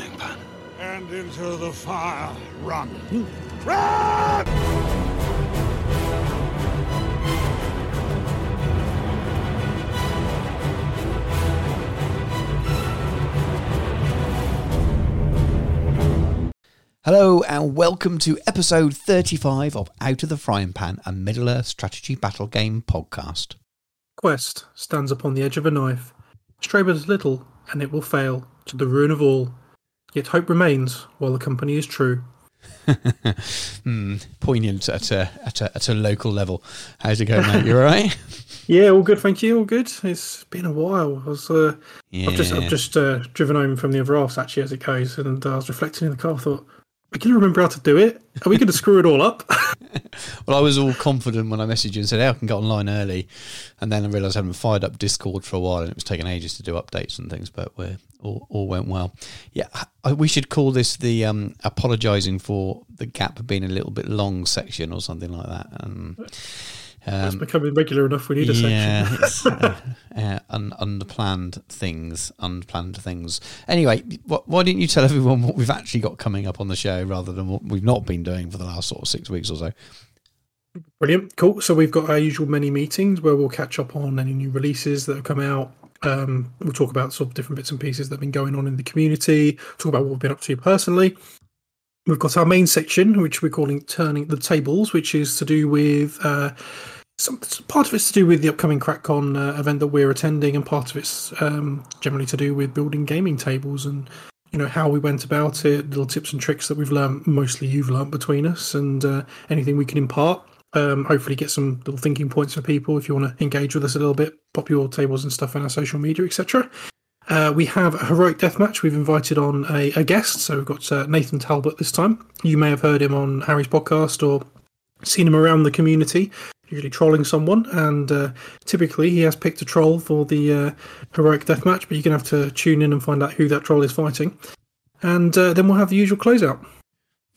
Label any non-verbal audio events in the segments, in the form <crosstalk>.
frying pan. And into the fire. Run. Run! Hello and welcome to episode 35 of Out of the Frying Pan, a Middle Earth strategy battle game podcast. Quest stands upon the edge of a knife. Stray but little, and it will fail, to the ruin of all. Yet hope remains while the company is true. <laughs> Hmm, poignant at a, at a at a local level. How's it going, mate? You all right? <laughs> Yeah, all good, thank you. All good. It's been a while. I was, uh, I've just, I've just uh, driven home from the other half actually as it goes, and uh, I was reflecting in the car. I thought, we can remember how to do it. Are we going to screw it all up? <laughs> Well, I was all confident when I messaged you and said, hey, I can get online early. And then I realised I hadn't fired up Discord for a while and it was taking ages to do updates and things, but we're, all, all went well. Yeah, I, we should call this the um, apologising for the gap being a little bit long section or something like that. Um, it's becoming regular enough. We need a yeah, section. <laughs> it's, uh, uh, un, unplanned things, unplanned things. Anyway, wh- why didn't you tell everyone what we've actually got coming up on the show rather than what we've not been doing for the last sort of six weeks or so? Brilliant, cool. So we've got our usual many meetings where we'll catch up on any new releases that have come out. Um, we'll talk about sort of different bits and pieces that have been going on in the community. Talk about what we've been up to personally. We've got our main section, which we're calling "Turning the Tables," which is to do with uh, some part of it's to do with the upcoming CrackCon uh, event that we're attending, and part of it's um, generally to do with building gaming tables and you know how we went about it, little tips and tricks that we've learned. Mostly you've learned between us, and uh, anything we can impart. Um, hopefully, get some little thinking points for people if you want to engage with us a little bit. Pop your tables and stuff on our social media, etc. Uh, we have a heroic death match. We've invited on a, a guest, so we've got uh, Nathan Talbot this time. You may have heard him on Harry's podcast or seen him around the community, usually trolling someone. And uh, typically, he has picked a troll for the uh, heroic deathmatch, but you're going to have to tune in and find out who that troll is fighting. And uh, then we'll have the usual closeout.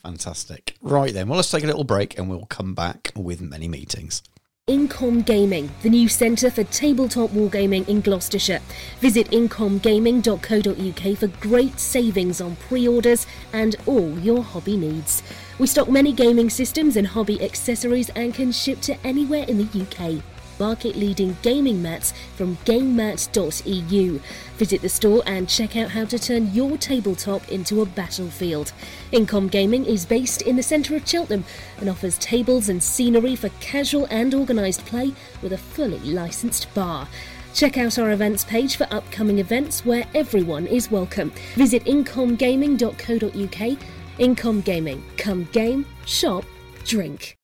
Fantastic. Right then, well, let's take a little break and we'll come back with many meetings. Incom Gaming, the new centre for tabletop wargaming in Gloucestershire. Visit incomgaming.co.uk for great savings on pre orders and all your hobby needs. We stock many gaming systems and hobby accessories and can ship to anywhere in the UK. Market leading gaming mats from gamemat.eu. Visit the store and check out how to turn your tabletop into a battlefield. Incom Gaming is based in the centre of Cheltenham and offers tables and scenery for casual and organised play with a fully licensed bar. Check out our events page for upcoming events where everyone is welcome. Visit incomgaming.co.uk. Incom Gaming. Come game, shop, drink.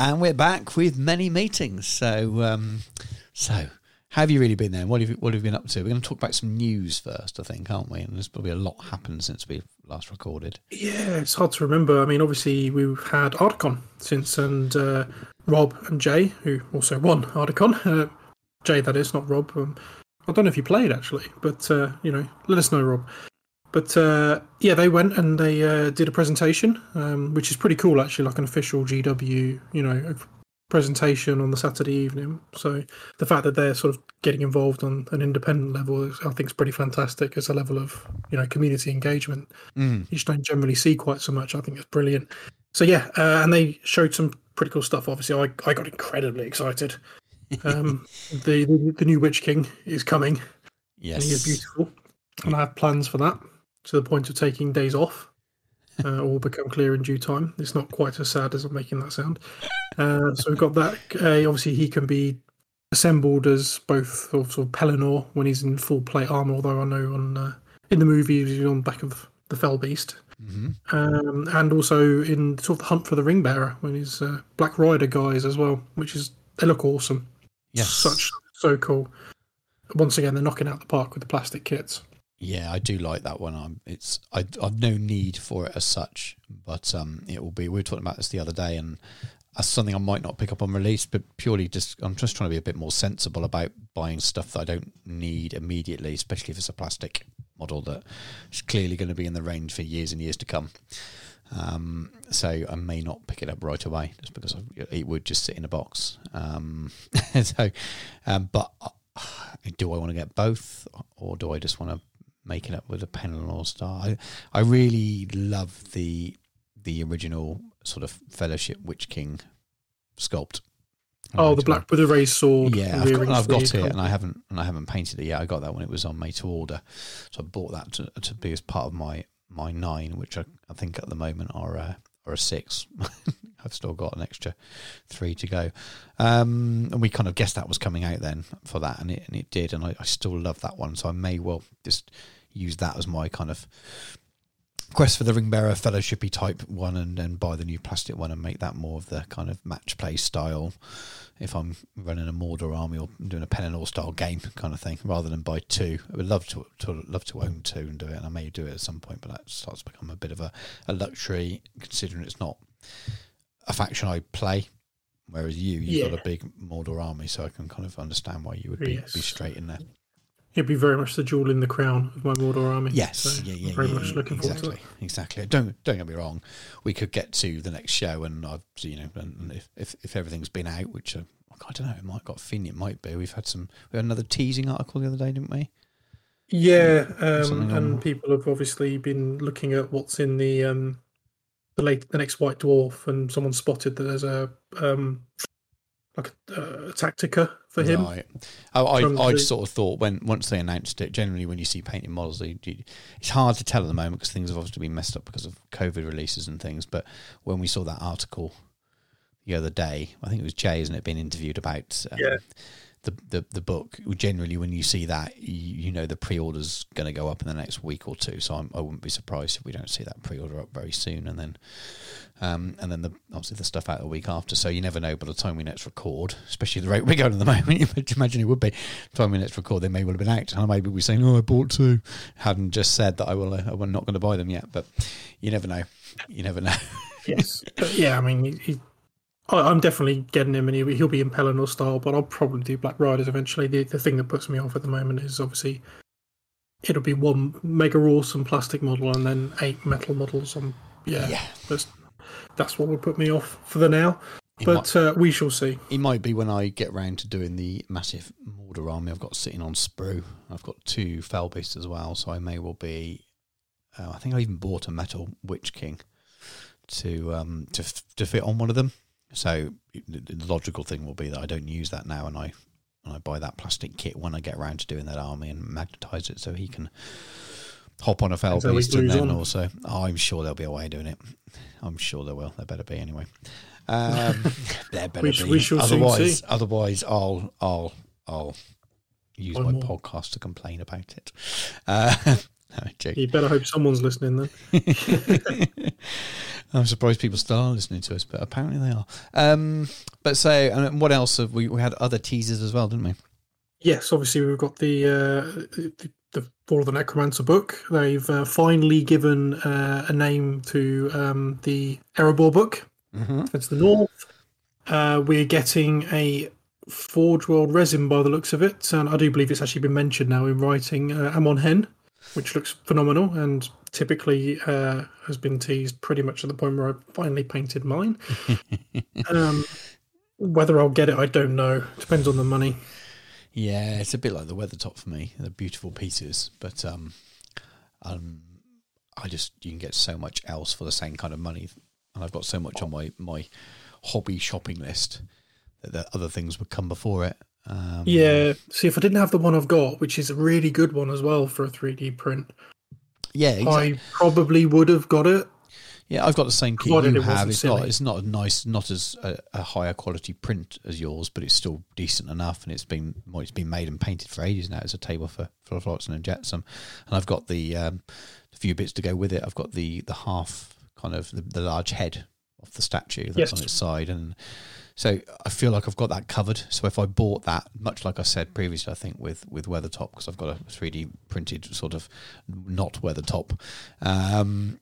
And we're back with many meetings. So, um, so have you really been there? What have you, what have you been up to? We're going to talk about some news first, I think, aren't we? And there's probably a lot happened since we last recorded. Yeah, it's hard to remember. I mean, obviously, we've had Ardicon since, and uh, Rob and Jay, who also won Ardicon. Uh, Jay, that is, not Rob. Um, I don't know if you played actually, but uh, you know, let us know, Rob. But uh, yeah, they went and they uh, did a presentation, um, which is pretty cool actually, like an official GW, you know, presentation on the Saturday evening. So the fact that they're sort of getting involved on an independent level, is, I think, is pretty fantastic as a level of you know community engagement. Mm. You just don't generally see quite so much. I think it's brilliant. So yeah, uh, and they showed some pretty cool stuff. Obviously, I, I got incredibly excited. Um, <laughs> the, the the new Witch King is coming, and he is beautiful, and I have plans for that to the point of taking days off. Uh, all become clear in due time. It's not quite as sad as I'm making that sound. Uh, so we've got that. Uh, obviously, he can be assembled as both sort of, Pelennor when he's in full plate armor. Although I know on uh, in the movie he's on the back of the Fell Beast, hmm um, and also in sort of the Hunt for the Ring Bearer when he's uh, Black Rider guys as well, which is they look awesome. Yes. such so cool. Once again, they're knocking out the park with the plastic kits. Yeah, I do like that one. I'm, it's I, I've no need for it as such, but um, it will be. We were talking about this the other day, and that's something I might not pick up on release, but purely just I'm just trying to be a bit more sensible about buying stuff that I don't need immediately, especially if it's a plastic model that is clearly going to be in the range for years and years to come. Um, so I may not pick it up right away just because it would just sit in a box. Um, <laughs> so, um, but uh, do I want to get both, or do I just want to making up with a Pelennor star. I, I really love the the original sort of Fellowship Witch King sculpt. Oh, the black with the raised sword. Yeah, I've got, I've got it, and I haven't and I haven't painted it yet. I got that when it was on made to order, so I bought that to, to be as part of my my nine, which I, I think at the moment are a, are a six. <laughs> I've still got an extra three to go, um, and we kind of guessed that was coming out then for that, and it and it did, and I, I still love that one, so I may well just use that as my kind of quest for the ring bearer fellowshipy type one and then buy the new plastic one and make that more of the kind of match play style if I'm running a Mordor army or doing a Pelennor style game kind of thing rather than buy two. I would love to, to love to own two and do it and I may do it at some point but that starts to become a bit of a, a luxury considering it's not a faction I play whereas you you've Yeah. got a big Mordor army so I can kind of understand why you would be, Yes. be straight in there. It'd be very much the jewel in the crown of my Mordor army. Yes, So yeah, yeah, very yeah, much yeah, looking exactly, forward to it. exactly. Don't don't get me wrong. We could get to the next show, and I've you know, and if if, if everything's been out, which uh, I don't know, it might got feeling it might be. We've had some. We had another teasing article the other day, didn't we? Yeah, um, and people have obviously been looking at what's in the um, the late the next White Dwarf, and someone spotted that there's a um, like a, a Tactica for him. Right. I, I, I sort of thought when once they announced it. Generally, when you see painted models, they, you, it's hard to tell at the moment because things have obviously been messed up because of COVID releases and things. But when we saw that article the other day, I think it was Jay, isn't it, being interviewed about um, Yeah. The, the the book. Generally, when you see that, you, you know the pre-order's going to go up in the next week or two. So I'm, I wouldn't be surprised if we don't see that pre-order up very soon, and then um, and then the obviously the stuff out the week after. So you never know. By the time we next record, especially the rate we're going at the <laughs> moment, you imagine it would be. By the time we next record, they may well have been out, and maybe we're saying, "Oh, I bought two." Hadn't just said that I will. Uh, I'm not going to buy them yet, but you never know. You never know. Yes, but yeah, I mean, he, I, I'm definitely getting him, and he, he'll be in Pelennor style. But I'll probably do Black Riders eventually. The the thing that puts me off at the moment is obviously it'll be one mega awesome plastic model and then eight metal models. Um, yeah, Yeah. That's, that's what would put me off for the now. It But uh, we shall see. It might be when I get round to doing the massive Mordor army I've got sitting on sprue. I've got two fell beasts as well, so I may well be. Uh, I think I even bought a metal Witch King to um to to fit on one of them. So the, logical thing will be that I don't use that now, and I and I buy that plastic kit when I get around to doing that army and magnetize it so he can hop on a fell he beast and then on. also oh, I'm sure there'll be a way of doing it. I'm sure there will. There better be anyway. Um, <laughs> there better We be. we shall otherwise, otherwise, I'll I'll I'll use my more. podcast to complain about it. Uh, <laughs> no. You better hope someone's listening then. <laughs> I'm surprised people still are listening to us, but apparently they are. Um, but so, and what else have we? We had other teasers as well, didn't we? Yes, obviously we've got the uh, the, the Fall of the Necromancer book. They've uh, finally given uh, a name to um, the Erebor book. Mm-hmm. That's the North. Uh, we're getting a Forge World resin by the looks of it, and I do believe it's actually been mentioned now in writing. Uh, Amon Hen, which looks phenomenal, and typically uh, has been teased pretty much at the point where I finally painted mine. <laughs> um, whether I'll get it, I don't know. Depends on the money. Yeah, it's a bit like the Weathertop for me. They're beautiful pieces, but um, um, I just you can get so much else for the same kind of money, and I've got so much on my my hobby shopping list that the other things would come before it. Um, Yeah. See, if I didn't have the one I've got, which is a really good one as well for a 3D print, yeah, exactly. I probably would have got it. Yeah, I've got the same key you have. It's not. It's not a nice, not as a, a higher quality print as yours, but it's still decent enough, and it's been well, it's been made and painted for ages now. It's a table for for Flotsam and Jetsam, and I've got the um, a few bits to go with it. I've got the the half kind of the, the large head of the statue that's Yes. on its side, and so I feel like I've got that covered. So if I bought that, much like I said previously, I think with with Weathertop because I've got a three D printed sort of not Weathertop. Um,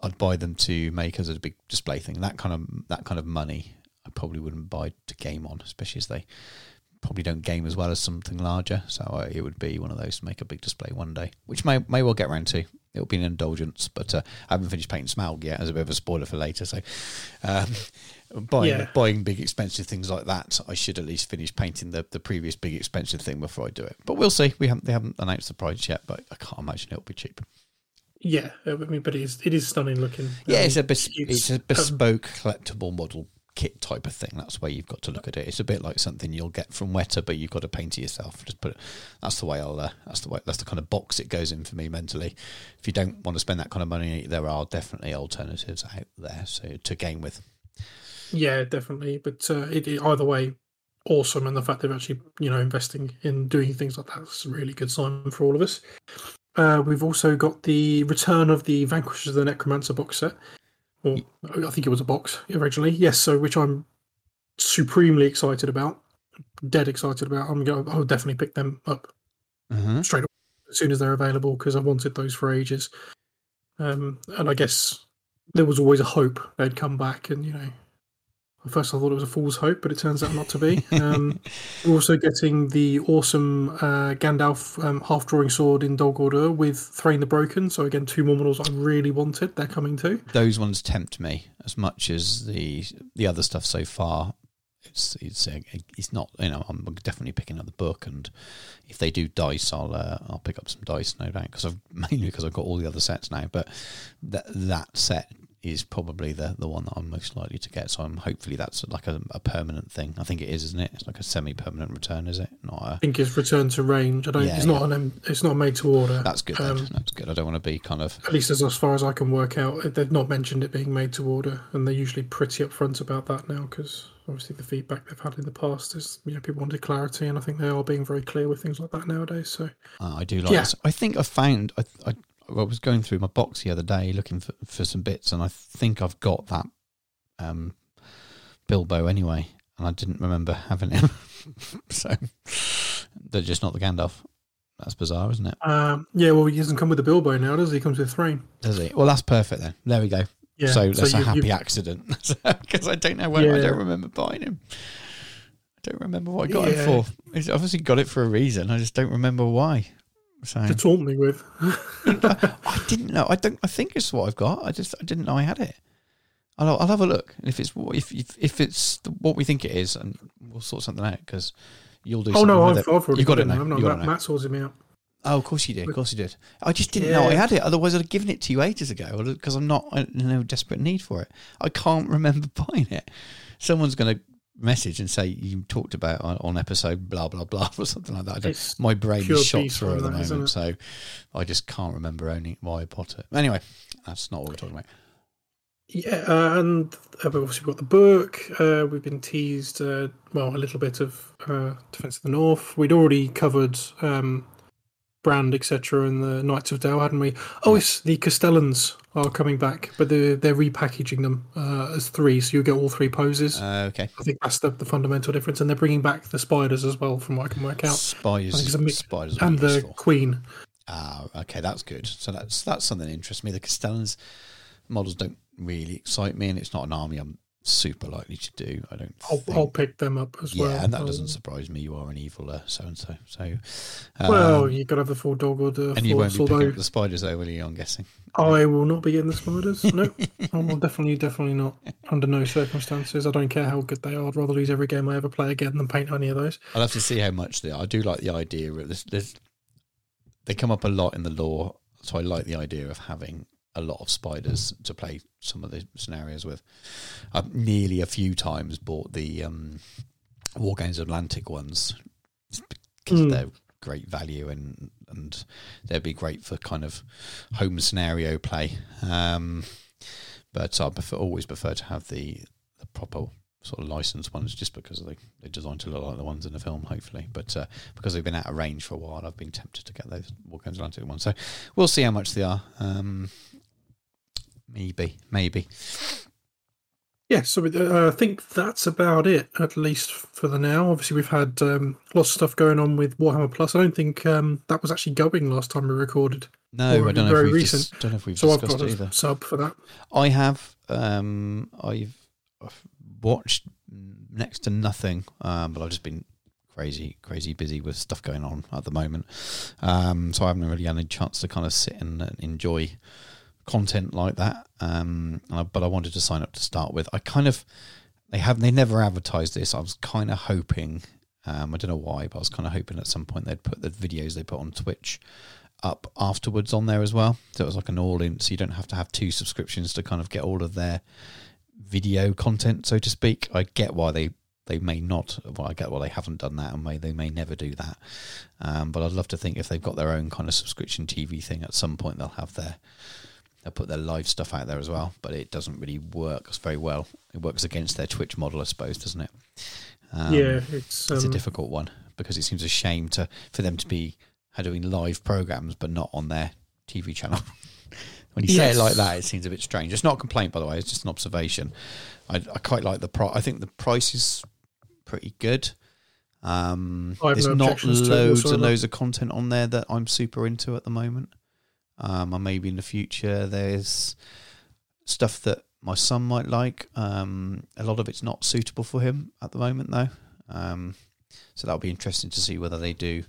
I'd buy them to make as a big display thing. That kind of that kind of money, I probably wouldn't buy to game on, especially as they probably don't game as well as something larger. So uh, it would be one of those to make a big display one day, which may may well get around to. it'll be an indulgence. But uh, I haven't finished painting Smaug yet, as a bit of a spoiler for later. So, um, <laughs> buying Yeah. buying big expensive things like that, I should at least finish painting the, the previous big expensive thing before I do it. But we'll see. We haven't they haven't announced the price yet, but I can't imagine it'll be cheap. Yeah, I mean, but it is it is stunning looking. Yeah, Um, it's a bes- it's, a um, bespoke collectible model kit type of thing. That's where you've got to look at it. It's a bit like something you'll get from Weta, but you've got to paint it yourself. Just put it. That's the way I'll. Uh, that's the way. That's the kind of box it goes in for me mentally. If you don't want to spend that kind of money, there are definitely alternatives out there so to game with. Yeah, definitely. But uh, it, it- either way, awesome, and the fact they're actually you know investing in doing things like that's a really good sign for all of us. Uh, we've also got the return of the Vanquishers of the Necromancer box set. Or I think it was a box originally. Yes, so which I'm supremely excited about. Dead excited about. I'm going. I'll definitely pick them up Mm-hmm. straight away as soon as they're available because I've wanted those for ages. Um, and I guess there was always a hope they'd come back, and you know, first I thought it was a fool's hope, but it turns out not to be. <laughs> Um, we're also getting the awesome uh, Gandalf um, half drawing sword in Dol Guldur with Thrain the Broken. So again, two more models I really wanted. They're coming too. Those ones tempt me as much as the the other stuff so far. It's it's uh, it's not you know I'm definitely picking up the book and if they do dice I'll uh, I'll pick up some dice no doubt because I've <laughs> mainly because I've got all the other sets now but that that set is probably the the one that I'm most likely to get so I'm hopefully that's like a, a permanent thing I think it is isn't it it's like a semi permanent return is it not a I think it's return to range. I don't. Yeah, it's not yeah. an. It's not made to order. that's good. Um, that's good I don't want to be kind of at least as, as far as I can work out, they've not mentioned it being made to order, and they're usually pretty upfront about that now because obviously the feedback they've had in the past is you know people wanted clarity, and I think they are being very clear with things like that nowadays. So Uh, I do like Yeah. this. I think I found I, I I was going through my box the other day looking for, for some bits, and I think I've got that um, Bilbo anyway, and I didn't remember having him. <laughs> so they're just not the Gandalf. That's bizarre, isn't it? um, yeah, well he doesn't come with the Bilbo now, does he? He comes with Thrain. Does he? Well, that's perfect then. There we go. Yeah, so that's a you- happy you- accident <laughs> because I don't know when I don't remember buying him. I don't remember what I got it Yeah. for. He's obviously got it for a reason. I just don't remember why. So to taunt me with. <laughs> I didn't know. I don't. I think it's what I've got. I just I didn't know I had it. I'll, I'll have a look. And if it's what- if if, if it's the, what we think it is, and we'll sort something out because you'll do. oh no, I've. I've already You got it now. I'm not, You Matt. Matt sorts me out. Oh, of course you did. Of course you did. I just didn't know I had it. Otherwise, I'd have given it to you ages ago because I'm not in no desperate need for it. I can't remember <laughs> buying it. Someone's going to message and say you talked about on, on episode blah blah blah <laughs> or something like that. I don't, my brain is shot through at the that, moment, so I just can't remember owning why I bought it. Anyway, that's not what we're talking about. Yeah, uh, and uh, we've obviously got the book. Uh, we've been teased, uh, well, a little bit of uh, Defense of the North. We'd already covered um, Brand, etc., and the Knights of Dale, hadn't we? Oh, it's the Castellans are coming back, but they're, they're repackaging them uh, as three, so you'll get all three poses. Uh, okay. I think that's the, the fundamental difference, and they're bringing back the spiders as well, from what I can work out, Spiders, I think mix- spiders and the useful. Queen. Ah, okay, that's good. So that's that's something that interests me. The Castellans models don't really excite me, and it's not an army I'm super likely to do. I don't. I'll, think. I'll pick them up as yeah, well. Yeah, and that Um, doesn't surprise me. You are an evil so and so. So, um, Well, you've got to have the full Dol Guldur. and you won't be picking up the spiders, though, will you? I'm guessing. I will not be getting the spiders. no, <laughs> I will definitely, definitely not. Under no circumstances. I don't care how good they are. I'd rather lose every game I ever play again than paint any of those. I'll have to see how much they are. I do like the idea of this. There's, they come up a lot in the lore, so I like the idea of having a lot of spiders to play some of the scenarios with. I've nearly a few times bought the um, Wargames Atlantic ones because Mm. they're great value and and they'd be great for kind of home scenario play. Um, but I prefer, always prefer to have the the proper sort of licensed ones just because they they're designed to look like the ones in the film, hopefully. But uh, because they've been out of range for a while, I've been tempted to get those Wargames Atlantic ones. So we'll see how much they are. Um, maybe, maybe. Yeah, so uh, I think that's about it, at least for the now. Obviously, we've had um, lots of stuff going on with Warhammer Plus. I don't think um, that was actually going last time we recorded. No, I don't know. very If we've recent. dis- don't know if we've So I've discussed got it a either. sub for that. I have. Um, I've, I've watched next to nothing, um, but I've just been crazy, crazy busy with stuff going on at the moment. Um, so I haven't really had a chance to kind of sit and enjoy content like that. Um, but I wanted to sign up to start with. I kind of they have they never advertised this. I was kind of hoping. Um, I don't know why, but I was kind of hoping at some point they'd put the videos they put on Twitch up afterwards on there as well. So it was like an all in, so you don't have to have two subscriptions to kind of get all of their video content, so to speak. I get why they they may not. Well, I get why they haven't done that, and may they may never do that. Um, but I'd love to think if they've got their own kind of subscription TV thing, at some point they'll have their they'll put their live stuff out there as well. But it doesn't really work very well. It works against their Twitch model, I suppose, doesn't it? Um, yeah, it's um, it's a difficult one because it seems a shame to for them to be doing live programs but not on their TV channel. <laughs> when you yes. say it like that, it seems a bit strange. It's not a complaint, by the way. It's just an observation. I, I quite like the price. I think the price is pretty good. Um, there's no not loads and loads of content on there that I'm super into at the moment. Um, and maybe in the future there's stuff that my son might like. Um, a lot of it's not suitable for him at the moment, though. Um, so that'll be interesting to see whether they do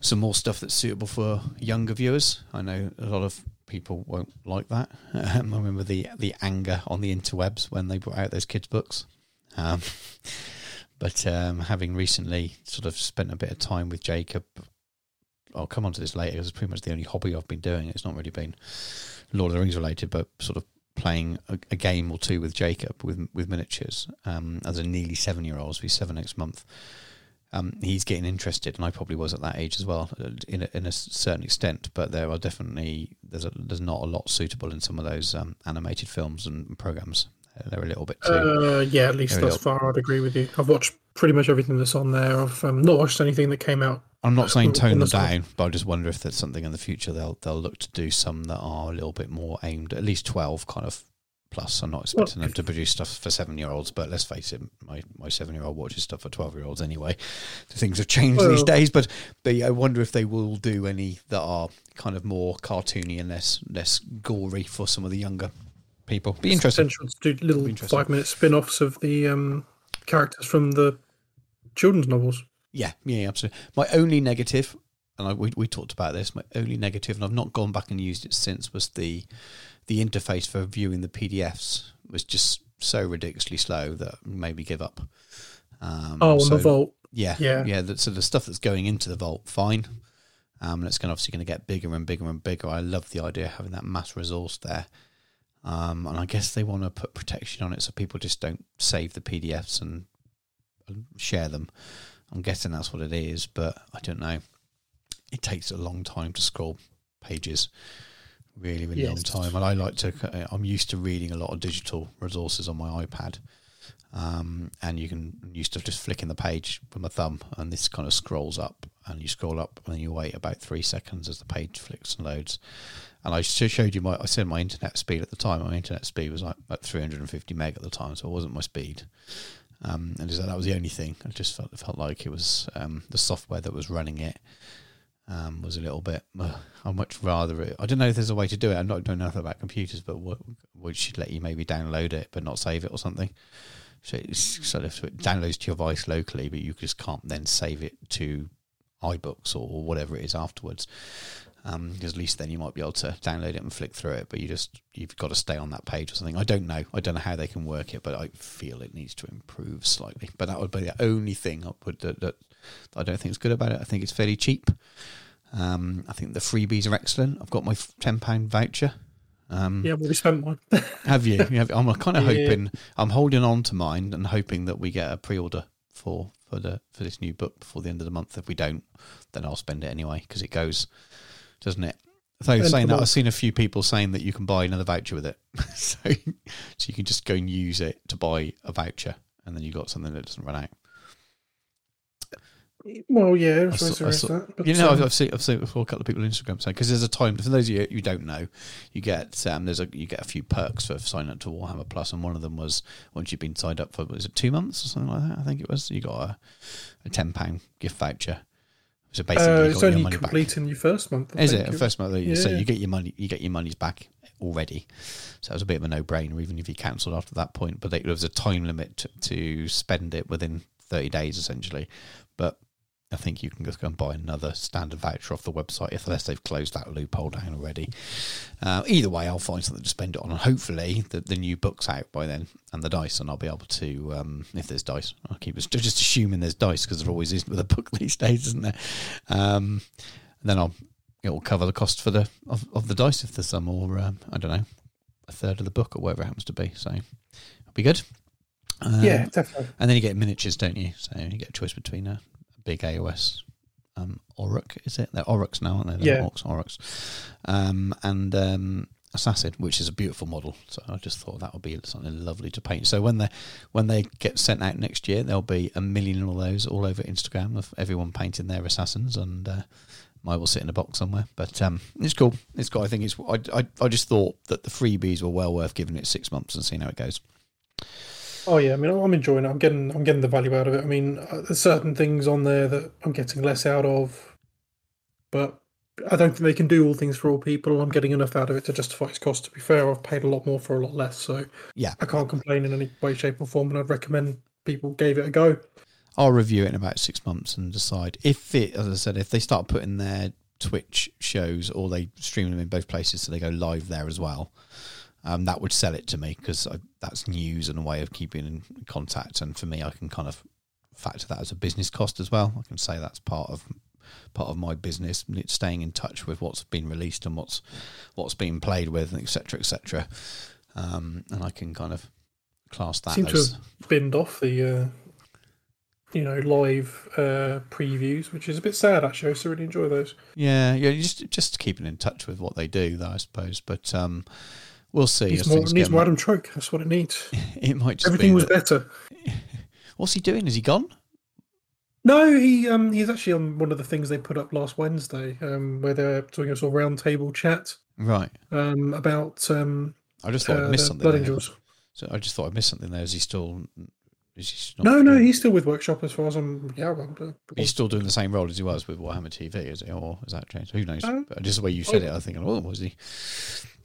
some more stuff that's suitable for younger viewers. I know a lot of people won't like that. <laughs> Um, I remember the the anger on the interwebs when they brought out those kids' books. Um, <laughs> but um, having recently sort of spent a bit of time with Jacob, I'll come on to this later. It's pretty much the only hobby I've been doing. It's not really been Lord of the Rings related, but sort of playing a, a game or two with Jacob with with miniatures um, as a nearly seven year old. So he's seven next month um, he's getting interested, and I probably was at that age as well, in a, in a certain extent. But there are definitely there's a, there's not a lot suitable in some of those um, animated films and programs. They're a little bit too. Uh, yeah, at least thus far, I'd agree with you. I've watched pretty much everything that's on there. I've um, not watched anything that came out. I'm not saying tone them down, but I just wonder if there's something in the future they'll they'll look to do some that are a little bit more aimed at least twelve kind of plus. I'm not expecting well, them to produce stuff for seven year olds, but let's face it, my, my seven year old watches stuff for 12 year olds anyway. Things have changed well, these days, but they, I wonder if they will do any that are kind of more cartoony and less less gory for some of the younger people. Be interesting. Potential to do little five minute spin offs of the um, characters from the children's novels. Yeah, yeah, absolutely. My only negative, and I, we, we talked about this, my only negative, and I've not gone back and used it since, was the the interface for viewing the PDFs was just so ridiculously slow that made me give up. Um, oh, so, the vault. Yeah, yeah, yeah. so the stuff that's going into the vault, fine. Um, and it's going obviously going to get bigger and bigger and bigger. I love the idea of having that mass resource there. Um, and I guess they want to put protection on it so people just don't save the PDFs and, and share them. I'm guessing that's what it is, but I don't know. It takes a long time to scroll pages. Really really yes. long time. And i like to uh, i'm used to reading a lot of digital resources on my ipad. Um, and you can I'm used to just flicking the page with my thumb and this kind of scrolls up and you scroll up and then you wait about three seconds as the page flicks and loads. And i showed you my i said my internet speed at the time. My internet speed was like at 350 meg at the time so it wasn't my speed um, and that was the only thing i just felt, felt like it was um, the software that was running it um, was a little bit. Uh, I'd much rather it. I don't know if there's a way to do it. I'm not don't know about computers, but what, would should let you maybe download it but not save it or something. So it's sort of it downloads to your device locally, but you just can't then save it to iBooks or whatever it is afterwards. Um, because at least then you might be able to download it and flick through it, but you just you've got to stay on that page or something. I don't know. I don't know how they can work it, but I feel it needs to improve slightly. But that would be the only thing I would that, that I don't think is good about it. I think it's fairly cheap. Um, I think the freebies are excellent. I've got my ten pound voucher. Um, yeah, well, we spent one. <laughs> have you? I'm kind of yeah. hoping. I'm holding on to mine and hoping that we get a pre-order for for the for this new book before the end of the month. If we don't, then I'll spend it anyway because it goes, doesn't it? So saying that, I've seen a few people saying that you can buy another voucher with it, <laughs> so so you can just go and use it to buy a voucher, and then you got something that doesn't run out. Well, yeah, I saw, I saw, that, but, you know, um, I've, I've, seen I've seen a couple of people on Instagram saying because there's a time for those of you who don't know, you get um, there's a you get a few perks for signing up to Warhammer Plus, and one of them was once you've been signed up for was it two months or something like that? I think it was. You got a, a ten pound gift voucher. So basically, uh, it's only your completing back. your first month. I Is it first month? Yeah. So you get your money, you get your monies back already. So it was a bit of a no-brainer, even if you cancelled after that point. But there was a time limit to, to spend it within 30 days essentially but I think you can just go and buy another standard voucher off the website if unless they've closed that loophole down already. Uh, either way, I'll find something to spend it on, and hopefully the, the new book's out by then and the dice, and I'll be able to um, if there's dice. I'll keep just assuming there's dice because there always is with a book <laughs> these days, isn't there? Um, and then I'll it will cover the cost for the of, of the dice if there's some, or um, I don't know, a third of the book or whatever it happens to be. So it'll be good. Um, yeah, definitely. And then you get miniatures, don't you? So you get a choice between a big AOS um, is it? They're Orruks now, aren't they? They're Yeah. Orcs. Um, and um, Assassin, which is a beautiful model. So I just thought that would be something lovely to paint. So when they when they get sent out next year, there'll be a million of those all over Instagram of everyone painting their assassins, and uh, mine will sit in a box somewhere. But um, it's cool. It's cool. I think it's. I, I I just thought that the freebies were well worth giving it six months and seeing how it goes. Oh yeah, I mean, I'm enjoying it. I'm getting, I'm getting the value out of it. I mean, uh, there's certain things on there that I'm getting less out of, but I don't think they can do all things for all people. I'm getting enough out of it to justify its cost. To be fair, I've paid a lot more for a lot less, so Yeah. I can't complain in any way, shape, or form. And I'd recommend people gave it a go. I'll review it in about six months and decide if it, as I said, if they start putting their Twitch shows or they stream them in both places, so they go live there as well. Um, that would sell it to me because that's news and a way of keeping in contact. And for me, I can kind of factor that as a business cost as well. I can say that's part of part of my business, it's staying in touch with what's been released and what's what's being played with, etc., et cetera, et cetera. Um, and I can kind of class that Seem to as have binned off the, uh, you know, live uh, previews, which is a bit sad actually. I to really enjoy those. Yeah, yeah, just just keeping in touch with what they do, though I suppose. But um, we'll see. Needs more, needs more mo- Adam Troke. That's what it needs. <laughs> It might just Everything was that- better. <laughs> What's he doing? Is he gone? No, he um he's actually on one of the things they put up last Wednesday, um, where they're doing a sort of roundtable chat Right. um about um I just thought uh, I missed something. Blood there. Angels. So I just thought I missed something there. Is he still? Is he not No, no, he's still with Workshop as far as I'm. Yeah, I'm, uh, He's still doing the same role as he was with Warhammer TV, is it, or has that changed? Who knows? But just the way you said it, I think, oh, was he?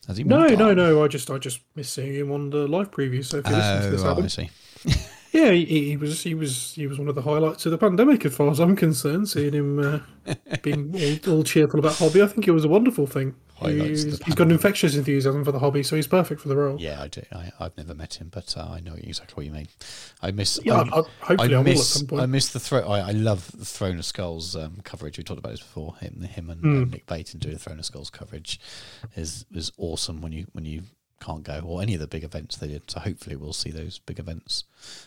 Has he? no, no, no. I just, I just miss seeing him on the live preview. So if you listen to Oh, this right, album, I see. <laughs> yeah, he, he was, he was, he was one of the highlights of the pandemic, as far as I'm concerned. Seeing him uh, <laughs> being all, all cheerful about hobby, I think it was a wonderful thing. Highlights He's, he's got an infectious enthusiasm for the hobby, so he's perfect for the role. Yeah, I do. I, I've never met him, but uh, I know exactly what you mean. I miss. Yeah, I, I, I, hopefully I, at miss, I miss the throw. I, I love the Throne of Skulls um, coverage. We talked about this before. Him, him, and, Hmm. and Nick Bayton doing the Throne of Skulls coverage is is awesome when you when you can't go or any of the big events they did. So hopefully we'll see those big events.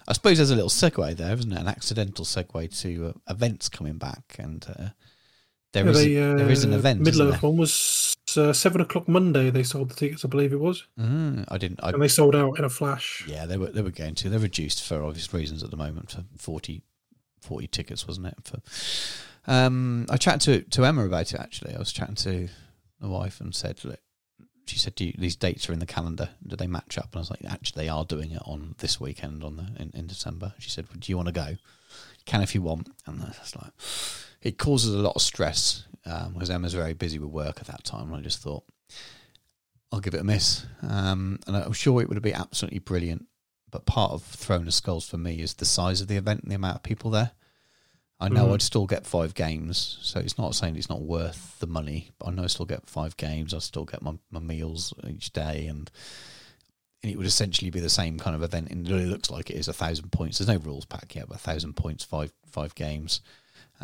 I suppose there's a little segue there, isn't it? An accidental segue to uh, events coming back, and uh, there Yeah, is they, a, there is an uh, event. Middle Earth one was uh, seven o'clock Monday. They sold the tickets, I believe it was, Mm, I didn't. I, and they sold out in a flash. Yeah, they were they were going to. They're reduced for obvious reasons at the moment for 40, 40 tickets, wasn't it? For um, I chatted to to Emma about it actually. I was chatting to my wife and said, look, she said, Do you, these dates are in the calendar. Do they match up? And I was like, actually, they are doing it on this weekend on the in, in December. She said, do you want to go? Can if you want. And I was like, it causes a lot of stress um, because Emma's very busy with work at that time. And I just thought. I'll give it a miss. Um, and I'm sure it would be absolutely brilliant. But part of Throne of Skulls for me is the size of the event and the amount of people there. I know Mhm. I'd still get five games, so it's not saying it's not worth the money, but I know I still get five games. I still get my, my meals each day, and and it would essentially be the same kind of event. And it really looks like it is a thousand points. There's no rules pack yet, but a thousand points, five five games.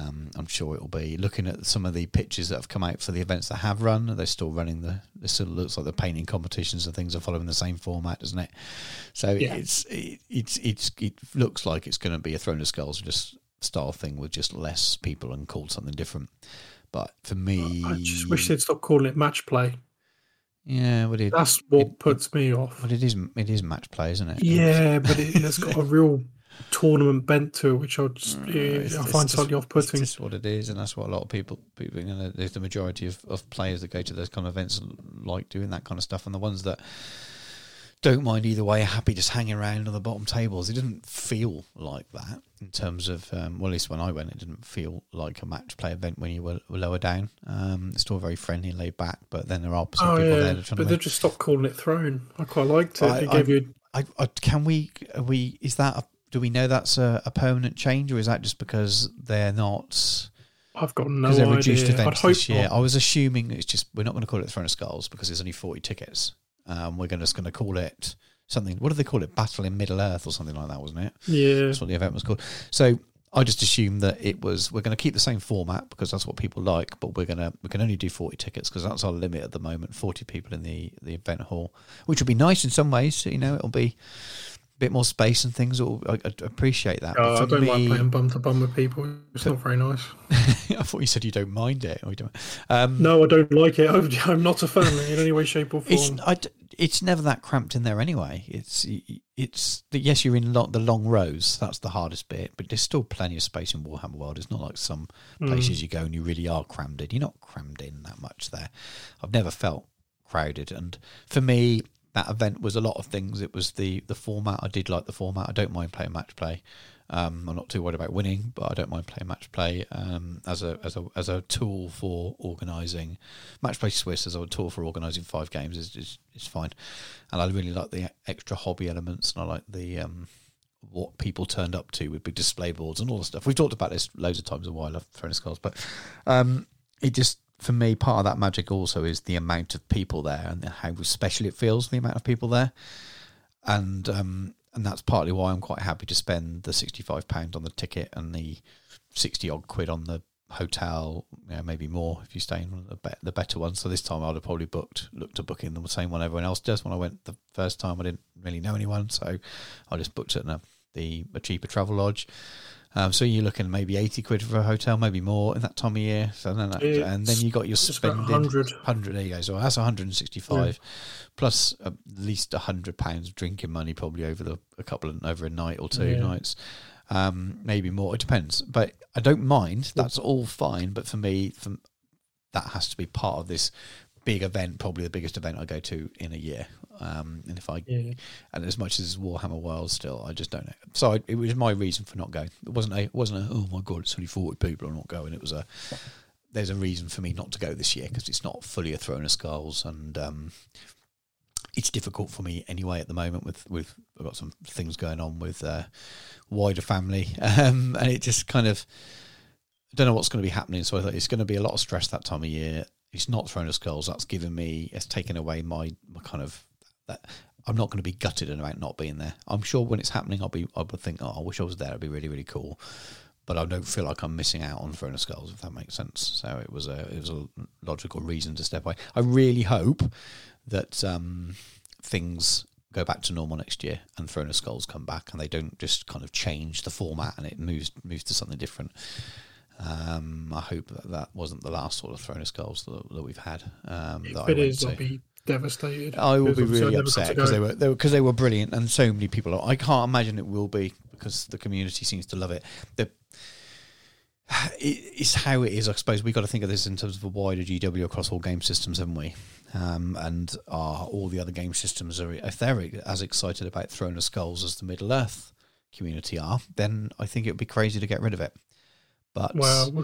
Um, I'm sure it will be. Looking at some of the pictures that have come out for the events that have run, they're still running the. It still looks like the painting competitions and things are following the same format, doesn't it? So Yeah. it's it, it's it's it looks like it's going to be a Throne of Skulls just style thing with just less people and called something different. But for me, I just wish they'd stop calling it match play. yeah, but it, That's what it- puts me off. but it is it is match play, isn't it? Yeah, but it, it's got a real <laughs> tournament bent to it, which I just Uh, I find just- slightly off-putting. just what it is, and that's what a lot of people, people, you know, the majority of, of players that go to those kind of events like doing that kind of stuff, and the ones that don't mind either way are happy just hanging around on the bottom tables. It didn't feel like that in terms of, um, well, at least when I went, it didn't feel like a match play event when you were, were lower down. Um, it's still very friendly and laid back, but then there are some Oh people yeah, there trying but they've just stopped calling it throne. I quite liked it. I- I- you I, I, can we? Are we? Is that? A, do we know that's a, a permanent change, or is that just because they're not? I've got no Because idea. reduced I'd events this year. not. I was assuming it's just we're not going to call it the Throne of Skulls because there's only forty tickets. Um, we're gonna, just going to call it something. What do they call it? Battle in Middle Earth or something like that, wasn't it? Yeah, That's what the event was called. So I just assumed that it was we're going to keep the same format because that's what people like, but we're gonna we can only do forty tickets because that's our limit at the moment. Forty people in the the event hall, which would be nice in some ways. You know, it'll be bit more space and things. It'll, I, I appreciate that. Oh, I But don't like playing bum to bum with people. It's not very nice. <laughs> I thought you said you don't mind it. Or you don't. Um, No, I don't like it. <laughs> I'm, I'm not a fan in any way, shape, or It's form. It's never that cramped in there anyway. It's it's yes, you're in lo- the long rows. That's the hardest bit, but there's still plenty of space in Warhammer World. It's not like some places you go and you really are crammed in. You're not crammed in that much there. I've never felt crowded, and for me, that event was a lot of things. It was the the format. I did like the format. I don't mind playing match play. Um, I'm not too worried about winning, but I don't mind playing match play um, as a as a as a tool for organising match play Swiss as a tool for organising five games is, is is fine, and I really like the extra hobby elements and I like the um, what people turned up to with big display boards and all the stuff. We've talked about this loads of times a while. I've thrown skulls, but um, it just for me part of that magic also is the amount of people there and how special it feels the amount of people there and um, and that's partly why I'm quite happy to spend the sixty five pound on the ticket and the sixty odd quid on the hotel. You know, maybe more if you stay in one the, be- the better ones. So this time I'd have probably booked looked at booking the same one everyone else does. When I went the first time, I didn't really know anyone, so I just booked it in a the a cheaper travel lodge. Um, so you're looking maybe eighty quid for a hotel, maybe more in that time of year. So then, Yeah, and then you got your spending 100. 100 there you go. So that's 165 plus at least 100 pounds of drinking money probably over the a couple of over a night or two Yeah. nights. Um maybe more it depends. But i don't mind. That's all fine. But for me from that has to be part of this big event probably the biggest event i go to in a year um and if i Yeah. and as much as Warhammer World still, I just don't know. So I, it was my reason for not going. It wasn't a, it wasn't a, oh my god, it's only forty people, I'm not going. It was a, there's a reason for me not to go this year because it's not fully a throne of skulls, and um, it's difficult for me anyway at the moment with with I've got some things going on with uh, wider family, <laughs> um, and it just kind of I don't know what's going to be happening. So I thought it's going to be a lot of stress that time of year. It's not throne of skulls. That's given me. It's taken away my, my kind of that. I'm not going to be gutted about not being there. I'm sure when it's happening, I'll be. I would think, oh, I wish I was there. It'd be really, really cool. But I don't feel like I'm missing out on Throne of Skulls, if that makes sense. So it was a it was a logical reason to step away. I really hope that um, things go back to normal next year and Throne of Skulls come back and they don't just kind of change the format and it moves moves to something different. Um, I hope that that wasn't the last sort of Throne of Skulls that, that we've had. Um, that If I it went is. I'll be devastated. I will be I really upset because they were because they were brilliant and so many people. Are, I can't imagine it will be because the community seems to love it. The it's how it is. I suppose We've got to think of this in terms of a wider GW across all game systems, haven't we? Um, and are all the other game systems are if they're as excited about Throne of Skulls as the Middle Earth community are, then I think it would be crazy to get rid of it. But Well,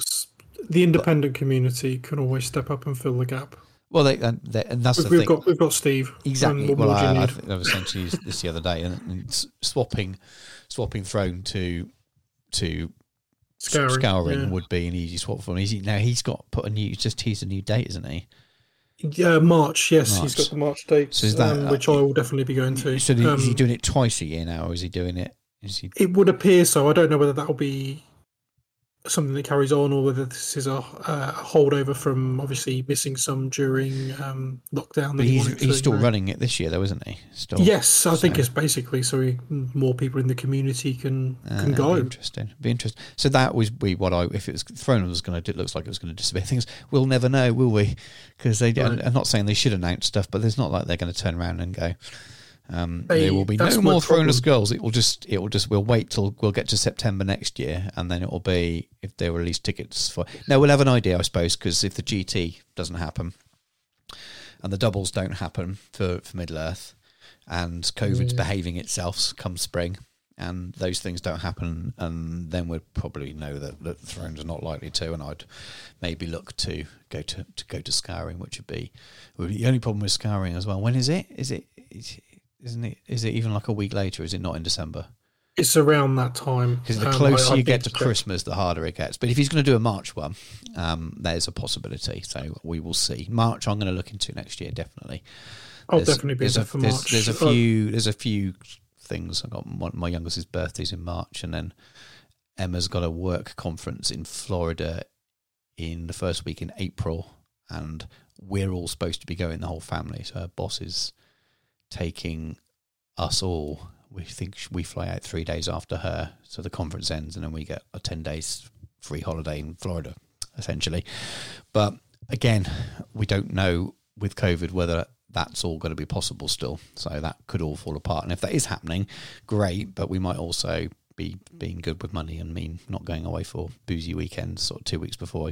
the independent community can always step up and fill the gap. well, they, and, they, and that's We've, the we've thing. got we've got Steve. Exactly. Well, more do you I, I, think I was saying to you this the other day, and, and swapping, swapping throne to to Scouring, scouring yeah. would be an easy swap for him. He's, now he's got put a new, just teased a new date, isn't he? Yeah, March. Yes, March. he's got the March dates, So that- um, which I will definitely be going to. So is he Um, doing it twice a year now, or is he doing it? Is he? It would appear so. I don't know whether that will be something that carries on or whether this is a, a holdover from obviously missing some during um, lockdown. But he's he's still running it this year, though, isn't he? Still. Yes, I think it's basically so we, more people in the community can Uh, can go. Be interesting. Be interesting. So that was be what I if it was throne was going to. It looks like it was going to disappear. Things we'll never know, will we? Because they. Right. I'm not saying they should announce stuff, but there's not like they're going to turn around and go. Um, They- there will be no more Throne of Skulls. It will just. It will just. We'll wait till we'll get to September next year, and then it will be if they release tickets for. No, we'll have an idea, I suppose, because if the GT doesn't happen, and the doubles don't happen for for Middle Earth, and COVID's Yeah. behaving itself come spring, and those things don't happen, and then we'd probably know that, that Thrones are not likely to, and I'd maybe look to go to, to go to Scouring, which would be would be the only problem with Scouring as well. When is it? Is it? Is, isn't it? Is it even like a week later? Is it not in December? It's around that time Because the Um, closer I you get to Christmas, the harder it gets. But if he's going to do a March one, um, there's a possibility. So we will see. March, I'm going to look into next year definitely. I'll There's- definitely be there's there a, for there's, March. There's a Uh, few. There's a few things. I got one, my youngest's birthday's in March, and then Emma's got a work conference in Florida in the first week in April, and we're all supposed to be going, the whole family. So her boss is taking us all. We think we fly out three days after her, so the conference ends, and then we get a ten days free holiday in Florida, essentially. But again, we don't know with COVID whether that's all going to be possible still. So that could all fall apart. And if that is happening, great. But we might also be being good with money and mean not going away for boozy weekends sort of two weeks before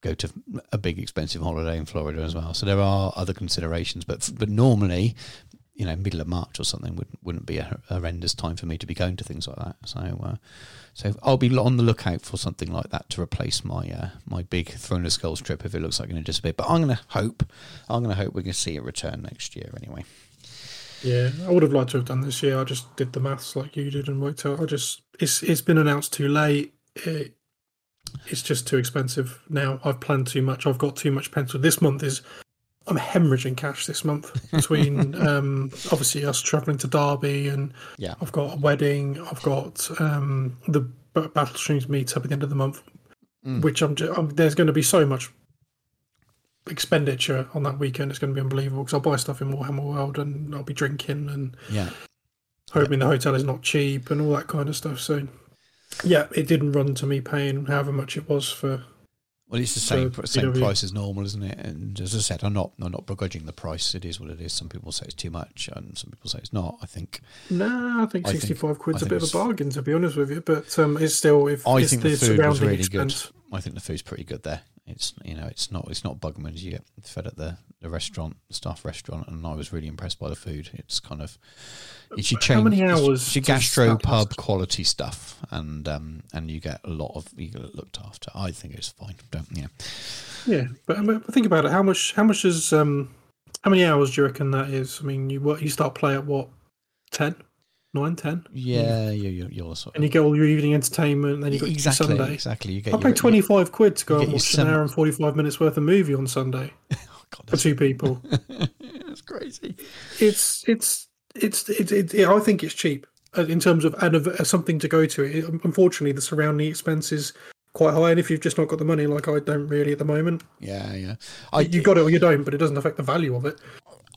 go to a big expensive holiday in Florida as well. So there are other considerations. But but normally, you know, middle of March or something would, wouldn't be a horrendous time for me to be going to things like that. So uh, so I'll be on the lookout for something like that to replace my uh, my big Throne of Skulls trip if it looks like it's going to disappear. But I'm going to hope I'm going to hope we can see it return next year anyway. Yeah, I would have liked to have done this year. I just did the maths like you did and worked out. I just it's it's been announced too late. It, it's just too expensive now. I've planned too much. I've got too much pencil. This month is I'm hemorrhaging cash this month between <laughs> um, obviously us travelling to Derby and Yeah. I've got a wedding. I've got um, the Battle Streams meet up at the end of the month, Mm. which I'm, ju- I'm. There's going to be so much expenditure on that weekend. It's going to be unbelievable because I'll buy stuff in Warhammer World and I'll be drinking and Yeah. hoping the hotel is not cheap and all that kind of stuff. So, yeah, it didn't run to me paying however much it was for. Well, it's the same same BW. price as normal, isn't it? And as I said, I'm not I'm not begrudging the price. It is what it is. Some people say it's too much, and some people say it's not. I think Nah, I think I think- sixty-five quid's I a bit of a bargain to be honest with you. But um, it's still if I it's think the the food was really expense. good. I think the food's pretty good there. It's you know it's not it's not Bugman's. You get fed at the, the restaurant, the staff restaurant, and I was really impressed by the food. It's kind of <laughs> it's your How many hours It's your does gastro pub quality stuff, and um and you get a lot of you get looked after. I think it's fine. Don't yeah. Yeah, but I mean, think about it. How much? How much is? Um, how many hours do you reckon that is? I mean, you what? You start play at what? 10? 9, 10? Yeah, you you you're sort And you get all your evening entertainment. And then you got exactly your Sunday. exactly. You get I paid twenty five quid to go and watch an hour and forty five minutes worth of movie on Sunday <laughs> Oh, God, for two people. <laughs> that's crazy. it's it's it's it, it, it, I think it's cheap uh, in terms of and uh, something to go to. It, unfortunately, the surrounding expense is quite high, and if you've just not got the money, like I don't really at the moment, Yeah, yeah. I you got it or you don't, but it doesn't affect the value of it.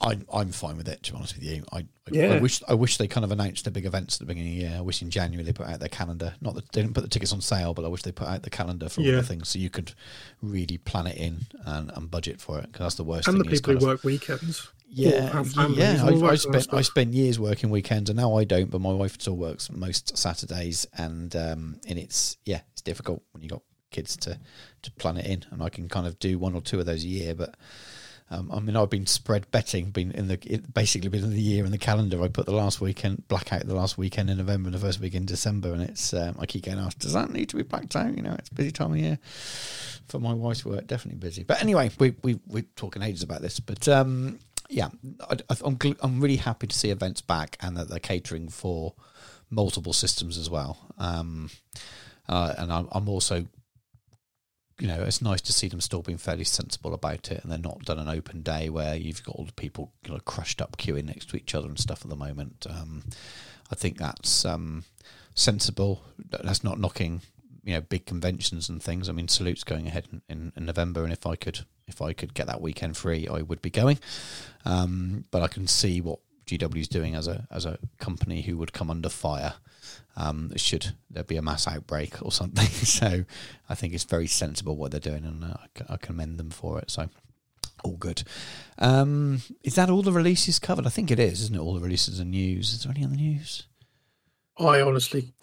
I, I'm fine with it, to be honest with you. I, I, I Yeah. wish I wish they kind of announced the big events at the beginning of the year. I wish in January they put out their calendar. Not that they didn't put the tickets on sale, but I wish they put out the calendar for all the things so you could really plan it in and, and budget for it. Because that's the worst And the thing. is people kind who of- work weekends. Yeah, yeah. I, I spent I spent years working weekends, and now I don't. But my wife still works most Saturdays, and um, and it's yeah, it's difficult when you got kids to to plan it in. And I can kind of do one or two of those a year, but um, I mean, I've been spread betting, been in the it basically been in the year in the calendar. I put the last weekend blackout the last weekend in November and the first week in December, and it's um, I keep getting asked, does that need to be blacked out? You know, it's a busy time of year for my wife's work, definitely busy. But anyway, we we we're talking ages about this, but um, yeah, I, I, I'm I'm really happy to see events back and that they're catering for multiple systems as well. Um, uh, and I'm, I'm also you know, it's nice to see them still being fairly sensible about it, and they're not done an open day where you've got all the people you know, crushed up queuing next to each other and stuff at the moment. Um, I think that's um, sensible. That's not knocking you know big conventions and things. I mean, Salute's going ahead in, in, in November, and if I could if I could get that weekend free, I would be going. Um, but I can see what GW is doing as a as a company who would come under fire um, should there be a mass outbreak or something. <laughs> So I think it's very sensible what they're doing, and uh, I, commend them for it. So all good. Um, is that all the releases covered? I think it is, isn't it? All the releases and news. Is there any other news? I honestly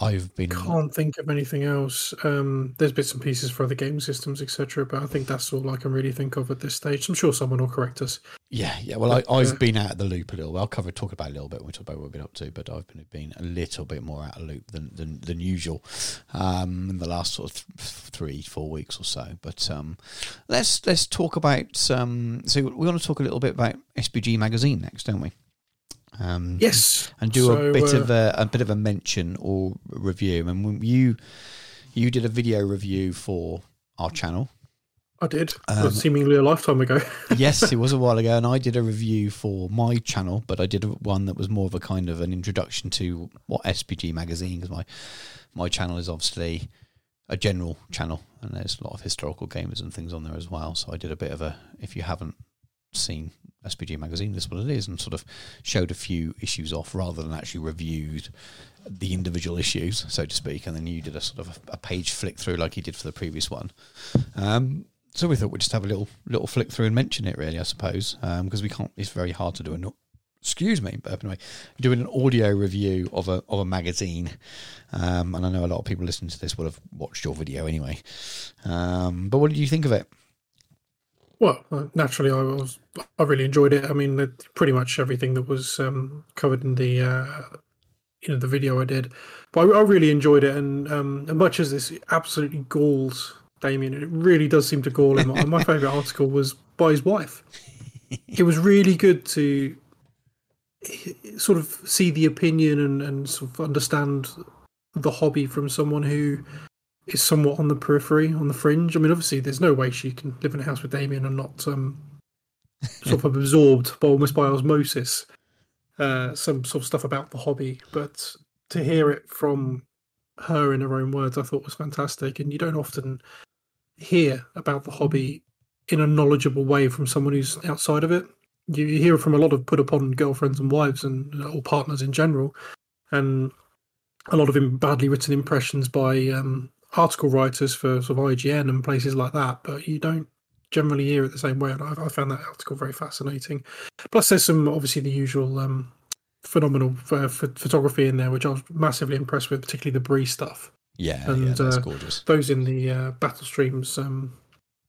I've been can't think of anything else. Um, there's bits and pieces for other game systems, etc. But I think that's all I can really think of at this stage. I'm sure someone will correct us. Yeah, yeah. Well, I, But, I've uh, been out of the loop a little. I'll cover talk about a little bit when we talk about what we've been up to, but I've been been a little bit more out of loop than than, than usual um, in the last sort of th- three four weeks or so. But um, let's let's talk about. Um, so we want to talk a little bit about SBG magazine next, don't we? Um, Yes, and do So, a bit uh, of a, a bit of a mention or review. And when you you did a video review for our channel. I did. Um, seemingly a lifetime ago. <laughs> yes, it was a while ago, and I did a review for my channel, but I did one that was more of a kind of an introduction to what SBG magazine because my my channel is obviously a general channel, and there's a lot of historical gamers and things on there as well. So I did a bit of a if you haven't seen SBG magazine, this is what it is, and sort of showed a few issues off rather than actually reviewed the individual issues, so to speak. And then you did a sort of a, a page flick through like you did for the previous one. Um, so we thought we'd just have a little little flick through and mention it, really, I suppose, because we can't. It's very hard to do a. no- Excuse me, but anyway, doing an audio review of a of a magazine, um, and I know a lot of people listening to this will have watched your video anyway. Um, but what did you think of it? Well, uh, naturally, I was. I really enjoyed it. I mean, pretty much everything that was um, covered in the uh, you know the video I did, but I, I really enjoyed it. And um, as much as this absolutely galls Damien, it really does seem to gall him. My favorite article was by his wife. It was really good to sort of see the opinion and, and sort of understand the hobby from someone who is somewhat on the periphery, on the fringe. I mean, obviously, there's no way she can live in a house with Damien and not um, <laughs> sort of absorbed, by, almost by osmosis, uh, some sort of stuff about the hobby. But to hear it from her in her own words, I thought was fantastic. And you don't often hear about the hobby in a knowledgeable way from someone who's outside of it. You you hear from a lot of put upon girlfriends and wives and or partners in general, and a lot of badly written impressions by um, article writers for sort of IGN and places like that. But you don't generally hear it the same way, and I, I found that article very fascinating. Plus, there's some obviously the usual um, phenomenal uh, ph- photography in there, which I was massively impressed with, particularly the Bree stuff Yeah, yeah, that's uh, gorgeous. those in the uh, Battle Streams um,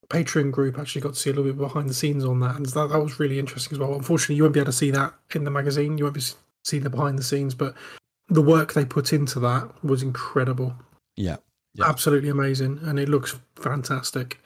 Patreon group actually got to see a little bit behind the scenes on that, and that, that was really interesting as well. Unfortunately, you won't be able to see that in the magazine. You won't be see the behind the scenes, but the work they put into that was incredible, Yeah, Yeah. absolutely amazing, and it looks fantastic.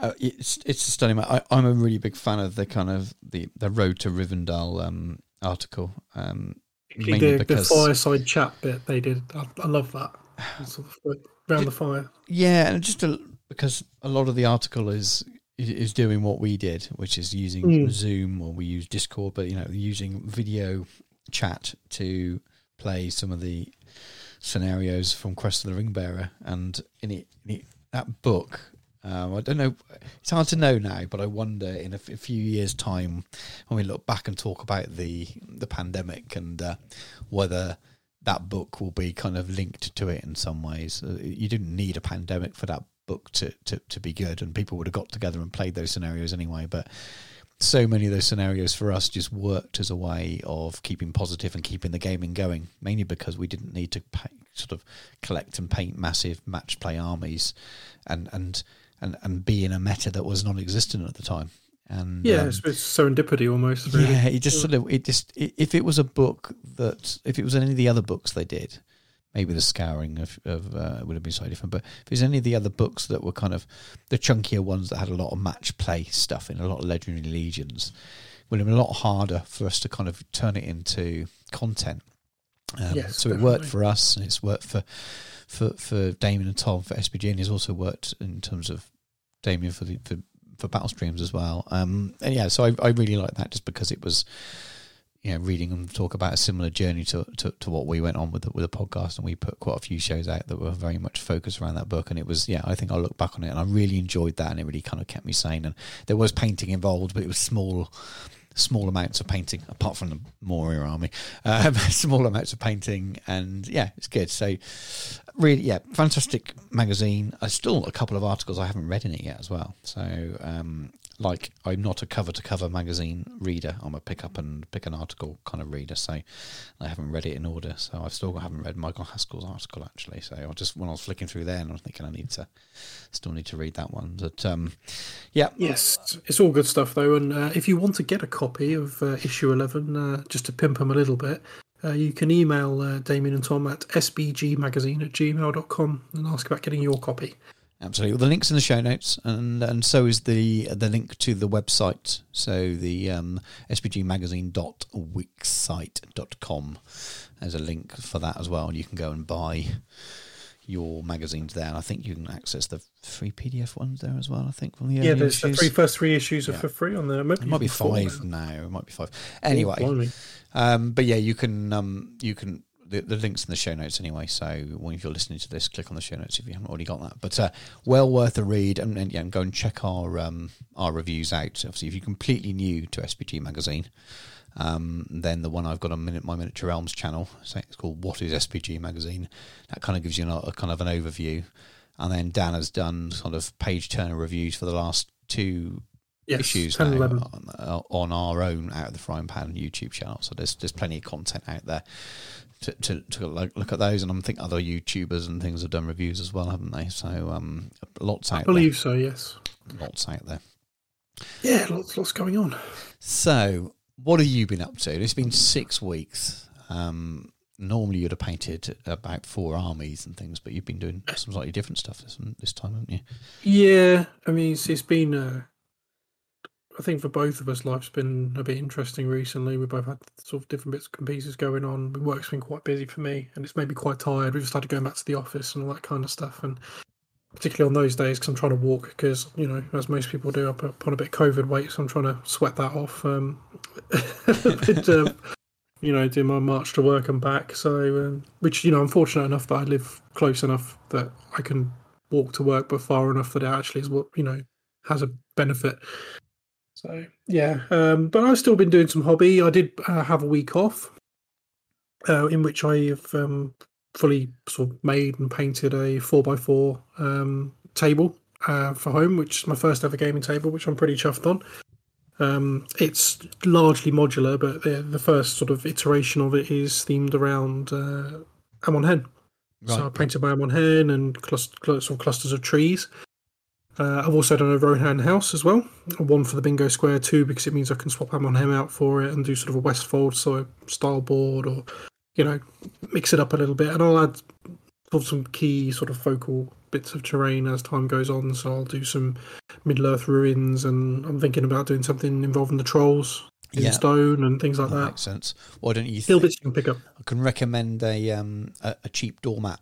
Uh, it's it's a stunning. I, I'm a really big fan of the kind of the the Road to Rivendell um, article. Um, mainly The, the fireside chat bit they did, I, I love that. <sighs> Sort of like round the fire. yeah, and just a, because a lot of the article is is doing what we did, which is using Mm. Zoom or we use Discord, but you know using video chat to play some of the scenarios from Quest of the Ring Bearer, and in it, in it that book. Um, I don't know. It's hard to know now, but I wonder in a, f- a few years' time when we look back and talk about the the pandemic and uh, whether that book will be kind of linked to it in some ways. Uh, you didn't need a pandemic for that book to, to, to be good, and people would have got together and played those scenarios anyway. But so many of those scenarios for us just worked as a way of keeping positive and keeping the gaming going, mainly because we didn't need to pay, sort of collect and paint massive match play armies and, and, and, and be in a meta that was non existent at the time. And Yeah, um, it's, it's serendipity almost. Really. yeah, it just sort of it just i if it was a book that if it was any of the other books they did, maybe the scouring of, of uh, would have been slightly different. But if there's any of the other books that were kind of the chunkier ones that had a lot of match play stuff in, a lot of legendary legions, it would have been a lot harder for us to kind of turn it into content. Um, Yes, so it worked for us, and it's worked for for for Damien and Tom for SBG, and it's also worked in terms of Damien for the for, for battle streams as well. Um, and yeah, so I, I really like that just because it was, you know, reading them talk about a similar journey to, to, to what we went on with the, with the podcast, and we put quite a few shows out that were very much focused around that book. And it was, yeah, I think I'll look back on it, and I really enjoyed that, and it really kind of kept me sane. And there was painting involved, but it was small. Small amounts of painting, apart from the Moria army, um, <laughs> small amounts of painting, and yeah, it's good. So, really, yeah, fantastic magazine. I still a couple of articles I haven't read in it yet as well. So, um, like, I'm not a cover to cover magazine reader. I'm a pick up and pick an article kind of reader. So, I haven't read it in order. So, I've still haven't read Michael Haskell's article actually. So, I just when I was flicking through there, and I was thinking I need to still need to read that one. But um, yeah, Yes, it's all good stuff though. And uh, if you want to get a copy of uh, issue 11, uh, just to pimp them a little bit, uh, you can email uh, Damien and Tom at sbgmagazine at gmail.com and ask about getting your copy. Absolutely. Well, the link's in the show notes, and and so is the the link to the website. So the um, sbgmagazine.wixsite.com. There's a link for that as well. And you can go and buy your magazines there. And I think you can access the free PDF ones there as well. I think from the Yeah, there's the issues. three first three issues are Yeah. for free on there. It might be five now. It might be five. Anyway, um, but yeah, you can um, you can the, the links in the show notes anyway. So when if you're listening to this, click on the show notes if you haven't already got that. But uh, well worth a read, and, and yeah, and go and check our um, our reviews out. Obviously, if you're completely new to SBG magazine, um, then the one I've got on Minute My Miniature Realms channel, so it's called What is SBG magazine. That kind of gives you a, a kind of an overview, and then Dan has done sort of page turner reviews for the last two Yes, issues now on, uh, on our own out of the frying pan YouTube channel. So there's there's plenty of content out there to to, to look, look at those, and I'm think other YouTubers and things have done reviews as well, haven't they? So um, lots out I believe so. Yes. lots out there. Yeah, lots lots going on. So what have you been up to? It's been six weeks. Um, normally you'd have painted about four armies and things, but you've been doing some slightly different stuff this this time, haven't you? Yeah, I mean, it's, it's been. Uh, I think for both of us, life's been a bit interesting recently. We both had sort of different bits and pieces going on. Work's been quite busy for me, and it's made me quite tired. We've started going back to the office and all that kind of stuff, and particularly on those days because I'm trying to walk. Because you know, as most people do, I put on a bit of COVID weight, so I'm trying to sweat that off. Um, <laughs> um, you know, do my march to work and back. So, um, which you know, I'm fortunate enough that I live close enough that I can walk to work, but far enough that it actually is what you know has a benefit. So yeah, um, but I've still been doing some hobby. I did uh, have a week off, uh, in which I have um, fully sort of made and painted a four x four um, table uh, for home, which is my first ever gaming table, which I'm pretty chuffed on. Um, it's largely modular, but the, the first sort of iteration of it is themed around uh, Amon Hen. So I painted my Amon Hen and clus- cl- sort of clusters of trees. Uh, I've also done a Rohan house as well. One for the bingo square, two because it means I can swap Amon Hen out for it and do sort of a Westfold so style board or, you know, mix it up a little bit. And I'll add sort of some key sort of focal bits of terrain as time goes on. So I'll do some Middle Earth ruins and I'm thinking about doing something involving the trolls in Yeah. stone and things like That that. makes sense. Why don't you? Little bits you can pick up. I can recommend a um a, a cheap doormat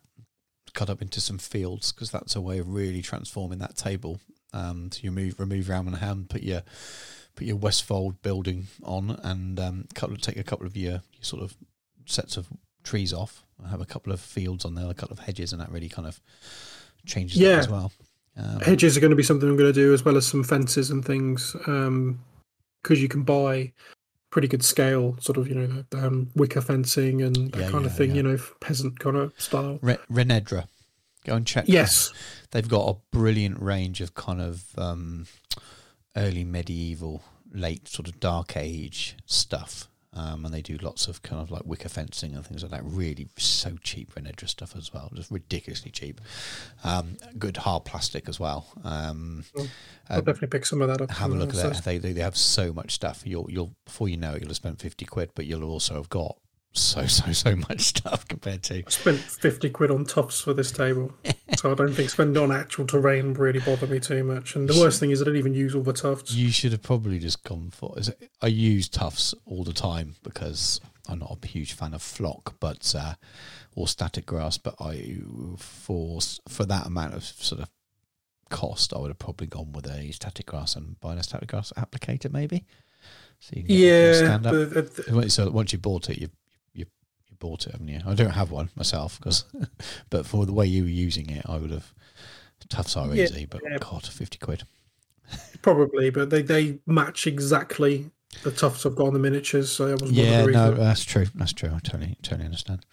cut up into some fields because that's a way of really transforming that table. Um, so you move remove round and hand, put your put your Westfold building on, and um, couple take a couple of your, your sort of sets of trees off. I have a couple of fields on there, a couple of hedges, and that really kind of changes Yeah. that as well. Um, hedges are going to be something I'm going to do as well as some fences and things because you can buy pretty good scale sort of you know the, um, wicker fencing and that Yeah, kind yeah, of thing yeah. you know peasant kind of style Re- Renedra, go and check. yes they've got a brilliant range of kind of um, early medieval, late sort of dark age stuff. Um, and they do lots of kind of like wicker fencing and things like that. Really, so cheap Renedra stuff as well, just ridiculously cheap. Um, good hard plastic as well. Um. I'll uh, definitely pick some of that up have a look at that. They, they they have so much stuff. You'll you'll before you know it, you'll have spent fifty quid, but you'll also have got so so so much stuff compared to I spent 50 quid on tufts for this table so I don't think spending on actual terrain really bothered me too much and the worst thing is I didn't even use all the tufts You should have probably just gone for. is it- I use tufts all the time because I'm not a huge fan of flock, but uh, or static grass. But I for for that amount of sort of cost, I would have probably gone with a static grass and buying a static grass applicator, maybe. So you can get yeah stand up. but, uh, So once you bought it, you you bought it, haven't you? I don't have one myself, because <laughs> but for the way you were using it, I would have. Tufts are Yeah, easy, but yeah. God, fifty quid. probably but they, they match exactly the tufts I've got on the miniatures so that was Yeah, no, that's true. That's true. I totally, totally understand.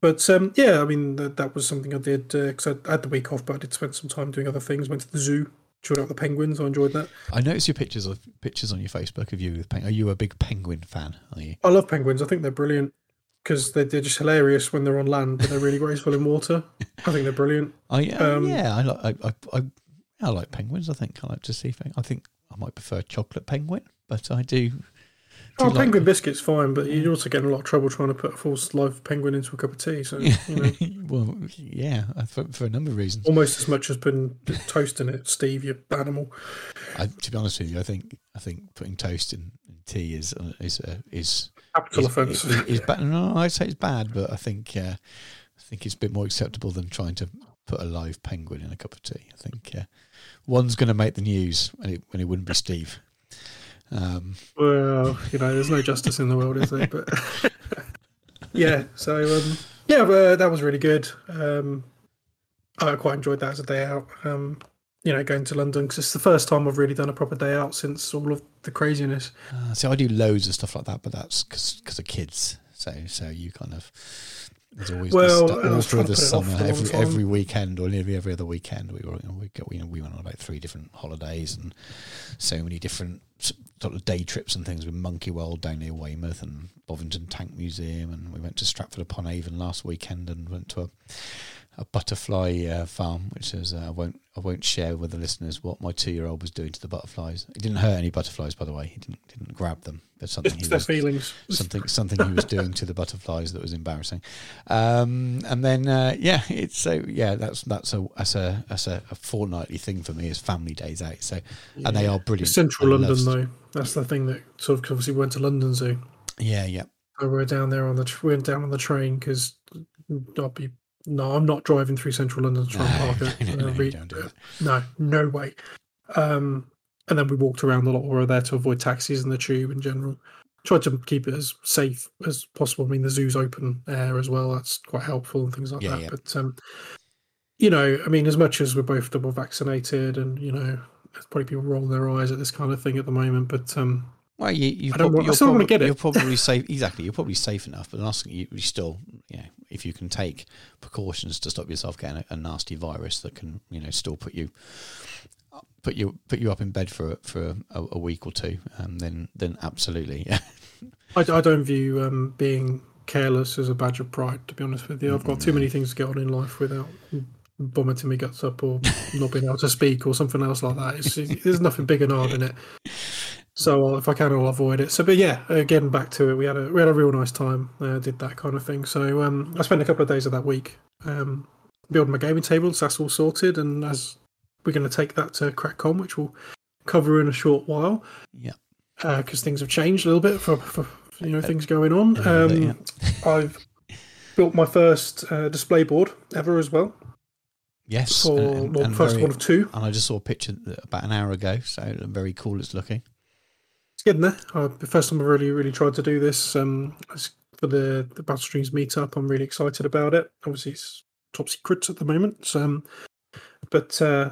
But um, yeah, I mean that, that was something I did because I had the week off, but I did spend some time doing other things. Went to the zoo, chilled out the penguins. I enjoyed that. I noticed your pictures of pictures on your Facebook of you with penguins. Are you a big penguin fan? Are you? I love penguins. I think they're brilliant because they, they're just hilarious when they're on land, but they're really graceful in water. I think they're brilliant. I uh, Um, yeah, I like I, I, I, like penguins. I think I like to see. I think I might prefer chocolate penguin, but I do. Oh, like- penguin biscuit's fine, but you're also getting a lot of trouble trying to put a full live penguin into a cup of tea. So you <laughs> know, well, yeah, for, for a number of reasons. almost as much as putting toast in it, Steve, you animal. I, to be honest with you, I think I think putting toast in, tea is uh, is uh, is Capital is, offence. is, is bad. No, I'd say it's bad, but I think uh, I think it's a bit more acceptable than trying to put a live penguin in a cup of tea. I think uh, one's going to make the news, and it, and it wouldn't be Steve. Um, Well, you know, there's no justice in the world, is there? But <laughs> yeah, so um, yeah, that was really good. Um, I quite enjoyed that as a day out. Um, you know, going to London because it's the first time I've really done a proper day out since all of the craziness. uh, so I do loads of stuff like that, but that's because of kids. So so you kind of there's always Well, this, all through the to put it off summer, every time. every weekend or nearly every other weekend, we were you know, we go, you know, we went on about three different holidays and so many different sort of day trips and things with Monkey World down near Weymouth and Bovington Tank Museum, and we went to Stratford upon Avon last weekend and went to a a butterfly uh, farm, which is uh, I won't I won't share with the listeners what my two year old was doing to the butterflies. He didn't hurt any butterflies, by the way. He didn't didn't grab them, but something he their was feelings. something something he was doing to the butterflies that was embarrassing. Um, and then uh, yeah, it's so yeah, that's that's a that's a that's a, a fortnightly thing for me is family days out. So and they are brilliant. Central I London, though. That's the thing that sort of obviously went to London Zoo. Yeah, yeah. So we're down there on the we went down on the train because I'll be no, I'm not driving through central London to try and No, park <laughs> it. no, no, we- don't do it. No, no way. Um, and then we walked around a lot. We were there to avoid taxis and the tube in general. Tried to keep it as safe as possible. I mean, the zoo's open air as well. That's quite helpful and things like Yeah, that. yeah. But um, you know, I mean, as much as we're both double vaccinated, and you know, there's probably people rolling their eyes at this kind of thing at the moment. But um, Well, you, you I don't prob- want- I you're, still don't wanna probably, get it. you're probably <laughs> safe. Exactly, you're probably safe enough. But asking you, you still, you know, if you can take precautions to stop yourself getting a, a nasty virus that can, you know, still put you put you put you up in bed for for a, a week or two, um, then then absolutely, yeah. <laughs> I, I don't view um, being careless as a badge of pride. To be honest with you, I've got too many things to get on in life without vomiting my guts up or not being able to speak or something else like that. It's, there's nothing big and hard in it. So uh, if I can, I'll avoid it. So, but yeah, again, back to it. We had a we had a real nice time. Uh, did that kind of thing. So um, I spent a couple of days of that week um, building my gaming table. So That's all sorted, and as we're going to take that to CrackCon, which we'll cover in a short while yeah. because things have changed a little bit for, for you know things going on. Um, I've built my first uh, display board ever as well. Yes, For and- and- and first very- one of two. And I just saw a picture about an hour ago, so very cool it's looking. It's getting there. Uh, the first time I've really really tried to do this um, for the the Battle Streams meetup. I'm really excited about it. Obviously, it's top secret at the moment. So, um, but uh,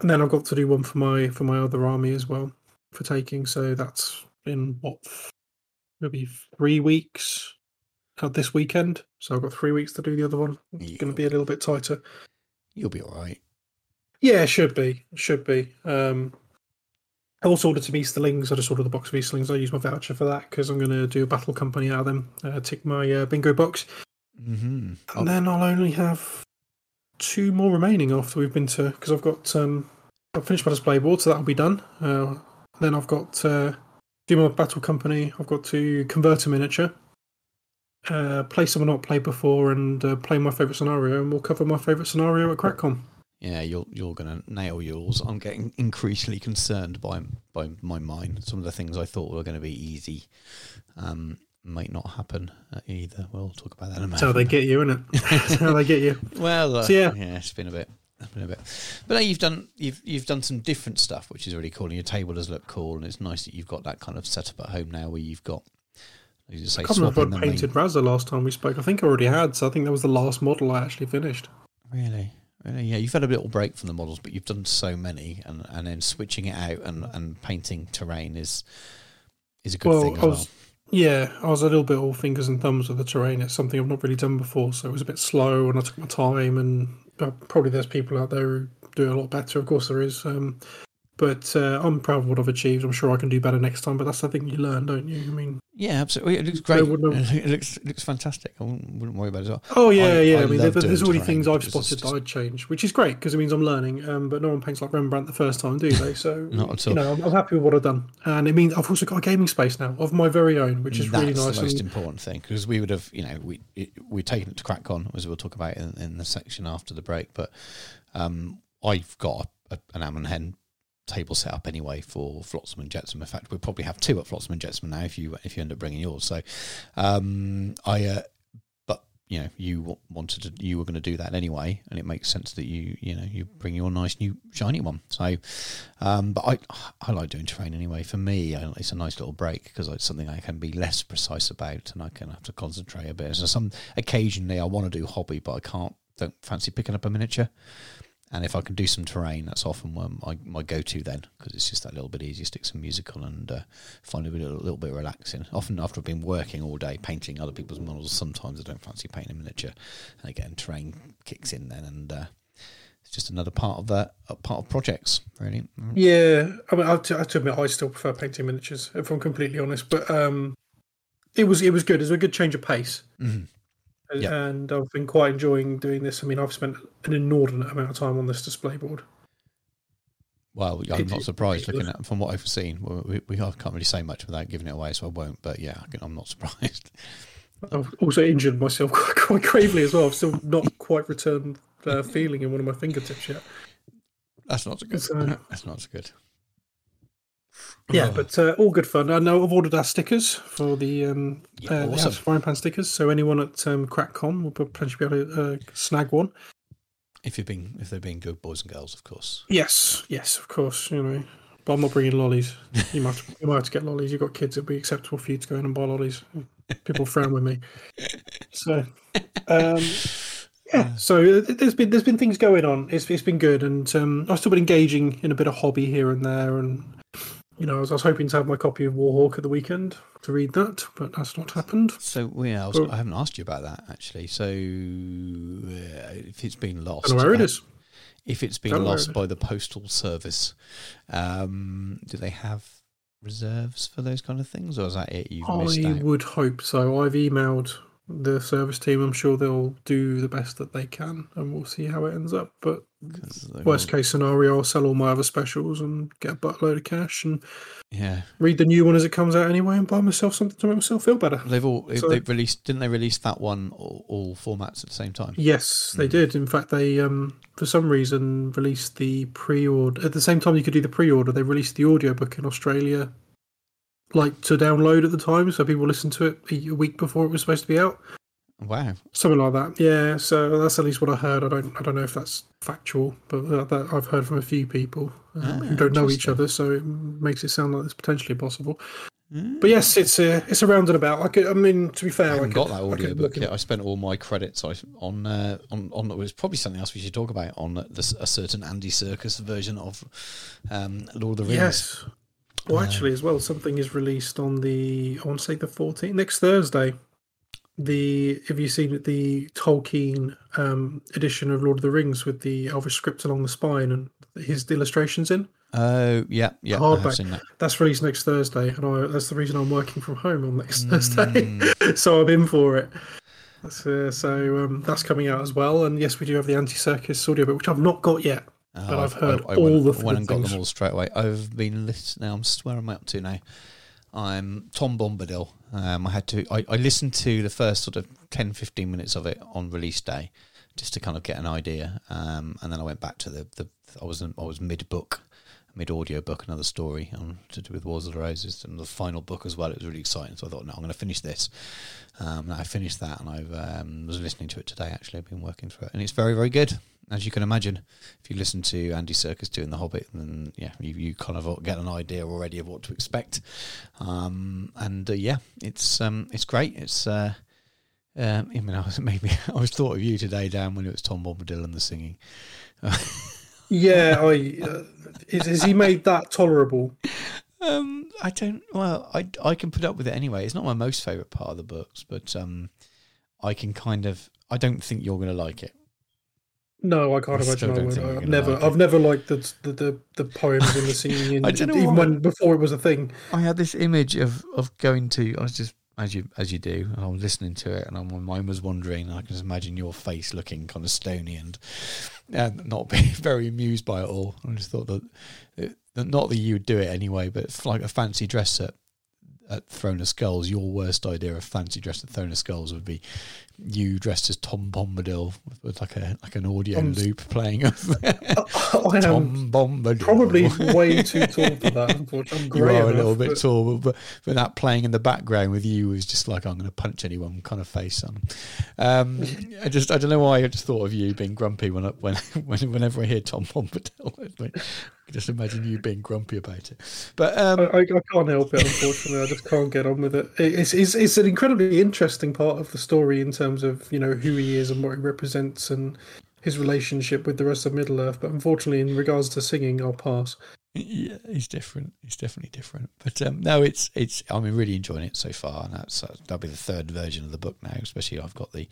and then I've got to do one for my for my other army as well for taking. So that's in what maybe three weeks uh, this weekend. So I've got three weeks to do the other one. It's going to be a little bit tighter. You'll be all right. Yeah, should be. Should be. Um, I also ordered some Easterlings. I just ordered the box of Easterlings. I use my voucher for that because I'm going to do a battle company out of them. Uh, tick my uh, bingo box. Mm-hmm. And then I'll only have two more remaining after we've been to because I've got um I've finished my display board, so that'll be done. Uh, then I've got uh, do my battle company. I've got to convert a miniature, uh, play someone not played before, and uh, play my favorite scenario, and we'll cover my favorite scenario at CrackCon. Yeah, you're you're gonna nail yours. I'm getting increasingly concerned by by my mind. Some of the things I thought were going to be easy um, might not happen uh, either. We'll talk about that in a That's how they get you, isn't it? <laughs> That's how they get you. Well, uh, So, yeah. yeah, it's been a bit, it's been a bit. But now you've done you've you've done some different stuff, which is really cool. And your table does look cool, and it's nice that you've got that kind of setup at home now, where you've got. You just say I can't remember if I painted Raz the last time we spoke. I think I already had, so I think that was the last model I actually finished. Really, yeah. You've had a little break from the models, but you've done so many, and and then switching it out and and painting terrain is is a good Well, thing as I well. Yeah, I was a little bit all fingers and thumbs with the terrain. It's something I've not really done before, so it was a bit slow, and I took my time. And uh, probably there's people out there who do a lot better. Of course, there is. Um, but uh, I'm proud of what I've achieved. I'm sure I can do better next time. But that's the thing you learn, don't you? I mean, Yeah, absolutely. It looks great. It looks it looks fantastic. I wouldn't, wouldn't worry about it at all. oh yeah, I- yeah. I I, mean, there, there's already things I've spotted just- that I'd change, which is great because it means I'm learning. Um, but no one paints like Rembrandt the first time, do they? <laughs> So Not at all. you know, I'm, I'm happy with what I've done, and it means I've also got a gaming space now of my very own, which is That's really nice. the most and- important thing because we would have, you know, we it, we'd taken it to CrackCon as we'll talk about in, in the section after the break. But um, I've got a, an Amon Hen table set up anyway for Flotsam and Jetsam. In fact, we'll probably have two at Flotsam and Jetsam now if you if you end up bringing yours. So um, I, uh, but you know, you wanted to, you were going to do that anyway, and it makes sense that you you know you bring your nice new shiny one. So, um, but I I like doing terrain anyway. For me, I, it's a nice little break because it's something I can be less precise about, and I can have to concentrate a bit. So some occasionally I want to do hobby, but I can't. Don't fancy picking up a miniature. And if I can do some terrain, that's often my, my go to then because it's just that little bit easier. Stick some music on and uh, find it a little, little bit relaxing. Often after I've been working all day painting other people's models, sometimes I don't fancy painting a miniature. And again, terrain kicks in then, and uh, it's just another part of that uh, part of projects. Really, Mm. Yeah, I mean, I have to, I have to admit, I still prefer painting miniatures, if I'm completely honest. But um, it was it was good. It was a good change of pace, Mhm. And, Yeah. and I've been quite enjoying doing this. I mean, I've spent an inordinate amount of time on this display board. Well, I'm It- not surprised looking at from what I've seen. We, we, I can't really say much without giving it away, so I won't. But yeah, I can- I'm not surprised. <laughs> I've also injured myself <laughs> quite, quite gravely as well. I've still not quite returned uh, feeling in one of my fingertips yet. That's not so good. So- <laughs> That's not so good. Yeah, Oh. but uh, all good fun. I know I've ordered our stickers for the um, Yeah, uh, awesome. Frying Pan stickers. So anyone at um, CrackCon will potentially be able to uh, snag one. If you've been, if they've been good boys and girls, of course. Yes, yes, of course. You know, but I'm not bringing lollies. <laughs> You might, you might have to get lollies. You've got kids. It'll be acceptable for you to go in and buy lollies. People frown with me. So, um, yeah. So uh, there's been there's been things going on. It's it's been good, and um, I've still been engaging in a bit of hobby here and there, and you know, I was, I was hoping to have my copy of Warhawk at the weekend to read that, but that's not happened. So yeah, I, was, Oh. I haven't asked you about that actually. So uh, if it's been I lost, don't know where it uh, is. If it's been Don't know where lost it by the postal service, um, do they have reserves for those kind of things, or is that it? You've missed I would hope so. I've emailed the service team. I'm sure they'll do the best that they can, and we'll see how it ends up. But worst case scenario, I'll sell all my other specials and get a buttload of cash and yeah, read the new one as it comes out anyway, and buy myself something to make myself feel better. they've all So- they've released. Didn't they release that one all, all formats at the same time? Yes, they Mm. did. In fact, they um, for some reason released the pre-order at the same time you could do the pre-order. They released the audiobook in Australia, like to download at the time, so people listened to it a a week before it was supposed to be out. Wow, Something like that. Yeah. So that's at least what I heard. I don't. I don't know if that's factual, but that, that I've heard from a few people um, Ah, who don't know each other, so it makes it sound like it's potentially possible. Mm. But yes, it's a it's around and about. I could. I mean, to be fair, I haven't could- got that I audiobook look yet. I spent all my credits I- on uh, on on. It was probably something else we should talk about on the, a certain Andy Serkis version of um, Lord of the Rings. Yes. Well, actually, as well, something is released on the I want to say the 14th next Thursday. The have you seen the Tolkien um, edition of Lord of the Rings with the Elvish script along the spine and his illustrations in? Oh yeah, yeah. Hardback. seen that. That's released next Thursday, and I, that's the reason I'm working from home on next Thursday. Mm. <laughs> so I'm in for it. That's, uh, so um, that's coming out as well. And yes, we do have the Andy Serkis audio book, which I've not got yet. But I've heard all went, the I went and got things. them all straight away. I've been listening. Now I'm where am I up to now? I'm Tom Bombadil. Um, I had to. I, I listened to the first sort of 10, 15 minutes of it on release day, just to kind of get an idea. Um, and then I went back to the. the I was in, I was mid book, mid audio book, another story on to do with Wars of the Roses, and the final book as well. It was really exciting. So I thought, no, I'm going to finish this. Um, and I finished that, and I um, was listening to it today. Actually, I've been working through it, and it's very, very good, as you can imagine. If you listen to Andy Serkis doing The Hobbit, then yeah, you, you kind of get an idea already of what to expect. Um, and uh, yeah, it's um, it's great. It's uh, um, I mean, I was <laughs> maybe I was thought of you today, Dan, when it was Tom Bombadil and the singing. <laughs> Yeah, I, uh, is, is he made that tolerable? Um, I don't. Well, I I can put up with it anyway. It's not my most favorite part of the books, but um, I can kind of. I don't think you're going to like it. No, I can't I imagine I would. I've never, like I've never liked the the the, the poems and the <laughs> singing, I don't know even when before it was a thing. I had this image of of going to. I was just as you as you do, and I was listening to it, and I, my mind was wandering. And I can just imagine your face looking kind of stony and and not being <laughs> very amused by it all. I just thought that, it, that not that you would do it anyway, but like a fancy dress at at Throne of Skulls. Your worst idea of fancy dress at Throne of Skulls would be you dressed as Tom Bombadil with like a like an audio Um, loop playing <laughs> of am Tom Bombadil. probably way too tall for that. Unfortunately, I'm <laughs> You are a little bit but- tall, but, but that playing in the background with you was just like I'm going to punch anyone kind of face on. Um, I just I don't know why I just thought of you being grumpy when I, when, <laughs> when whenever I hear Tom Bombadil, it's like, I can just imagine you being grumpy about it. But um, I, I, can't help it. Unfortunately, I just can't get on with it. It- It's, it's it's an incredibly interesting part of the story in terms of you know who he is and what he represents and his relationship with the rest of Middle Earth. But unfortunately, in regards to singing, I'll pass. Yeah, he's different. He's definitely different. But um, no, it's it's. I'm really enjoying it so far, and that's uh, that'll be the third version of the book now. Especially I've got the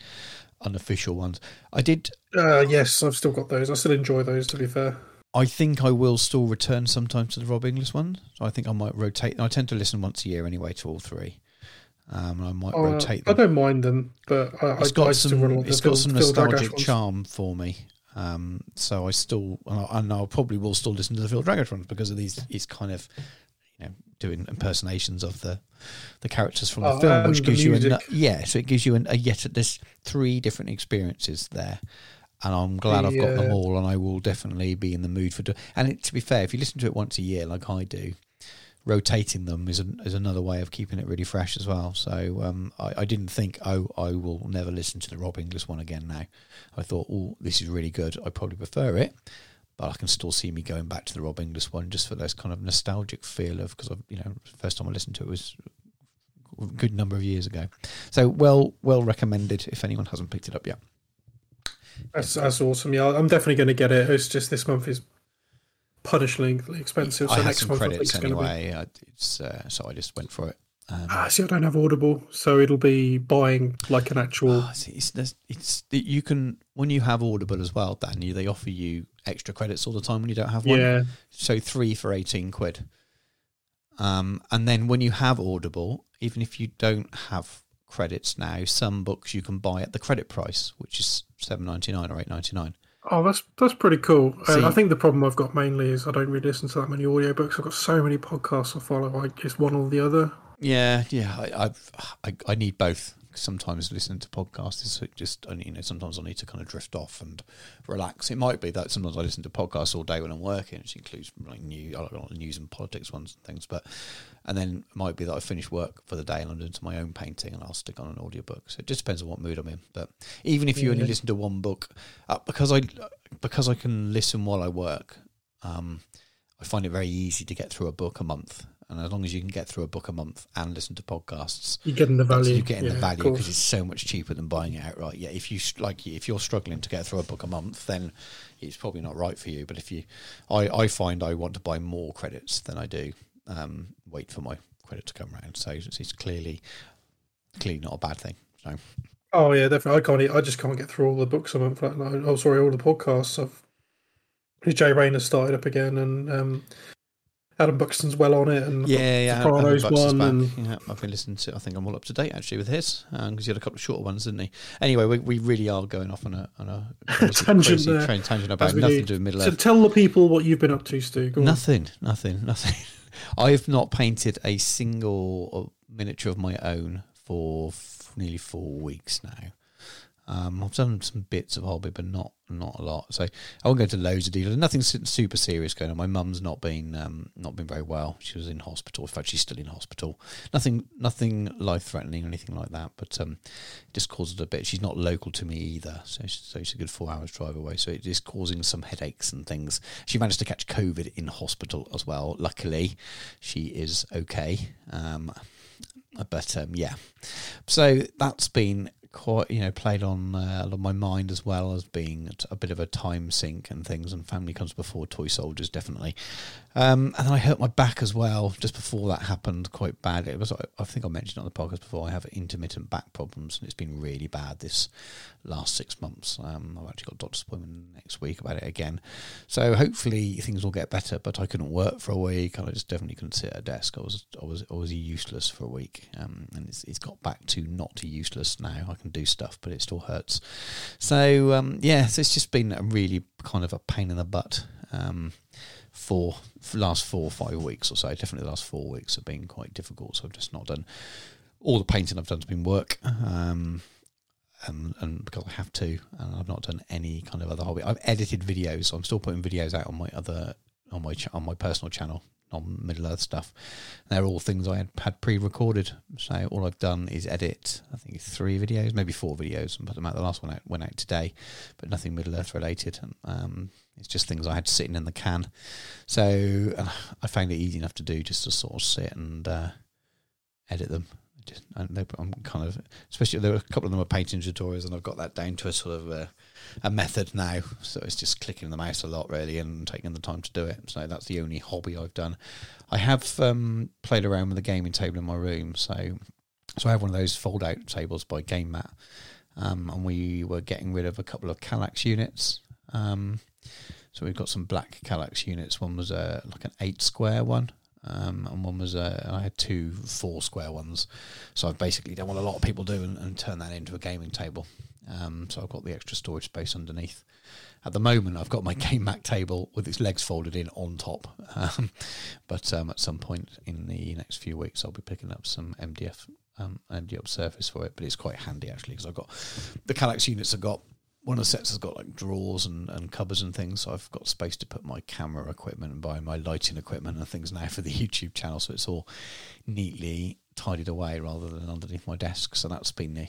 unofficial ones. I did. Uh, yes, I've still got those. I still enjoy those. To be fair, I think I will still return sometimes to the Rob Inglis one. So I think I might rotate. I tend to listen once a year anyway to all three. Um, and I might Uh, rotate I don't mind them, but I, It's I, got I some. It's got some nostalgic charm for me. Um, so I still, and I, and I probably will still listen to the Phil Dragash ones because of these. It's kind of, you know, doing impersonations of the the characters from the Oh, film, which gives you a yeah. So it gives you an, a yet there's three different experiences there. And I'm glad I've got them all, and I will definitely be in the mood for. Do- and it, to be fair, if you listen to it once a year, like I do, rotating them is an, is another way of keeping it really fresh as well. So um, I, I didn't think, oh, I will never listen to the Rob Inglis one again. Now I thought, oh, this is really good. I probably prefer it, but I can still see me going back to the Rob Inglis one just for this kind of nostalgic feel of because you know, first time I listened to it was a good number of years ago. So well, well recommended if anyone hasn't picked it up yet. That's that's awesome. Yeah, I'm definitely going to get it. It's just this month is punishingly expensive. So I had next some month I think credits it's going to be. anyway. I, it's uh, so I just went for it. Um, Ah, see, I don't have Audible, so it'll be buying like an actual. Oh, see, it's, it's you can when you have Audible as well, Dan. You they offer you extra credits all the time when you don't have one. yeah, So three for eighteen quid. Um, and then when you have Audible, even if you don't have credits now, some books you can buy at the credit price, which is seven ninety nine or eight ninety nine. Oh, that's that's pretty cool. Uh, See- I think the problem I've got mainly is I don't really listen to that many audiobooks. I've got so many podcasts I follow. Like it's one or the other. Yeah, yeah. I, I've, I I need both. Sometimes listening to podcasts is just you know sometimes I need to kind of drift off and relax. It might be that sometimes I listen to podcasts all day when I'm working, which includes like new like a lot of news and politics ones and things. But and then it might be that I finish work for the day and I'm doing my own painting and I'll stick on an audiobook. So it just depends on what mood I'm in. But even if you only listen to one book, uh, because I because I can listen while I work, um, I find it very easy to get through a book a month. And as long as you can get through a book a month and listen to podcasts, You're getting the value. you're getting yeah, the value because it's so much cheaper than buying it outright. Yeah, if you like, if you're struggling to get through a book a month, then it's probably not right for you. But if you, I, I find I want to buy more credits than I do um, wait for my credit to come around. So it's, it's clearly, clearly not a bad thing. So Oh yeah, definitely. I can't. I just can't get through all the books a month. Like, no, oh, sorry, all the podcasts. I've Jay Rayner started up again, and um, Adam Buxton's well on it, and yeah, yeah, Sopranos one, and Yeah, I've been listening to. I think I'm all up to date actually with his um, because he had a couple of shorter ones, didn't he? Anyway, we, we really are going off on a on a <laughs> crazy, Tangent crazy train tangent about nothing do. to do with Middle So Earth. tell the people what you've been up to, Stu. Nothing, nothing, nothing. <laughs> I've not painted a single uh, miniature of my own for f- nearly four weeks now. Um, I've done some bits of hobby, but not not a lot. So I won't go into loads of details. Nothing super serious going on. My mum's not been um, not been very well. She was in hospital. In fact, she's still in hospital. Nothing nothing life threatening or anything like that. But um, it just causes a bit. She's not local to me either, so she's, so she's a good four hours drive away. So it is causing some headaches and things. She managed to catch COVID in hospital as well. Luckily, she is okay. Um, but um, yeah, so that's been quite you know played on uh, my mind as well as being a bit of a time sink and things. And family comes before toy soldiers, definitely. Um, and then I hurt my back as well just before that happened quite badly. It was I think I mentioned on the podcast before I have intermittent back problems and it's been really bad this last six months. Um, I've actually got a doctor's appointment next week about it again. So hopefully things will get better. But I couldn't work for a week and I just definitely couldn't sit at a desk. I was I was I was useless for a week. Um, and it's, it's got back to not useless now. I can do stuff, but it still hurts. So um, yeah, so it's just been a really kind of a pain in the butt. For last four or five weeks or so. Definitely the last four weeks have been quite difficult. So I've just not done all the painting I've done has been work. Um, and, and because I have to, and I've not done any kind of other hobby. I've edited videos. So I'm still putting videos out on my other on my ch- on my personal channel on Middle Earth stuff. They're all things I had, had pre-recorded. So all I've done is edit. I think three videos, maybe four videos, and put them out. The last one out, went out today, but nothing Middle Earth related. Um, it's just things I had sitting in the can. So uh, I found it easy enough to do, just to sort of sit and uh, edit them. Just, I'm kind of, especially there were a couple of them are painting tutorials, and I've got that down to a sort of a, a method now. So it's just clicking the mouse a lot really, and taking the time to do it. So that's the only hobby I've done. I have um, played around with the gaming table in my room, so so I have one of those fold out tables by Game Mat, um, and we were getting rid of a couple of Kallax units. Um, so we've got some black Kallax units. One was a like an eight square one, um, and one was a, I had two four square ones. So I've basically done what a lot of people do and, and turn that into a gaming table. Um, so I've got the extra storage space underneath. At the moment, I've got my <laughs> game mat table with its legs folded in on top. Um, but um, at some point in the next few weeks, I'll be picking up some MDF um, MDF surface for it. But it's quite handy actually because I've got the Kallax units. I've got one of the sets has got like drawers and, and cupboards and things, so I've got space to put my camera equipment and buy my lighting equipment and things now for the <laughs> YouTube channel. So it's all neatly tidied away rather than underneath my desk. So that's been the,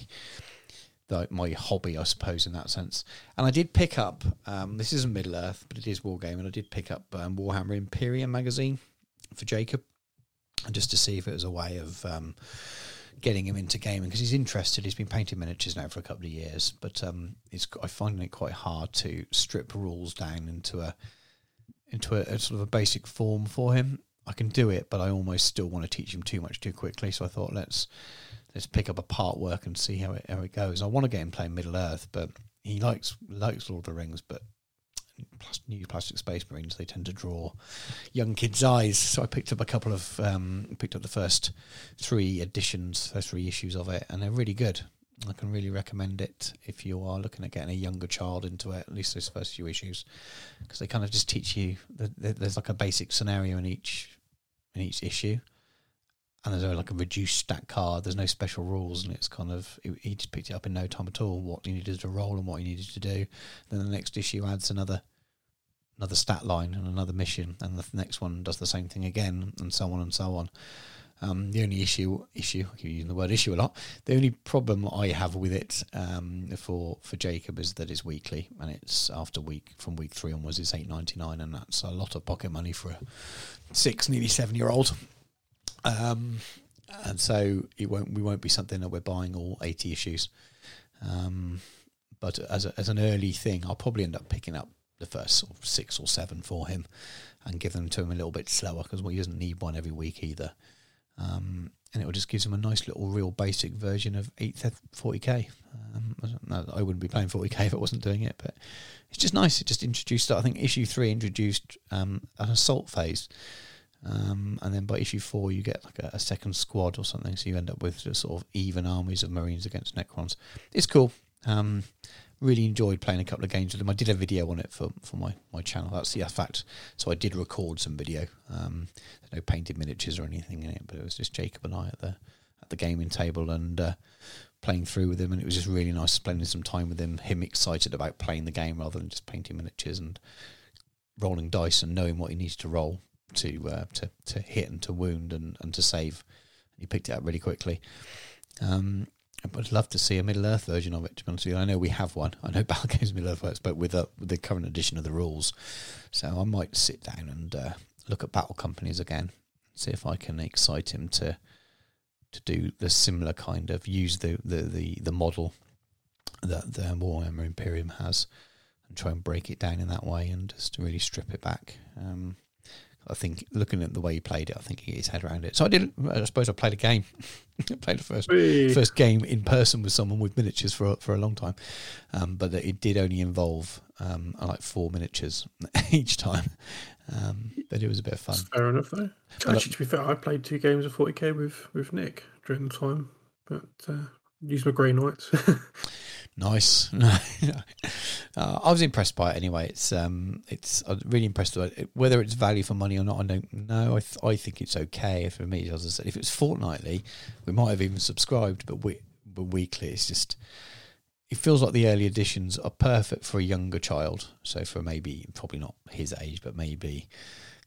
the my hobby, I suppose, in that sense. And I did pick up um, this isn't Middle Earth, but it is Wargame, and I did pick up um, Warhammer Imperium magazine for Jacob, and just to see if it was a way of. Um, getting him into gaming because he's interested. He's been painting miniatures now for a couple of years, but um, it's I find it quite hard to strip rules down into a into a, a, sort of a basic form for him. I can do it, but I almost still want to teach him too much too quickly. So I thought let's let's pick up a part work and see how it how it goes. I want to get him playing Middle Earth, but he likes likes Lord of the Rings, but new plastic space marines they tend to draw young kids' eyes. So I picked up a couple of um, picked up the first three editions, first three issues of it, and they're really good. I can really recommend it if you are looking at getting a younger child into it. At least those first few issues, because they kind of just teach you. There's like a basic scenario in each in each issue, and there's only like a reduced stat card. There's no special rules, and it's kind of he just picked it up in no time at all. What he needed to roll and what he needed to do. Then the next issue adds another another stat line and another mission, and the next one does the same thing again, and so on and so on. Um, the only issue, issue, I keep using the word issue a lot. The only problem I have with it um, for for Jacob is that it's weekly, and it's after week from week three onwards, it's eight ninety nine, and that's a lot of pocket money for a six, nearly seven year old. Um, and so it won't we won't be something that we're buying all eighty issues. Um, but as a, as an early thing, I'll probably end up picking up the first sort of six or seven for him and give them to him a little bit slower because well, he doesn't need one every week either. Um, and it will just gives him a nice little real basic version of 8th 40k. Um, I wouldn't be playing 40k if I wasn't doing it, but it's just nice. It just introduced, I think issue 3 introduced um, an assault phase. Um, and then by issue 4 you get like a, a, second squad or something, so you end up with just sort of even armies of marines against necrons. It's cool. Um, really enjoyed playing a couple of games with them. I did a video on it for, for my, my channel. That's the fact. So I did record some video. Um, no painted miniatures or anything in it, but it was just Jacob and I at the at the gaming table and uh, playing through with him. And it was just really nice spending some time with him. Him excited about playing the game rather than just painting miniatures and rolling dice and knowing what he needs to roll to uh, to to hit and to wound and, and to save. He picked it up really quickly. Um, I'd love to see a Middle Earth version of it. To be honest with you, I know we have one. I know <laughs> Battle Games Middle Earth works, but with, with the current edition of the rules, so I might sit down and uh, look at Battle Companies again, see if I can excite him to to do the similar kind of use the the the, the model that the Warhammer Imperium has, and try and break it down in that way, and just really strip it back. Um, I think looking at the way he played it, I think he get his head around it. So I did. I suppose I played a game. <laughs> Played the first Whee. first game in person with someone with miniatures for a- for a long time, um, but it did only involve um, like four miniatures <laughs> each time. Um, but it was a bit of fun. Fair enough, though. Actually, to be fair, I played two games of 40k with, with Nick during the time, but uh, used my Grey Knights. <laughs> Nice. <laughs> uh, I was impressed by it anyway. It's um, it's I'm really impressed it. Whether it's value for money or not, I don't know. I th- I think it's okay for me. As I said, if it's fortnightly, we might have even subscribed, but we but weekly, it's just it feels like the early editions are perfect for a younger child. So for maybe probably not his age, but maybe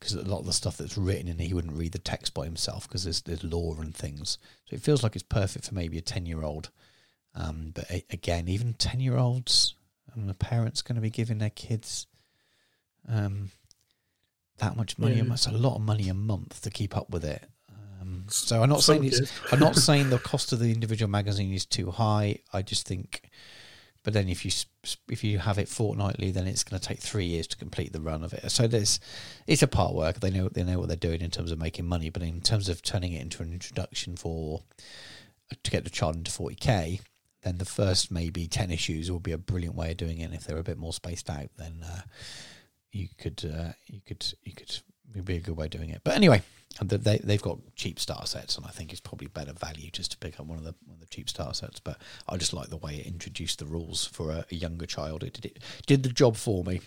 because a lot of the stuff that's written in, he wouldn't read the text by himself because there's there's lore and things. So it feels like it's perfect for maybe a ten year old. Um, but a- again, even ten year olds, and the parents going to be giving their kids um, that much money. Yeah. That's a lot of money a month to keep up with it. Um, so I'm not Some saying it's. I'm not <laughs> saying the cost of the individual magazine is too high. I just think, but then if you if you have it fortnightly, then it's going to take three years to complete the run of it. So there's it's a part work. They know they know what they're doing in terms of making money, but in terms of turning it into an introduction for to get the child into 40k, then the first maybe 10 issues will be a brilliant way of doing it. And if they're a bit more spaced out, then uh, you could uh, you could you could it'd be a good way of doing it. But anyway, they they've got cheap star sets, and I think it's probably better value just to pick up one of the one of the cheap star sets. But I just like the way it introduced the rules for a, a younger child. It did it did the job for me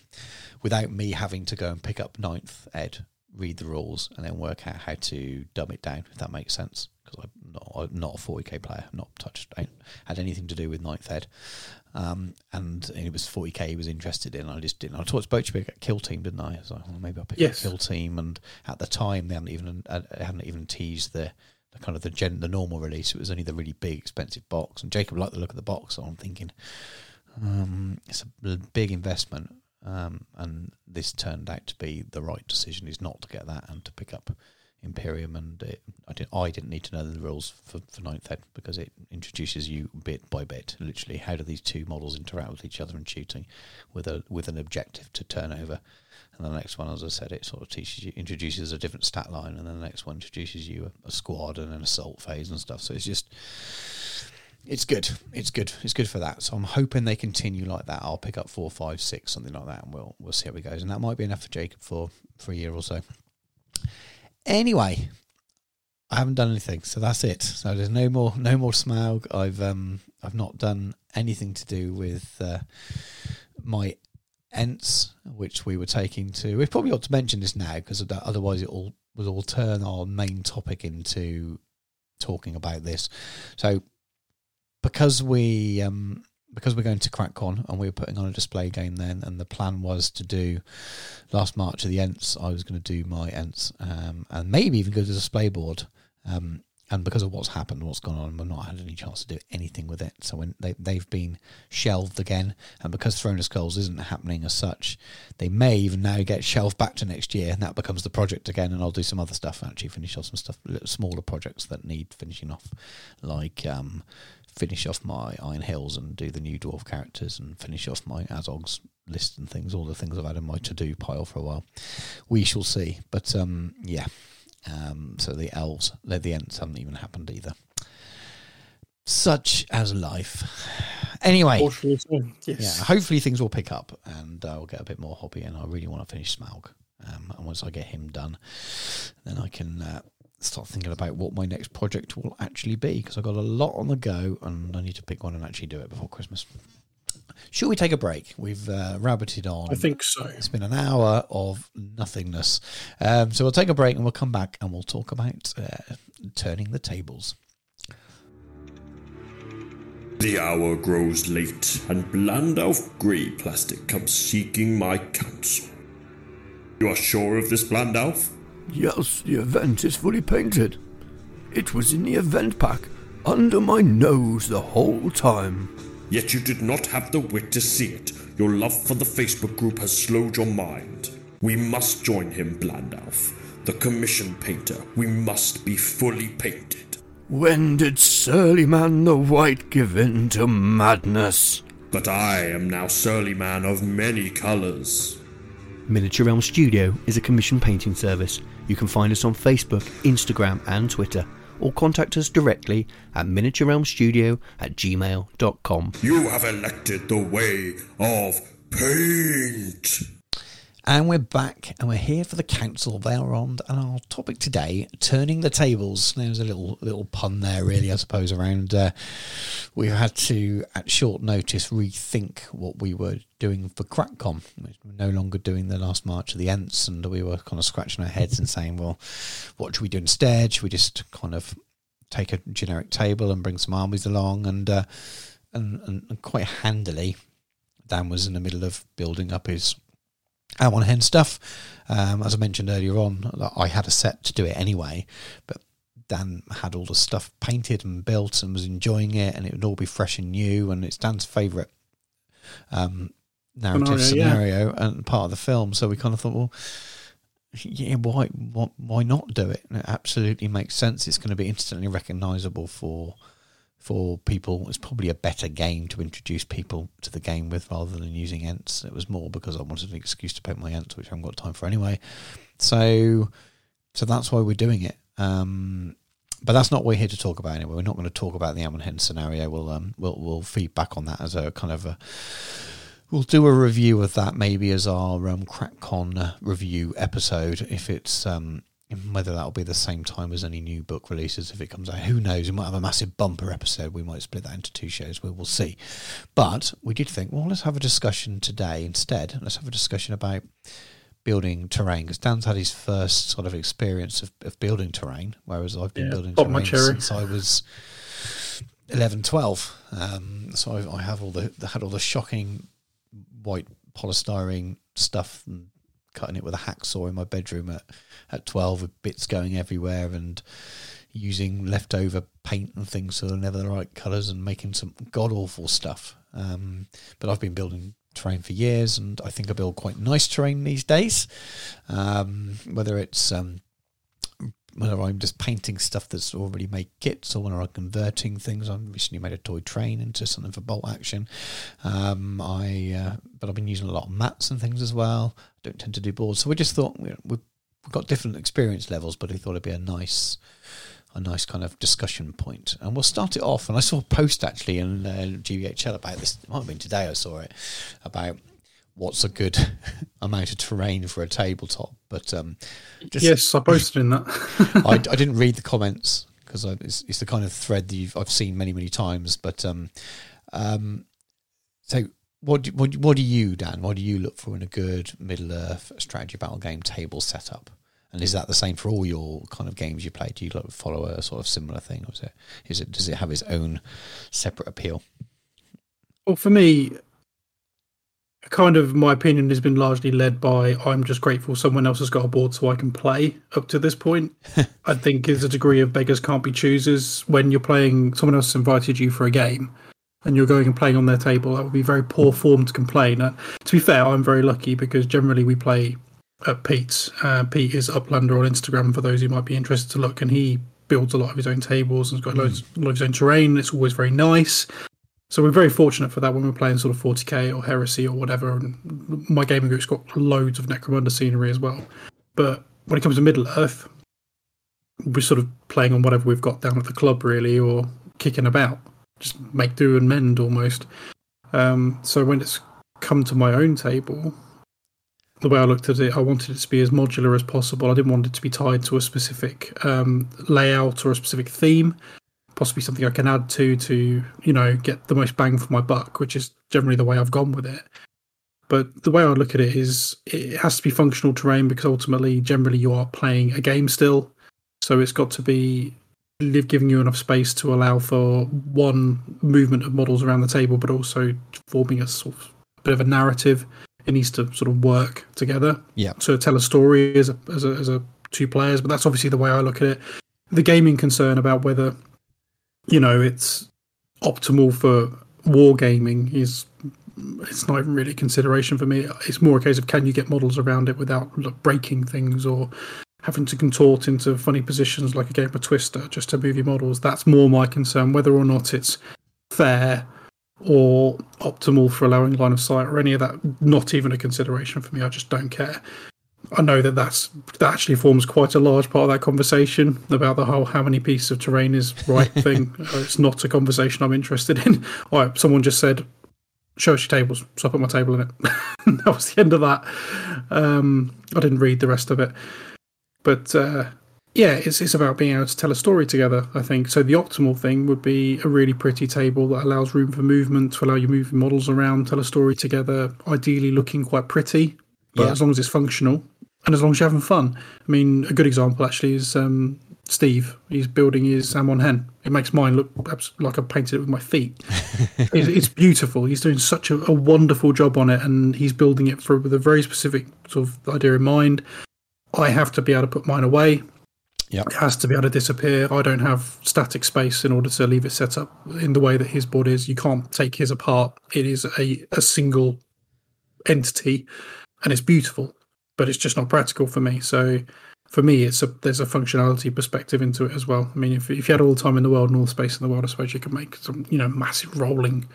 without me having to go and pick up ninth ed, read the rules, and then work out how to dumb it down. If that makes sense, because I'm not not a 40k player, not touched, had anything to do with ninth ed. Um, and it was 40k he was interested in. I just didn't. I talked to you about Kill Team, didn't I? I was like, well, maybe I'll pick Yes. up Kill Team. And at the time, they hadn't even uh, hadn't even teased the, the kind of the gen, the normal release. It was only the really big, expensive box. And Jacob liked the look of the box, so I'm thinking, um, it's a big investment. Um, and this turned out to be the right decision. Is not to get that and to pick up Imperium. And it, I didn't. I didn't need to know the rules for for ninth ed because it introduces you bit by bit. Literally, how do these two models interact with each other in shooting, with a with an objective to turn over. And the next one, as I said, it sort of teaches you, introduces a different stat line, and then the next one introduces you a, a squad and an assault phase and stuff. So it's just, it's good. It's good. It's good for that. So I'm hoping they continue like that. I'll pick up four, five, six, something like that, and we'll we'll see how it goes. And that might be enough for Jacob for for a year or so. Anyway, I haven't done anything, so that's it. So there's no more no more Smaug. I've um I've not done anything to do with uh, my Ents, which we were taking to. We probably ought to mention this now because otherwise it all will all turn our main topic into talking about this. So because we um because we're going to CrackCon and we were putting on a display game then, and the plan was to do last March of the Ents, I was going to do my Ents um, and maybe even go to the display board. Um, and because of what's happened, what's gone on, we've not had any chance to do anything with it. So when they they've been shelved again, and because Throne of Skulls isn't happening as such, they may even now get shelved back to next year, and that becomes the project again. And I'll do some other stuff, actually finish off some stuff, smaller projects that need finishing off, like um, finish off my Iron Hills and do the new dwarf characters, and finish off my Azogs list and things, all the things I've had in my to do pile for a while. We shall see, but um, yeah. Um, so the elves, the the ents haven't even happened either. Such as life. Anyway, Fortunately, so, yeah, hopefully things will pick up and uh, I'll get a bit more hobby. And I really want to finish Smaug. Um, and once I get him done, then I can uh, start thinking about what my next project will actually be because I've got a lot on the go and I need to pick one and actually do it before Christmas. Should we take a break? We've uh, rabbited on. I think so. It's been an hour of nothingness. Um, so we'll take a break and we'll come back and we'll talk about uh, turning the tables. The hour grows late, and Blandalf Grey Plastic comes seeking my counsel. You are sure of this, Blandalf? Yes, the event is fully painted. It was in the event pack, under my nose the whole time. Yet you did not have the wit to see it. Your love for the Facebook group has slowed your mind. We must join him, Blandalf. The commission painter. We must be fully painted. When did Surly Man the White give in to madness? But I am now Surly Man of many colors. Miniature Realm Studio is a commission painting service. You can find us on Facebook, Instagram, and Twitter, or contact us directly at miniaturerealmstudio at gmail.com. You have elected the way of paint. And we're back, and we're here for the council of Elrond, and our topic today: turning the tables. There's a little little pun there, really, I suppose. Around uh, we had to, at short notice, rethink what we were doing for CrackCon. We're no longer doing the last March of the Ents, and we were kind of scratching our heads and saying, "Well, what should we do instead? Should we just kind of take a generic table and bring some armies along?" And uh, and, and quite handily, Dan was in the middle of building up his Amon Hen stuff. Um, as I mentioned earlier on, I had a set to do it anyway, but Dan had all the stuff painted and built and was enjoying it, and it would all be fresh and new. And it's Dan's favourite um, narrative Scenario, scenario and part of the film. So we kind of thought, well, yeah, why, why, why not do it? And it absolutely makes sense. It's going to be instantly recognisable for for people. It's probably a better game to introduce people to the game with rather than using Ents. It was more because I wanted an excuse to paint my Ents, which I haven't got time for anyway. So, so that's why we're doing it. Um, but that's not what we're here to talk about anyway. We're not going to talk about the Amon Hen scenario. We'll um, we'll we'll feed back on that as a kind of a. We'll do a review of that maybe as our um, CrackCon review episode if it's um, whether that'll be the same time as any new book releases if it comes out who knows? We might have a massive bumper episode. We might split that into two shows. We will see. But we did think well let's have a discussion today instead. Let's have a discussion about building terrain because dan's had his first sort of experience of, of building terrain whereas i've been Yeah, building terrain since i was 11 12 um, so I, I have all the had all the shocking white polystyrene stuff and cutting it with a hacksaw in my bedroom at, at 12 with bits going everywhere and using leftover paint and things so they're never the right colours and making some god awful stuff. Um, but I've been building terrain for years and I think I build quite nice terrain these days. Um, whether it's um, whether I'm just painting stuff that's already made kits or whether I'm converting things. I recently made a toy train into something for bolt action. Um, I uh, but I've been using a lot of mats and things as well. Don't tend to do boards, so we just thought you know, we've, got different experience levels, but we thought it'd be a nice. A nice kind of discussion point. and we'll start it off. And I saw a post actually in uh, GVHL about this. It might have been today. I saw it about what's a good <laughs> amount of terrain for a tabletop. But um, just Yes, I posted in that. <laughs> I, <laughs> I didn't read the comments because it's, it's the kind of thread that you've, I've seen many many times. But um, um, so what do, what what do you Dan? What do you look for in a good Middle Earth strategy battle game table setup? And is that the same for all your kind of games you play? Do you like follow a sort of similar thing, or is it is it does it have its own separate appeal? Well, for me, kind of my opinion has been largely led by I'm just grateful someone else has got a board so I can play up to this point. <laughs> I think there's a degree of beggars can't be choosers when you're playing, someone else invited you for a game and you're going and playing on their table. That would be very poor form to complain. Uh, to be fair, I'm very lucky because generally we play at Pete's. Uh, Pete is Uplander on Instagram for those who might be interested to look, and he builds a lot of his own tables and has got loads, a lot of his own terrain. It's always very nice. So we're very fortunate for that when we're playing sort of 40k or heresy or whatever. And my gaming group's got loads of Necromunda scenery as well. But when it comes to Middle Earth, we're sort of playing on whatever we've got down at the club, really, or kicking about. Just make do and mend almost. Um, so when it's come to my own table, the way I looked at it, I wanted it to be as modular as possible. I didn't want it to be tied to a specific um, layout or a specific theme possibly something I can add to to you know get the most bang for my buck, which is generally the way I've gone with it. But the way I look at it is it has to be functional terrain because ultimately, generally, you are playing a game still, so it's got to be live giving you enough space to allow for one movement of models around the table, but also forming a sort of bit of a narrative. It needs to sort of work together Yeah, to tell a story as a, as a as a two players. But that's obviously the way I look at it. The gaming concern about whether you know it's optimal for wargaming is it's not even really a consideration for me. It's more a case of can you get models around it without breaking things or having to contort into funny positions like a game of Twister just to move your models. That's more my concern. Whether or not it's fair or optimal for allowing line of sight or any of that. Not even a consideration for me. I just don't care. I know that that's that actually forms quite a large part of that conversation about the whole how many pieces of terrain is right <laughs> thing. Uh, it's not a conversation I'm interested in. <laughs> Right, someone just said, "Show us your tables," so I put my table in it. <laughs> that was the end of that. Um, I didn't read the rest of it, but uh, yeah, it's it's about being able to tell a story together. I think so. The optimal thing would be a really pretty table that allows room for movement to allow you moving models around, tell a story together. Ideally, looking quite pretty, but Yeah. as long as it's functional and as long as you're having fun. I mean, a good example actually is um, Steve. He's building his Amon Hen. It makes mine look like I painted it with my feet. <laughs> it's, it's beautiful. He's doing such a, a wonderful job on it, and he's building it for with a very specific sort of idea in mind. I have to be able to put mine away. It has to be able to disappear. I don't have static space in order to leave it set up in the way that his board is. You can't take his apart. It is a, a single entity and it's beautiful, but it's just not practical for me. So for me, it's a there's a functionality perspective into it as well. I mean, if, if you had all the time in the world and all the space in the world, I suppose you could make some, you know, massive rolling,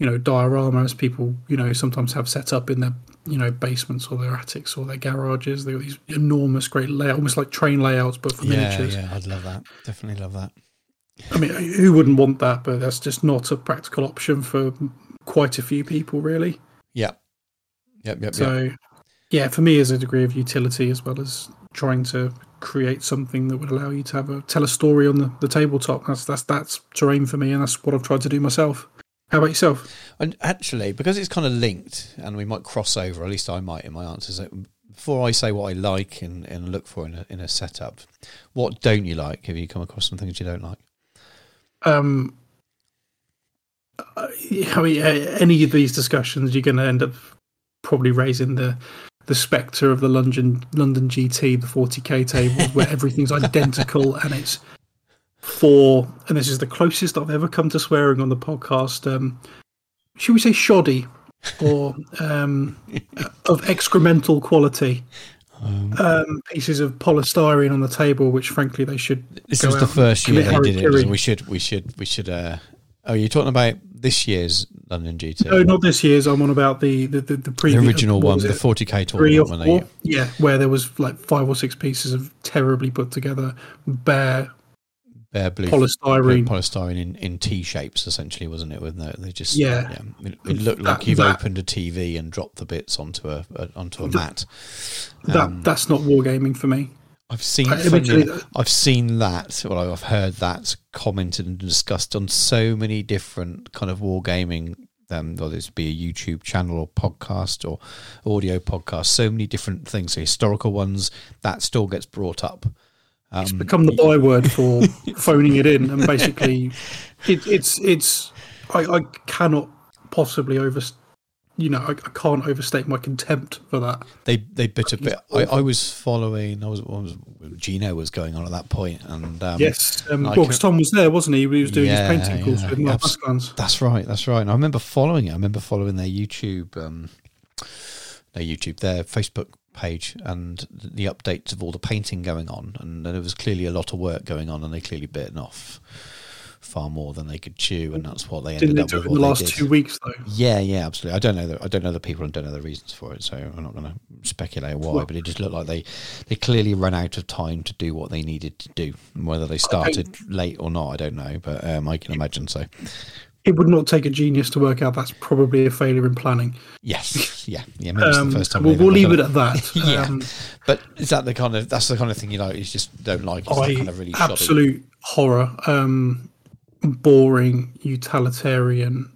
you know, dioramas people, you know, sometimes have set up in their, you know, basements or their attics or their garages. They've got these enormous, great layout, almost like train layouts, but for Yeah, miniatures. yeah, I'd love that. Definitely love that. I mean, who wouldn't want that? But that's just not a practical option for quite a few people, really. Yep. Yep, yep, yep. So, yeah, for me, as a degree of utility as well as trying to create something that would allow you to have a tell a story on the, the tabletop. That's that's that's terrain for me, and that's what I've tried to do myself. How about yourself? And actually, because it's kind of linked, and we might cross over, at least I might in my answers. Before I say what I like and, and look for in a, in a setup, what don't you like? Have you come across some things you don't like? Um, uh, I mean, uh, any of these discussions, you're going to end up probably raising the the spectre of the London London GT, the 40k table, where <laughs> everything's identical and it's for, and this is the closest I've ever come to swearing on the podcast. Um, should we say shoddy or um, of excremental quality? Um, pieces of polystyrene on the table, which frankly they should. This was the first year they did it. We should, we should, we should. Uh, oh, you're talking about this year's London GT, No, not this year's. I'm on about the the the, the the original one, the 40k three or tournament. Yeah, where there was like five or six pieces of terribly put together bare blue polystyrene. polystyrene in, in T shapes, essentially, wasn't it? With no, they just Yeah. It, it looked like you've that- opened a TV and dropped the bits onto a, a onto a mat. that that's not wargaming for me. I've seen, funny, I've seen that. Well, I've heard that commented and discussed on so many different kind of wargaming. Um, whether it's be a YouTube channel or podcast or audio podcast, so many different things. So historical ones that still gets brought up. Um, It's become the byword for <laughs> phoning it in, and basically, it, it's it's. I, I cannot possibly over, you know, I, I can't overstate my contempt for that. they they bit a bit. I, I was following. I was, was Gino was going on at that point, and um, yes, um, well, 'cause Tom was there, wasn't he? He was doing Yeah, his painting course yeah, with Mark abs- That's right. That's right. And I remember following it. I remember following their YouTube, um, their YouTube, their Facebook page, and the updates of all the painting going on. And there was clearly a lot of work going on, and they clearly bitten off far more than they could chew, and that's what they ended Didn't they up with. it in the last did. two weeks though? Yeah, yeah, absolutely. I don't know the I don't know the people and don't know the reasons for it, so I'm not going to speculate why. Well- but it just looked like they they clearly ran out of time to do what they needed to do. Whether they started late or not, I don't know, but um, I can imagine so. It would not take a genius to work out that's probably a failure in planning. Yes, <laughs> yeah, yeah. Maybe it's Um, the first time. we'll, we'll leave it at that. <laughs> yeah, Um, but is that the kind of that's the kind of thing you like? You just don't like. That I kind of really shoddy? absolute horror, um, boring, utilitarian.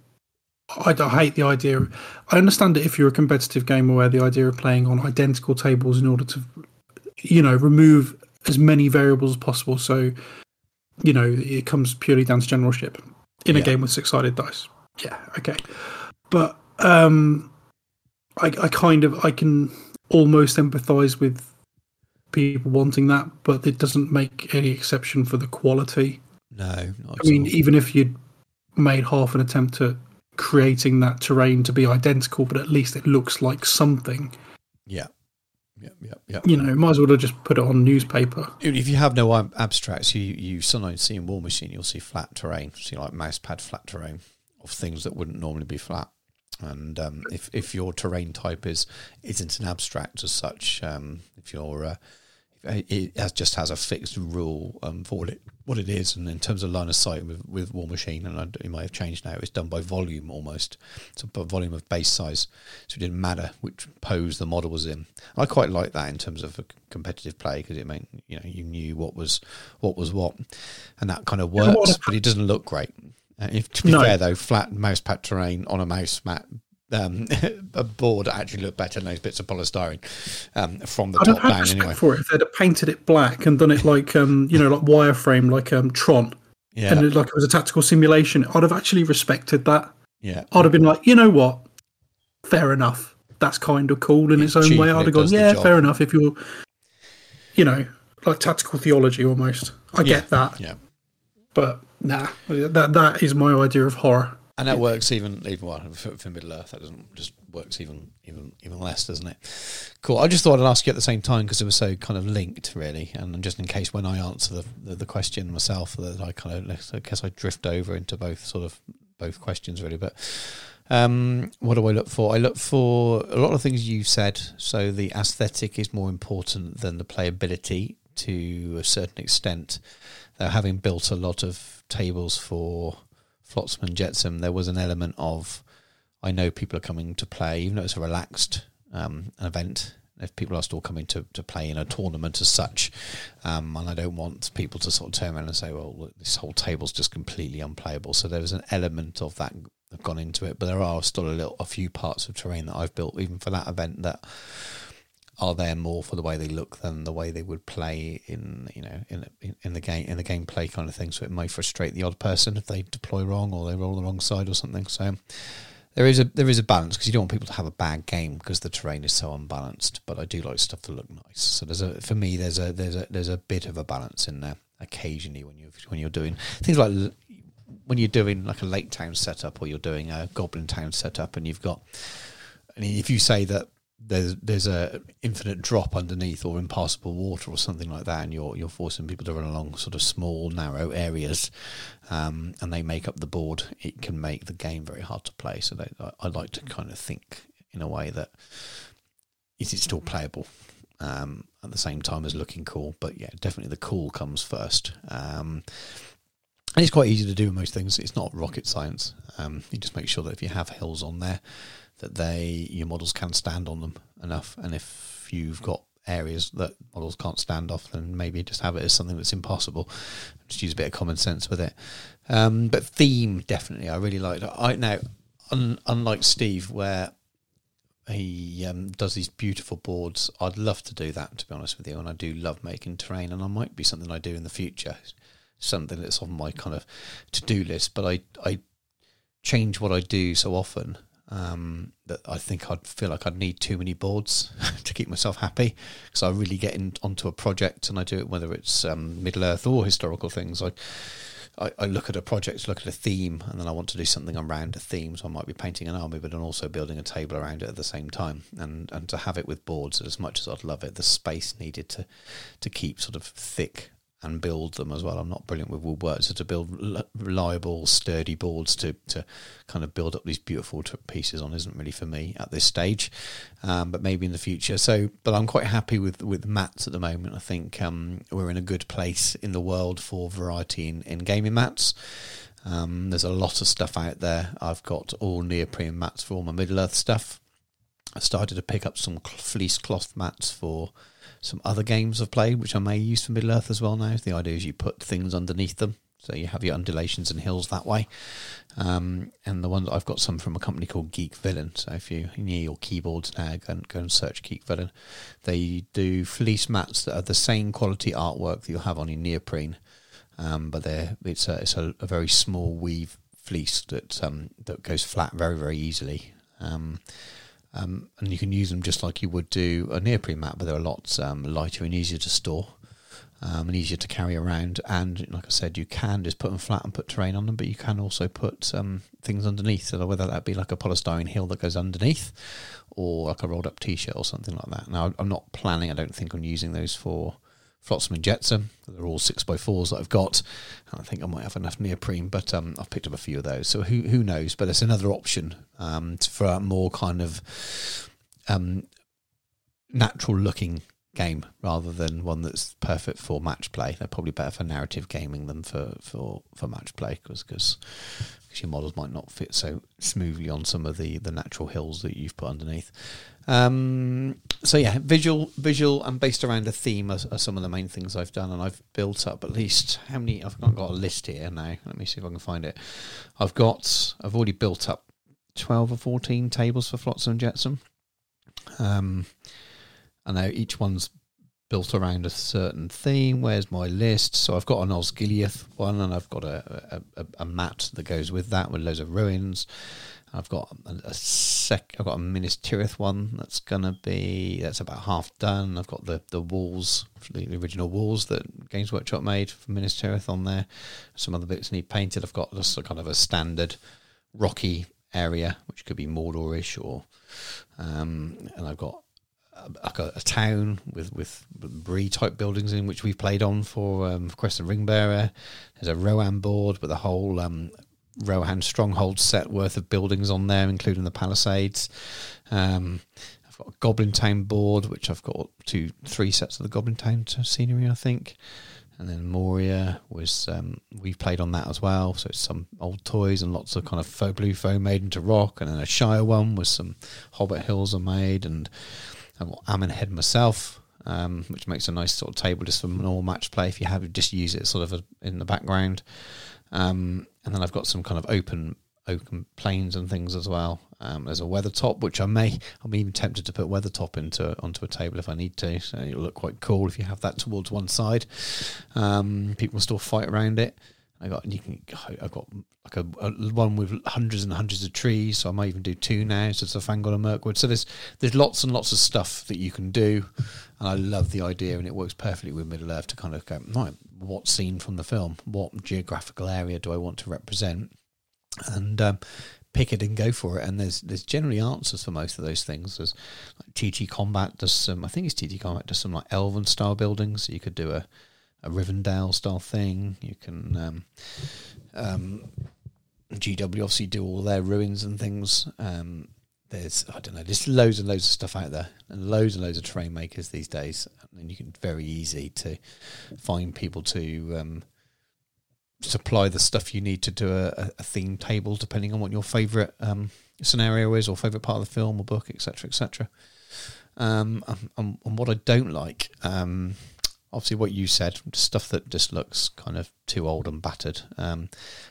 I, I hate the idea. I understand it if you're a competitive gamer where the idea of playing on identical tables in order to, you know, remove as many variables as possible. So, you know, it comes purely down to generalship in a game with six-sided dice. Yeah, okay, but um, I, I kind of I can almost empathise with people wanting that, but it doesn't make any exception for the quality. No, not I mean, all. even if you'd made half an attempt at creating that terrain to be identical, but at least it looks like something, yeah, yeah, yeah, yeah. you know, might as well have just put it on newspaper. If you have no abstracts, you you sometimes see in Warmachine, you'll see flat terrain, see like mouse pad flat terrain, of things that wouldn't normally be flat. And um, if if your terrain type is isn't an abstract as such, um, if you're uh, it has, just has a fixed rule um, for what it what it is, and in terms of line of sight with, with Warmachine, and I, it might have changed now. It's done by volume almost, so by volume of base size, so it didn't matter which pose the model was in. I quite like that in terms of a competitive play because it meant you know you knew what was what was what, and that kind of works, but it doesn't look great. Uh, if, to be no. fair though, flat mouse pad terrain on a mouse mat um, <laughs> a board actually look better than those bits of polystyrene um, from the I'd top down. Anyway, for it if they'd have painted it black and done it like um, you know, like wireframe, like um, Tron, yeah. and it, like it was a tactical simulation. I'd have actually respected that. Yeah, I'd have been like, you know what, fair enough. That's kind of cool in it's, its own way. I'd have gone, yeah, fair enough. If you're, you know, like tactical theology almost. I yeah. get that. Yeah, but nah, that that is my idea of horror. And that works even even well for, for, Middle Earth. That doesn't just works even even even less, doesn't it? Cool. I just thought I'd ask you at the same time because it was so kind of linked, really, and just in case when I answer the the, the question myself, that I kind of I guess I drift over into both sort of both questions really. But um, what do I look for? I look for a lot of things you've said. So the aesthetic is more important than the playability to a certain extent. They're having built a lot of tables for Flotsam and Jetsam, there was an element of I know people are coming to play, even though it's a relaxed um, event. If people are still coming to, to play in a tournament as such, um, and I don't want people to sort of turn around and say, "Well, look, this whole table's just completely unplayable." So there was an element of that gone into it, but there are still a little, a few parts of terrain that I've built even for that event that are there more for the way they look than the way they would play in you know in in the game in the gameplay kind of thing. So it may frustrate the odd person if they deploy wrong or they roll the wrong side or something. So there is a there is a balance because you don't want people to have a bad game because the terrain is so unbalanced. But I do like stuff to look nice. So there's a for me there's a there's a there's a bit of a balance in there occasionally when you when you're doing things like when you're doing like a lake town setup or you're doing a goblin town setup and you've got and if you say that there's there's a infinite drop underneath or impassable water or something like that, and you're you're forcing people to run along sort of small narrow areas, um, and they make up the board. It can make the game very hard to play. So they, I, I like to kind of think in a way that is it still playable um, at the same time as looking cool. But yeah, definitely the cool comes first. Um, and it's quite easy to do most things. It's not rocket science. Um, you just make sure that if you have hills on there, that they your models can stand on them enough. And if you've got areas that models can't stand off, then maybe just have it as something that's impossible. Just use a bit of common sense with it. Um, but theme definitely, I really like. That. I now, un, unlike Steve, where he um, does these beautiful boards. I'd love to do that, to be honest with you. And I do love making terrain, and I might be something I do in the future, something that's on my kind of to do list. But I I change what I do so often um, that I think I'd feel like I'd need too many boards <laughs> to keep myself happy because I really get in, onto a project and I do it whether it's um, Middle Earth or historical things. I, I, I look at a project, look at a theme, and then I want to do something around a theme. So I might be painting an army, but I'm also building a table around it at the same time. And and to have it with boards, as much as I'd love it, the space needed to to keep sort of thick and build them as well. I'm not brilliant with woodwork, so to build reliable, sturdy boards to to kind of build up these beautiful pieces on isn't really for me at this stage, um, but maybe in the future. So, but I'm quite happy with with mats at the moment. I think um, we're in a good place in the world for variety in, in gaming mats. Um, there's a lot of stuff out there. I've got all neoprene mats for all my Middle Earth stuff. I started to pick up some fleece cloth mats for some other games I've played, which I may use for Middle Earth as well now. The idea is you put things underneath them. So you have your undulations and hills that way. Um, and the ones I've got some from a company called Geek Villain. So if you're near your keyboards now, go and, go and search Geek Villain. They do fleece mats that are the same quality artwork that you'll have on your neoprene. Um, but they're, it's, a, it's a, a, very small weave fleece that um, that goes flat very, very easily. Um, um, and you can use them just like you would do a neoprene mat, but they're a lot um, lighter and easier to store um, and easier to carry around. And like I said, you can just put them flat and put terrain on them, but you can also put um, things underneath. So whether that be like a polystyrene hill that goes underneath, or like a rolled up t-shirt or something like that. Now I'm not planning. I don't think on using those for Flotsam and Jetsam. They're all six by fours that I've got. I think I might have enough neoprene, but um, I've picked up a few of those. So who who knows? But it's another option um, for a more kind of um, natural looking game rather than one that's perfect for match play. They're probably better for narrative gaming than for for, for match play because your models might not fit so smoothly on some of the the natural hills that you've put underneath. Um, so yeah, visual, visual, and based around a theme are, are, some of the main things I've done, and I've built up at least how many? I've got a list here now. Let me see if I can find it. I've got, I've already built up twelve or fourteen tables for Flotsam and Jetsam. Um, I know each one's built around a certain theme. Where's my list? So I've got an Osgiliath one, and I've got a, a, a mat that goes with that with loads of ruins. I've got a, a sec. I've got a Minas Tirith one that's gonna be that's about half done. I've got the the walls, the original walls that Games Workshop made for Minas Tirith on there. Some other bits need painted. I've got just a kind of a standard rocky area, which could be Mordorish or, um, and I've got like a, a, town with with Bree type buildings in which we've played on for um, Crescent Ringbearer. There's a Rohan board with a whole um, Rohan stronghold set worth of buildings on there, including the Palisades. Um, I've got a Goblin Town board, which I've got two, three sets of the Goblin Town scenery, I think. And then Moria was um, we've played on that as well. So it's some old toys and lots of kind of faux blue foam made into rock, and then a Shire one with some Hobbit hills are made, and I've got Amon myself, um, which makes a nice sort of table just for normal match play if you have just use it sort of a, in the background. Um, and then I've got some kind of open open planes and things as well. Um, there's a Weathertop, which I may I'm even tempted to put Weathertop into onto a table if I need to. So it'll look quite cool if you have that towards one side. Um, people still fight around it. I got you can I got like a, a, one with hundreds and hundreds of trees, so I might even do two now. So it's a Fangorn and Mirkwood. So there's there's lots and lots of stuff that you can do, and I love the idea, and it works perfectly with Middle Earth to kind of go right. What scene from the film? What geographical area do I want to represent? And um, pick it and go for it. And there's there's generally answers for most of those things. There's like TT Combat does some. I think it's TT Combat does some like Elven style buildings. So you could do a a Rivendell style thing. You can um, um, GW obviously do all their ruins and things. Um, there's I don't know, there's loads and loads of stuff out there, and loads and loads of terrain makers these days, and you can very easy to find people to um, supply the stuff you need to do a, a theme table, depending on what your favourite um, scenario is, or favourite part of the film or book, etc., etc. Um, and, and, what I don't like, um, obviously what you said, stuff that just looks kind of too old and battered. Um,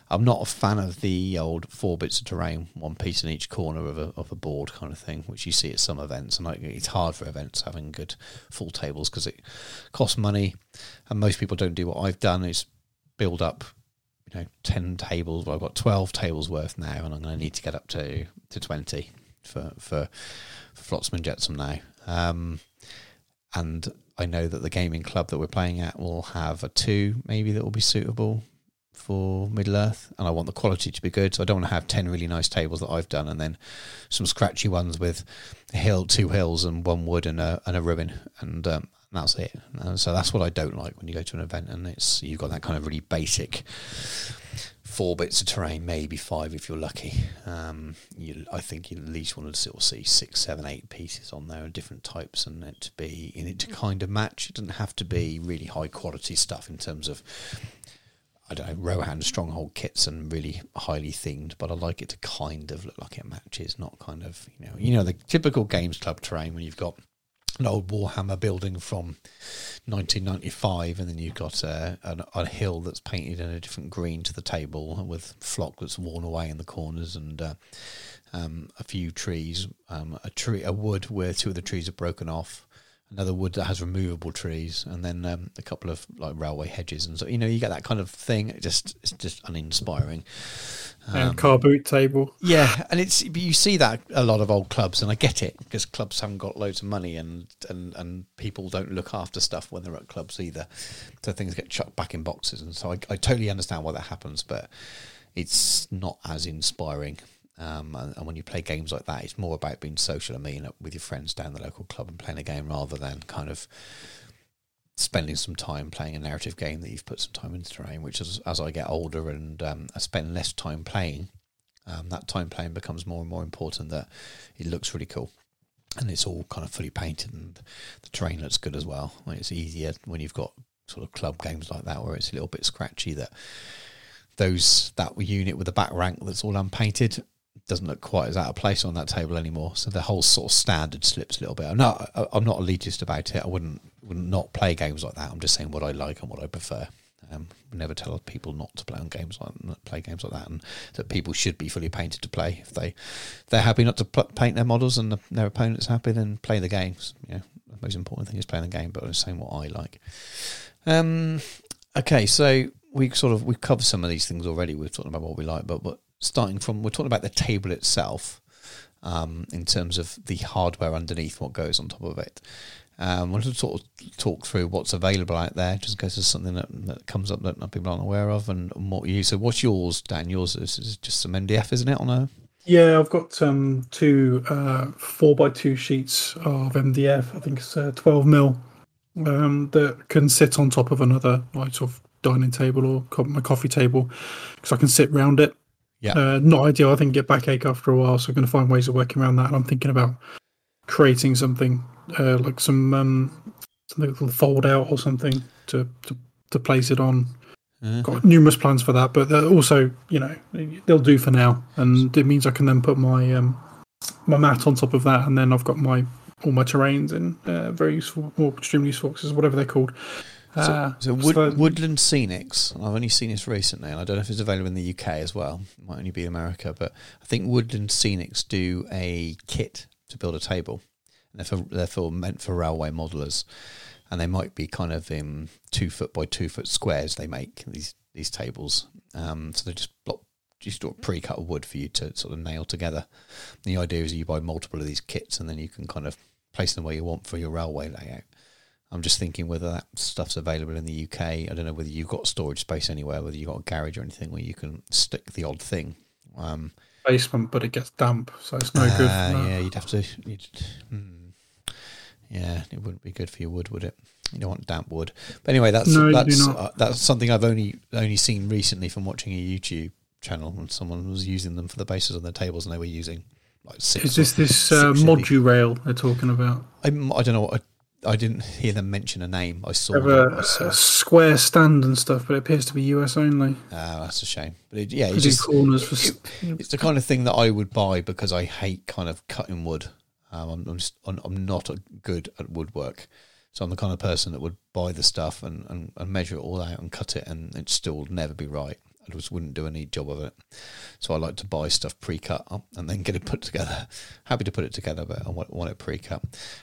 I'm not a fan of the old four bits of terrain, one piece in each corner of a of a board kind of thing, which you see at some events. And like, it's hard for events having good full tables because it costs money, and most people don't do what I've done is build up. You know, ten tables. Well, I've got twelve tables worth now, and I'm going to need to get up to to twenty for for, for Flotsam and Jetsam now. Um, and I know that the gaming club that we're playing at will have a two, maybe that will be suitable for Middle Earth, and I want the quality to be good. So I don't want to have ten really nice tables that I've done, and then some scratchy ones with a hill, two hills, and one wood and a and a ruin, and um, that's it. And so that's what I don't like when you go to an event, and it's you've got that kind of really basic four bits of terrain, maybe five if you're lucky. Um, you, I think you at least want to sort of see six, seven, eight pieces on there, and different types, and it to be in it to kind of match. It doesn't have to be really high quality stuff in terms of I don't know Rohan stronghold kits and really highly themed, but I like it to kind of look like it matches, not kind of you know you know the typical games club terrain when you've got an old Warhammer building from 1995, and then you've got a, a, a, hill that's painted in a different green to the table with flock that's worn away in the corners, and uh, um, a few trees, um, a tree, a wood where two of the trees are broken off, another wood that has removable trees, and then um, a couple of like railway hedges, and so you know you get that kind of thing. It just it's just uninspiring. Um, and car boot table. Yeah, and it's you see that a lot of old clubs, and I get it because clubs haven't got loads of money, and and and people don't look after stuff when they're at clubs either, so things get chucked back in boxes, and so I, I totally understand why that happens, but it's not as inspiring. Um, and, and, when you play games like that, it's more about being social and meeting up with your friends down the local club and playing a game rather than kind of spending some time playing a narrative game that you've put some time into terrain, which is as I get older and um, I spend less time playing, um, that time playing becomes more and more important. That it looks really cool, and it's all kind of fully painted, and the terrain looks good as well. Like it's easier when you've got sort of club games like that where it's a little bit scratchy. That those that unit with the back rank that's all unpainted doesn't look quite as out of place on that table anymore. So the whole sort of standard slips a little bit. I'm not I'm not elitist about it. I wouldn't would not play games like that. I'm just saying what I like and what I prefer. Um, never tell people not to play on games like play games like that, and that people should be fully painted to play. If they they're happy not to pl- paint their models and the, their opponent's happy, then play the games. You know, the most important thing is playing the game. But I'm saying what I like. Um, okay, so we sort of we've covered some of these things already. We've talked about what we like, but but starting from we're talking about the table itself um, in terms of the hardware underneath what goes on top of it. Um, to sort of talk through what's available out there, just in case there's something that, that comes up that people aren't aware of, and, and what you. So, what's yours, Dan? Yours is, is just some MDF, isn't it? On a yeah, I've got um, two uh, four by two sheets of MDF. I think it's uh, twelve mil um, that can sit on top of another like sort of dining table or co- my coffee table because I can sit round it. Yeah, uh, not ideal. I think get backache after a while, so I'm going to find ways of working around that. And I'm thinking about creating something uh, like some um, something fold out or something to to, to place it on. Uh-huh. Got numerous plans for that, but also, you know, they'll do for now, and it means I can then put my um, my mat on top of that, and then I've got my all my terrains and uh, very useful or extremely useful boxes, whatever they're called. Uh, so, so Wood, so, Woodland Scenics, I've only seen this recently, and I don't know if it's available in the UK as well. It might only be America, but I think Woodland Scenics do a kit to build a table. And they're, for, they're for, meant for railway modelers, and they might be kind of in two foot by two foot squares. They make these these tables, um, so they just block just sort of pre-cut wood for you to sort of nail together. And the idea is you buy multiple of these kits, and then you can kind of place them where you want for your railway layout. I'm just thinking whether that stuff's available in the UK. I don't know whether you've got storage space anywhere, whether you've got a garage or anything where you can stick the odd thing. Um, Basement, but it gets damp, so it's no uh, good. Yeah, you'd have to. You'd, hmm. Yeah, it wouldn't be good for your wood, would it? You don't want damp wood. But anyway, that's no, that's uh, that's something I've only only seen recently from watching a YouTube channel, and someone was using them for the bases on their tables, and they were using like six. Is this this <laughs> uh, modu rail they're talking about? I, I don't know what I didn't hear them mention a name. I saw, a, saw. a, square stand and stuff, but it appears to be US only. Ah, that's a shame. But it, yeah, it's just corners for. It, it's the kind of thing that I would buy because I hate kind of cutting wood. Um, I'm, I'm, just, I'm not good at woodwork, so I'm the kind of person that would buy the stuff and, and, and measure it all out and cut it, and it still never be right. I just wouldn't do a neat job of it. So I like to buy stuff pre-cut and then get it put together. <laughs> Happy to put it together, but I want, want it pre-cut.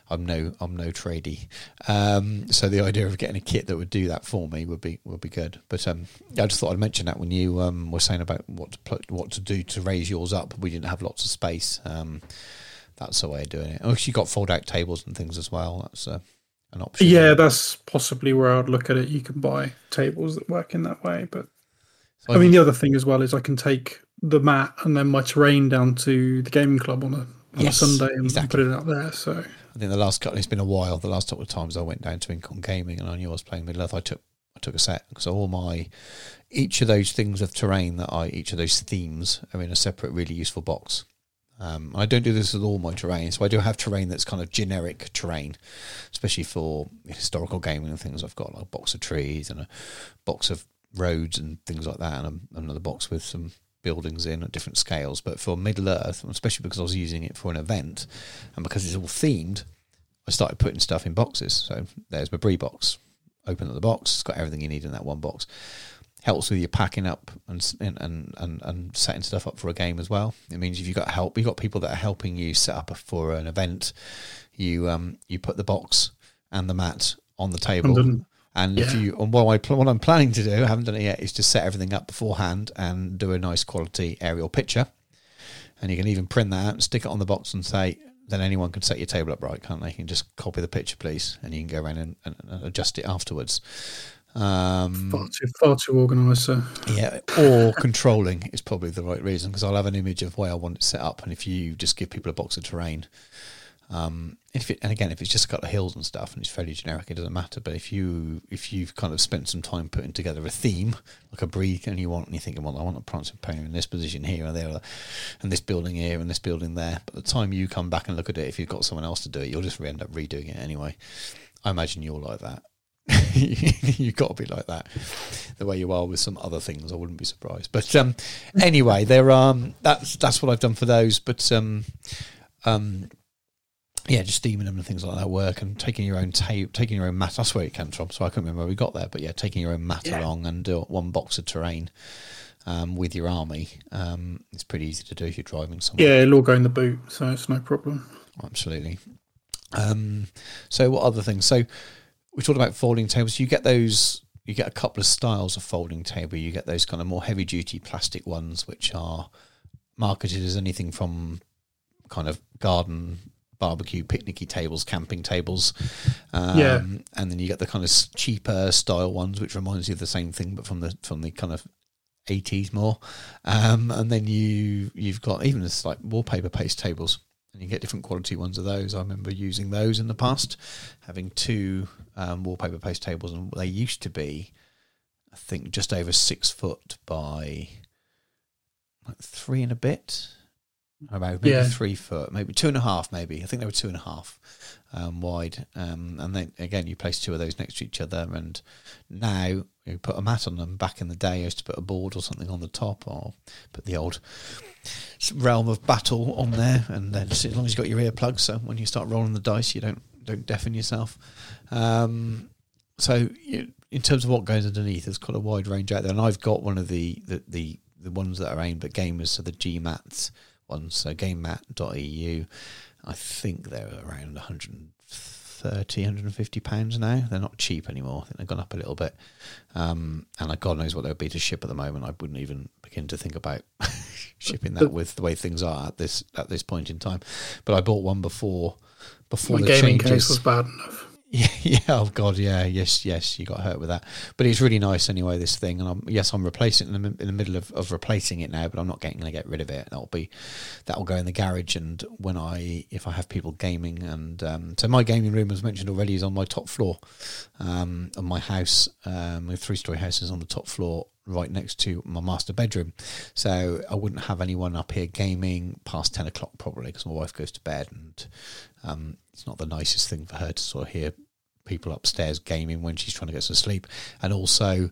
I'm no I'm no tradie, um, so the idea of getting a kit that would do that for me would be would be good. But um, I just thought I'd mention that when you um, were saying about what to what to do to raise yours up. We didn't have lots of space. Um, that's the way of doing it. Oh, you got fold-out tables and things as well. That's uh, an option. Yeah, that's possibly where I'd look at it. You can buy tables that work in that way, but so I mean, the other thing as well is I can take the mat and then my terrain down to the gaming club on a, on yes, a Sunday and exactly. put it up there. So I think the last couple, it's been a while. The last couple of times I went down to Incom Gaming and I knew I was playing Middle Earth, I took I took a set because all my each of those things of terrain that I each of those themes are in a separate, really useful box. Um, I don't do this with all my terrain, so I do have terrain that's kind of generic terrain, especially for historical gaming and things. I've got like a box of trees and a box of roads and things like that, and another box with some buildings in at different scales. But for Middle Earth, especially because I was using it for an event, and because it's all themed, I started putting stuff in boxes. So there's my Bree box. Open up the box, it's got everything you need in that one box. Helps with your packing up and and and and setting stuff up for a game as well. It means if you've got help, you've got people that are helping you set up for an event. You um you put the box and the mat on the table. And yeah. if you, and what, I, what I'm planning to do, I haven't done it yet, is to set everything up beforehand and do a nice quality aerial picture. And you can even print that out and stick it on the box and say, then anyone can set your table up right, can't they? You can just copy the picture, please, and you can go around and, and, and adjust it afterwards. Um, far too, far too organised, sir. Yeah, or <laughs> controlling is probably the right reason because I'll have an image of where I want it set up, and if you just give people a box of terrain, Um, if it, and again, if it's just couple of hills and stuff and it's fairly generic, it doesn't matter. But if you if you've kind of spent some time putting together a theme, like a breed, and you want and you're thinking, well, I want a prancing pony in this position here and there, and this building here and this building there. But the time you come back and look at it, if you've got someone else to do it, you'll just end up redoing it anyway. I imagine you're like that. <laughs> You've got to be like that, the way you are with some other things. I wouldn't be surprised. But um, anyway, there um, that's that's what I've done for those. But um, um, yeah, just steaming them and things like that work, and taking your own tape, taking your own mat. That's where it comes from. So I can't remember where we got there, but yeah, taking your own mat Yeah. along and do one box of terrain um, with your army. Um, it's pretty easy to do if you're driving somewhere. Yeah, it'll all go in the boot, so it's no problem. Absolutely. Um, so what other things? So we talked about folding tables. You get those. You get a couple of styles of folding table. You get those kind of more heavy duty plastic ones, which are marketed as anything from kind of garden barbecue picnicky tables camping tables. Um, Yeah. and then you get the kind of cheaper style ones which reminds you of the same thing but from the from the kind of 80s more. Um, and then you you've got even this like wallpaper paste tables and you get different quality ones of those. I remember using those in the past having two um, wallpaper paste tables and they used to be i think just over six foot by like three and a bit about maybe Yeah. three foot maybe two and a half maybe. I think they were two and a half um, wide. Um, and then again you place two of those next to each other and now you put a mat on them. Back in the day I used to put a board or something on the top or put the old realm of battle on there. And then as long as you've got your earplugs so when you start rolling the dice you don't don't deafen yourself. Um, so you, in terms of what goes underneath there's quite a wide range out there. And I've got one of the the, the, the ones that are aimed at gamers so the GMATs ones so gamemat.eu I think they're around 130 150 pounds now. They're not cheap anymore. I think they've gone up a little bit. Um, and God knows what they would be to ship at the moment. I wouldn't even begin to think about <laughs> shipping that with the way things are at this at this point in time. But I bought one before before My the gaming changes. case was bad enough. Yeah, <laughs> yeah, oh god, yeah, yes, yes, you got hurt with that, but it's really nice anyway. This thing, and I'm yes, I'm replacing it in the, in the middle of, of replacing it now, but I'm not getting going to get rid of it. That'll be that'll go in the garage, and when I if I have people gaming, and um, so my gaming room, as mentioned already, is on my top floor um, of my house. Um, my three story house is on the top floor, right next to my master bedroom. So I wouldn't have anyone up here gaming past ten o'clock probably because my wife goes to bed, and um, it's not the nicest thing for her to sort of hear people upstairs gaming when she's trying to get some sleep. And also,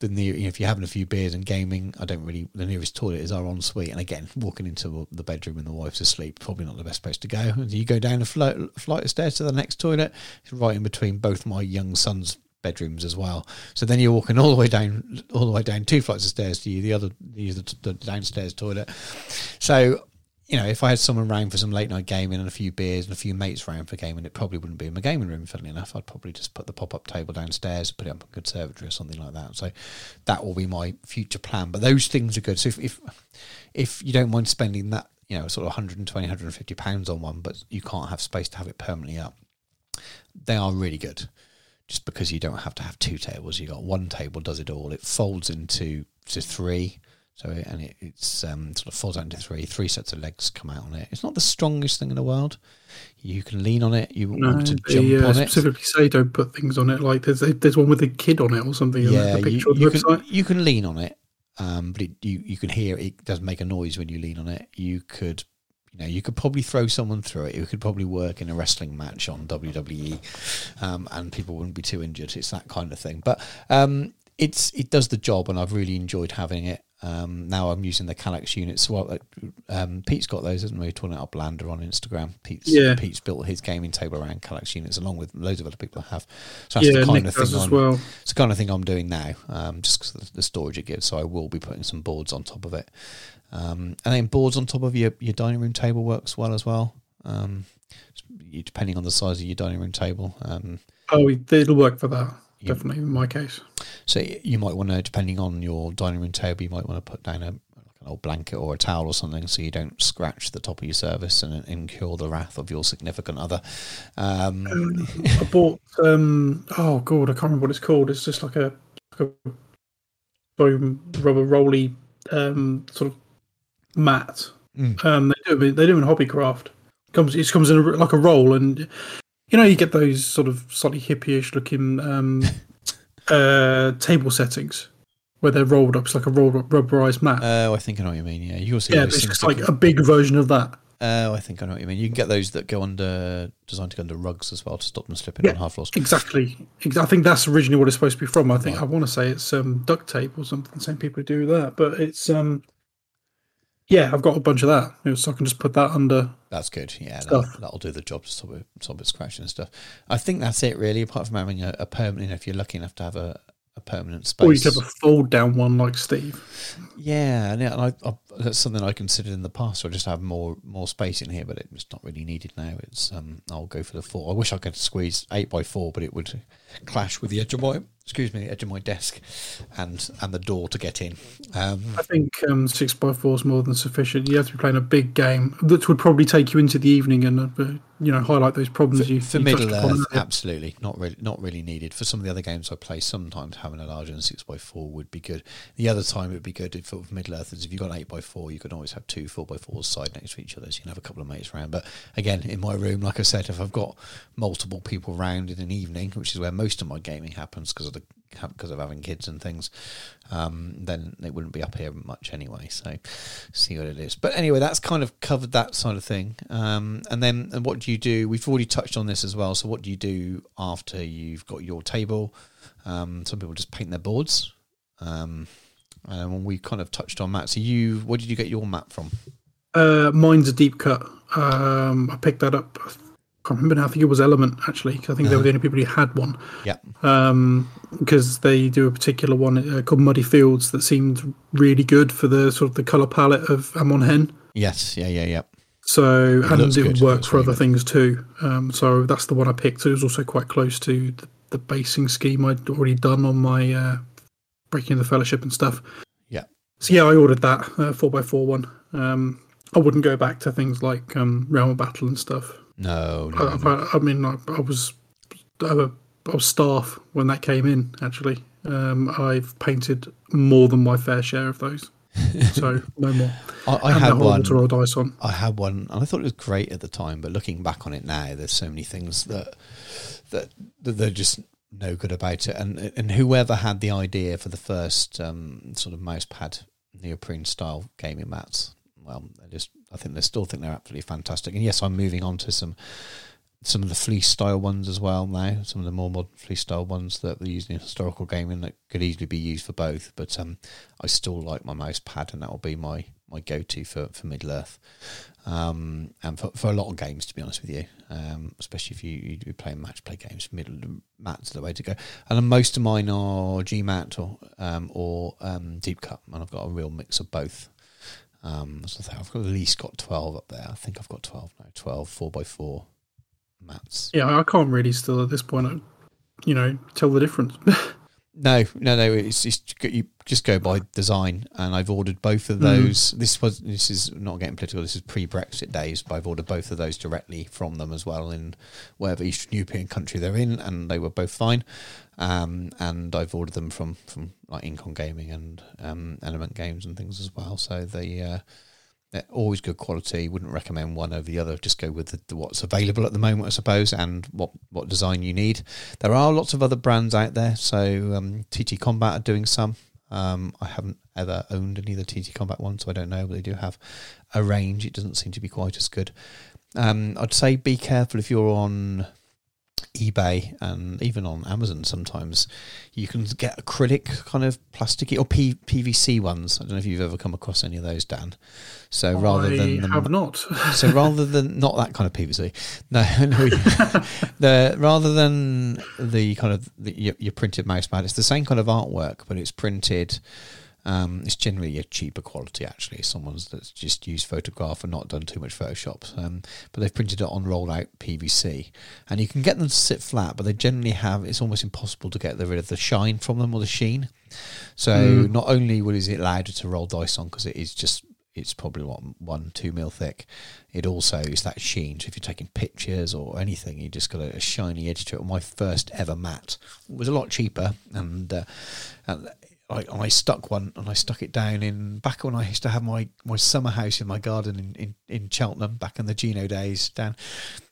the near you know, if you're having a few beers and gaming, I don't really. The nearest toilet is our ensuite, and again, walking into the bedroom when the wife's asleep probably not the best place to go. And You go down a flight, flight of stairs to the next toilet, it's right in between both my young sons' bedrooms as well. So then you're walking all the way down, all the way down two flights of stairs to you, the other, the, the downstairs toilet. So you know, if I had someone round for some late night gaming and a few beers and a few mates round for gaming, it probably wouldn't be in my gaming room. Funnily enough, I'd probably just put the pop up table downstairs, put it up in a conservatory or something like that. So that will be my future plan. But those things are good. So if if, if you don't mind spending that, you know, sort of 120, 150 pounds on one, but you can't have space to have it permanently up, they are really good. Just because you don't have to have two tables, you got one table does it all. It folds into to three. So and it, it's um, sort of folds out into three. Three sets of legs come out on it. It's not the strongest thing in the world. You can lean on it. You No, want to jump they uh, on it. specifically say don't put things on it. Like there's there's one with a kid on it or something. Yeah, you, you can you can lean on it, um, but it, you you can hear it does make a noise when you lean on it. You could. You know, you could probably throw someone through it. It could probably work in a wrestling match on WWE, um, and people wouldn't be too injured. It's that kind of thing. But um, it's it does the job, and I've really enjoyed having it. Um, now I'm using the Kallax units. Well, uh, um, Pete's got those, hasn't he? we? Talking about Blander on Instagram. Pete's Yeah. Pete's built his gaming table around Kallax units, along with loads of other people that have. So that's Yeah, the kind Nick of thing as I'm, well. it's the kind of thing I'm doing now, um, just because the, the storage it gives. So I will be putting some boards on top of it, um, and then boards on top of your, your dining room table works well as well. Um, depending on the size of your dining room table. Um, Oh, it'll work for that. Definitely in my case. so you might want to, depending on your dining room table, you might want to put down a like an old blanket or a towel or something, so you don't scratch the top of your service and incur the wrath of your significant other. Um, I bought um oh god, I can't remember what it's called. It's just like a, like a foam rubber rolly um sort of mat. Mm. Um they do it they do in Hobbycraft. comes it comes in a, like a roll, and you know you get those sort of slightly hippie-ish looking um, <laughs> uh, table settings where they're rolled up. It's like a rolled up rubberized mat. Oh, I think I know what you mean. Yeah, you also yeah, it's just like a big version of that. Oh, I think I know what you mean. You can get those that go under, designed to go under rugs as well to stop them slipping Yeah. on hard floors. Exactly. I think that's originally what it's supposed to be from. I think I want to say it's um, duct tape or something. The Same people who do that, but it's um, yeah, I've got a bunch of that, so I can just put that under. That's good. Yeah, that'll, that'll do the job to stop it, stop it scratching and stuff. I think that's it really. Apart from having a, a permanent, if you're lucky enough to have a, a permanent space. Or you could have a fold down one like Steve. Yeah, and, yeah, and I, I, that's something I considered in the past. I just have more more space in here, but it's not really needed now. It's um, I'll go for the four. I wish I could squeeze eight by four, but it would clash with the edge of my excuse me, the edge of my desk, and and the door to get in. Um, I think um, six by four is more than sufficient. You have to be playing a big game that would probably take you into the evening and uh, you know highlight those problems you for you Middle Earth, absolutely not really, not really needed. For some of the other games I play, sometimes having a larger than six by four would be good. The other time it would be good if for Middle Earth is if you got an eight by four, you could always have two four by fours side next to each other, so you can have a couple of mates around. But again, in my room, like I said, if I've got multiple people round in an evening, which is where most of my gaming happens because of the because of having kids and things, um, then it wouldn't be up here much anyway. So see what it is. But anyway, that's kind of covered that side of thing. Um, and then and what do you do? We've already touched on this as well. So what do you do after you've got your table? Um, some people just paint their boards. Um, and when we kind of touched on that, so you, where did you get your map from? Uh, mine's a deep cut. Um, I picked that up. I can't remember now. I think it was Element actually. 'cause I think they were the only people who had one. Yeah, Um, because they do a particular one uh, called Muddy Fields that seemed really good for the sort of the color palette of Amon Hen. yes, yeah, yeah, yeah. So and it good. would work for really other things too. Um, so that's the one I picked. It was also quite close to the, the basing scheme I'd already done on my uh, Breaking the Fellowship and stuff. Yeah. So yeah, I ordered that uh, four x four one. Um, I wouldn't go back to things like um, Realm of Battle and stuff. No, no, I, no. I, I mean, I, I was I was staff when that came in. Actually, um, I've painted more than my fair share of those. <laughs> So no more. I, I had one. to roll dice on. I had one, and I thought it was great at the time. But looking back on it now, there's so many things that that, that they're just no good about it. And and whoever had the idea for the first um, sort of mouse pad neoprene style gaming mats, well, they just I think they still think they're absolutely fantastic. And yes, I'm moving on to some some of the fleece style ones as well now. Some of the more modern fleece style ones that they use in historical gaming that could easily be used for both. But um, I still like my mouse pad, and that will be my my go to for for Middle Earth, um, and for, for a lot of games. To be honest with you, um, especially if you you play match play games, middle mats the way to go. And most of mine are GMAT or um, or um, deep cut, and I've got a real mix of both. Um, so I've got at least got twelve up there. I think I've got twelve now. 12 four by four mats. Yeah, I can't really still at this point, uh, you know, tell the difference. <laughs> No, no, no. It's, it's you just go by design, and I've ordered both of those. This was this is not getting political. This is pre-Brexit days, but I've ordered both of those directly from them as well in whatever Eastern European country they're in, and they were both fine. Um, and I've ordered them from from like Incom Gaming and um, Element Games and things as well. So they uh, they're always good quality. Wouldn't recommend one over the other. Just go with the, the, what's available at the moment, I suppose, and what, what design you need. There are lots of other brands out there. So um, TT Combat are doing some. Um, I haven't ever owned any of the TT Combat ones, so I don't know. But they do have a range. It doesn't seem to be quite as good. Um, I'd say be careful if you're on eBay and even on Amazon sometimes you can get acrylic kind of plasticky or P- PVC ones. I don't know if you've ever come across any of those, Dan. So rather I than the have not. <laughs> so rather than not that kind of PVC, no, <laughs> no <laughs> the rather than the kind of the, your, your printed mouse pad, it's the same kind of artwork, but it's printed. Um, it's generally a cheaper quality actually. Someone's that's just used photograph and not done too much Photoshop. Um, but they've printed it on roll out PVC, and you can get them to sit flat, but they generally have. It's almost impossible to get rid of the shine from them or the sheen. So not only will is it allowed to roll dice on because it is just it's probably what one two mil thick. It also is that sheen. So if you're taking pictures or anything, you just got a, a shiny edge to it. My first ever mat was a lot cheaper, and, uh, and I, I stuck one and I stuck it down in back when I used to have my, my summer house in my garden in, in, in Cheltenham back in the Geno days. Dan,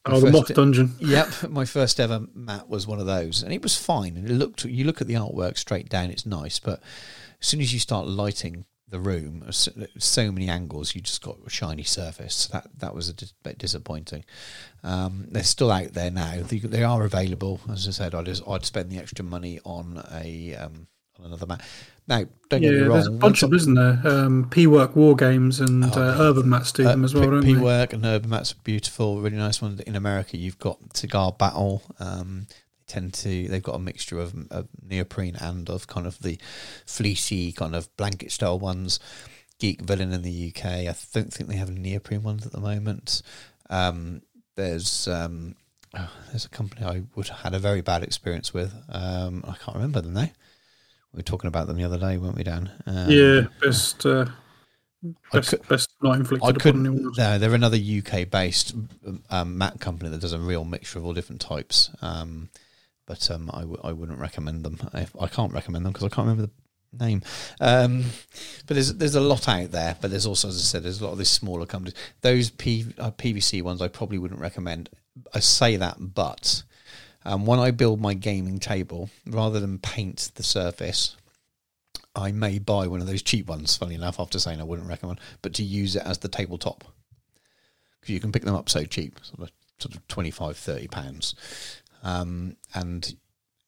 Oh, the moth dungeon. <laughs> Yep, my first ever mat was one of those, and it was fine. And it looked, you look at the artwork straight down, it's nice, but as soon as you start lighting the room, so, so many angles, you just got a shiny surface. That that was a dis- bit disappointing. Um, they're still out there now. They, they are available. As I said, I'd I'd spend the extra money on a um, on another mat. Now, don't get me wrong. there's a bunch of them, isn't there? Um, P Work War Games and Oh, uh, Urban Mats do them as well, don't P- Work and Urban Mats are beautiful, really nice ones. In America, you've got Cigar Battle. Um, they tend to they've got a mixture of, of neoprene and of kind of the fleecy kind of blanket style ones. Geek Villain in the UK. I don't think they have neoprene ones at the moment. Um, there's um, oh, there's a company I would have had a very bad experience with. Um, I can't remember them now. We were talking about them the other day, weren't we, Dan? Um, yeah, best, uh, I best, could- best not inflicted I upon couldn't. anyone. No, they're another UK based um, mat company that does a real mixture of all different types. Um, but um, I, w- I wouldn't recommend them. I, I can't recommend them because I can't remember the name. Um, but there's there's a lot out there. But there's also, as I said, there's a lot of these smaller companies. Those P, uh, PVC ones I probably wouldn't recommend. I say that, but um, when I build my gaming table, rather than paint the surface, I may buy one of those cheap ones, funny enough, after saying I wouldn't recommend, but to use it as the tabletop. Because you can pick them up so cheap, sort of, sort of 25, 30 pounds, um, and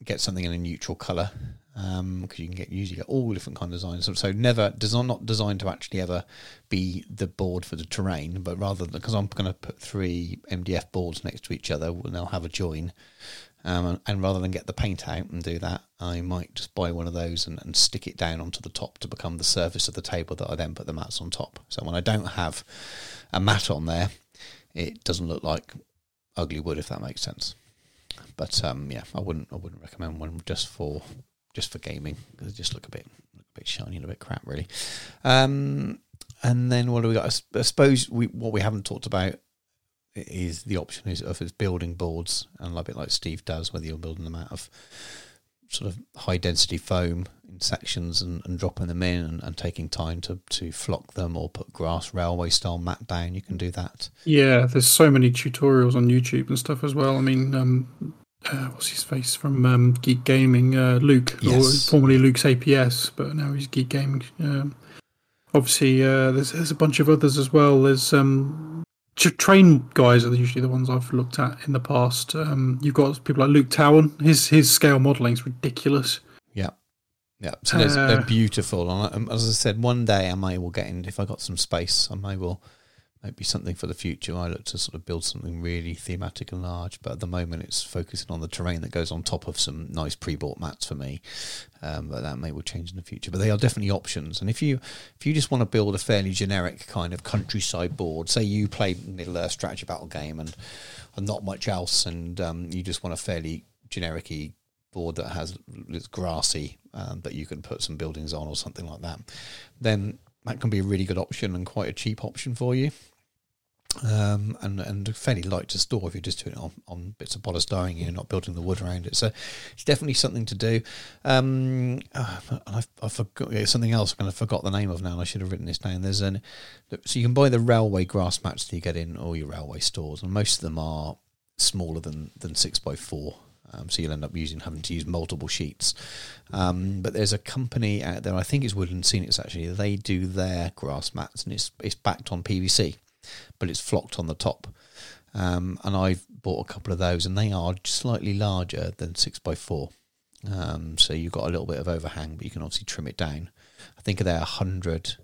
get something in a neutral colour. Because you can get usually get all different kind of designs. So, so never design not designed to actually ever be the board for the terrain, but rather because I'm going to put three MDF boards next to each other, and they'll have a join. Um, and rather than get the paint out and do that, I might just buy one of those and, and stick it down onto the top to become the surface of the table that I then put the mats on top. So when I don't have a mat on there, it doesn't look like ugly wood, if that makes sense. But um, yeah, I wouldn't I wouldn't recommend one just for just for gaming because it just look a bit look a bit shiny and a bit crap, really. Um, and then what do we got? I suppose we what we haven't talked about is the option is of his building boards and a bit like Steve does, whether you're building them out of sort of high density foam in sections and, and dropping them in and, and taking time to, to flock them or put grass railway style mat down, you can do that. Yeah, there's so many tutorials on YouTube and stuff as well. I mean, um, uh, what's his face from um, Geek Gaming? Uh, Luke, Yes. or formerly Luke's APS, but now he's Geek Gaming. Um, obviously, uh, there's, there's a bunch of others as well. There's um, train guys are usually the ones I've looked at in the past. Um, you've got people like Luke Towan. His his scale modelling is ridiculous. Yeah. Yeah. So there's- they're Uh, beautiful. And um, as I said, one day I may well get in, if I got some space, I may well, maybe something for the future. I look to sort of build something really thematic and large. But at the moment, it's focusing on the terrain that goes on top of some nice pre bought mats for me. Um, but that may well change in the future. But they are definitely options. And if you if you just want to build a fairly generic kind of countryside board, say you play Middle Earth strategy battle game and, and not much else, and um, you just want a fairly generic board that has it's grassy um, that you can put some buildings on or something like that, then that can be a really good option and quite a cheap option for you. Um, and and fairly light to store if you're just doing it on, on bits of polystyrene you're not building the wood around it. So it's definitely something to do. Um, uh, and I, forgot something else. I kind of forgot the name of now. And I should have written this down. There's an so you can buy the railway grass mats that you get in all your railway stores, and most of them are smaller than than six by four. Um, so you'll end up using having to use multiple sheets. Um, but there's a company out there, I think it's Woodland Scenics actually. They do their grass mats, and it's it's backed on PVC, but it's flocked on the top. Um, and I've bought a couple of those, and they are slightly larger than six by four. Um, so you've got a little bit of overhang, but you can obviously trim it down. I think they're a hundred.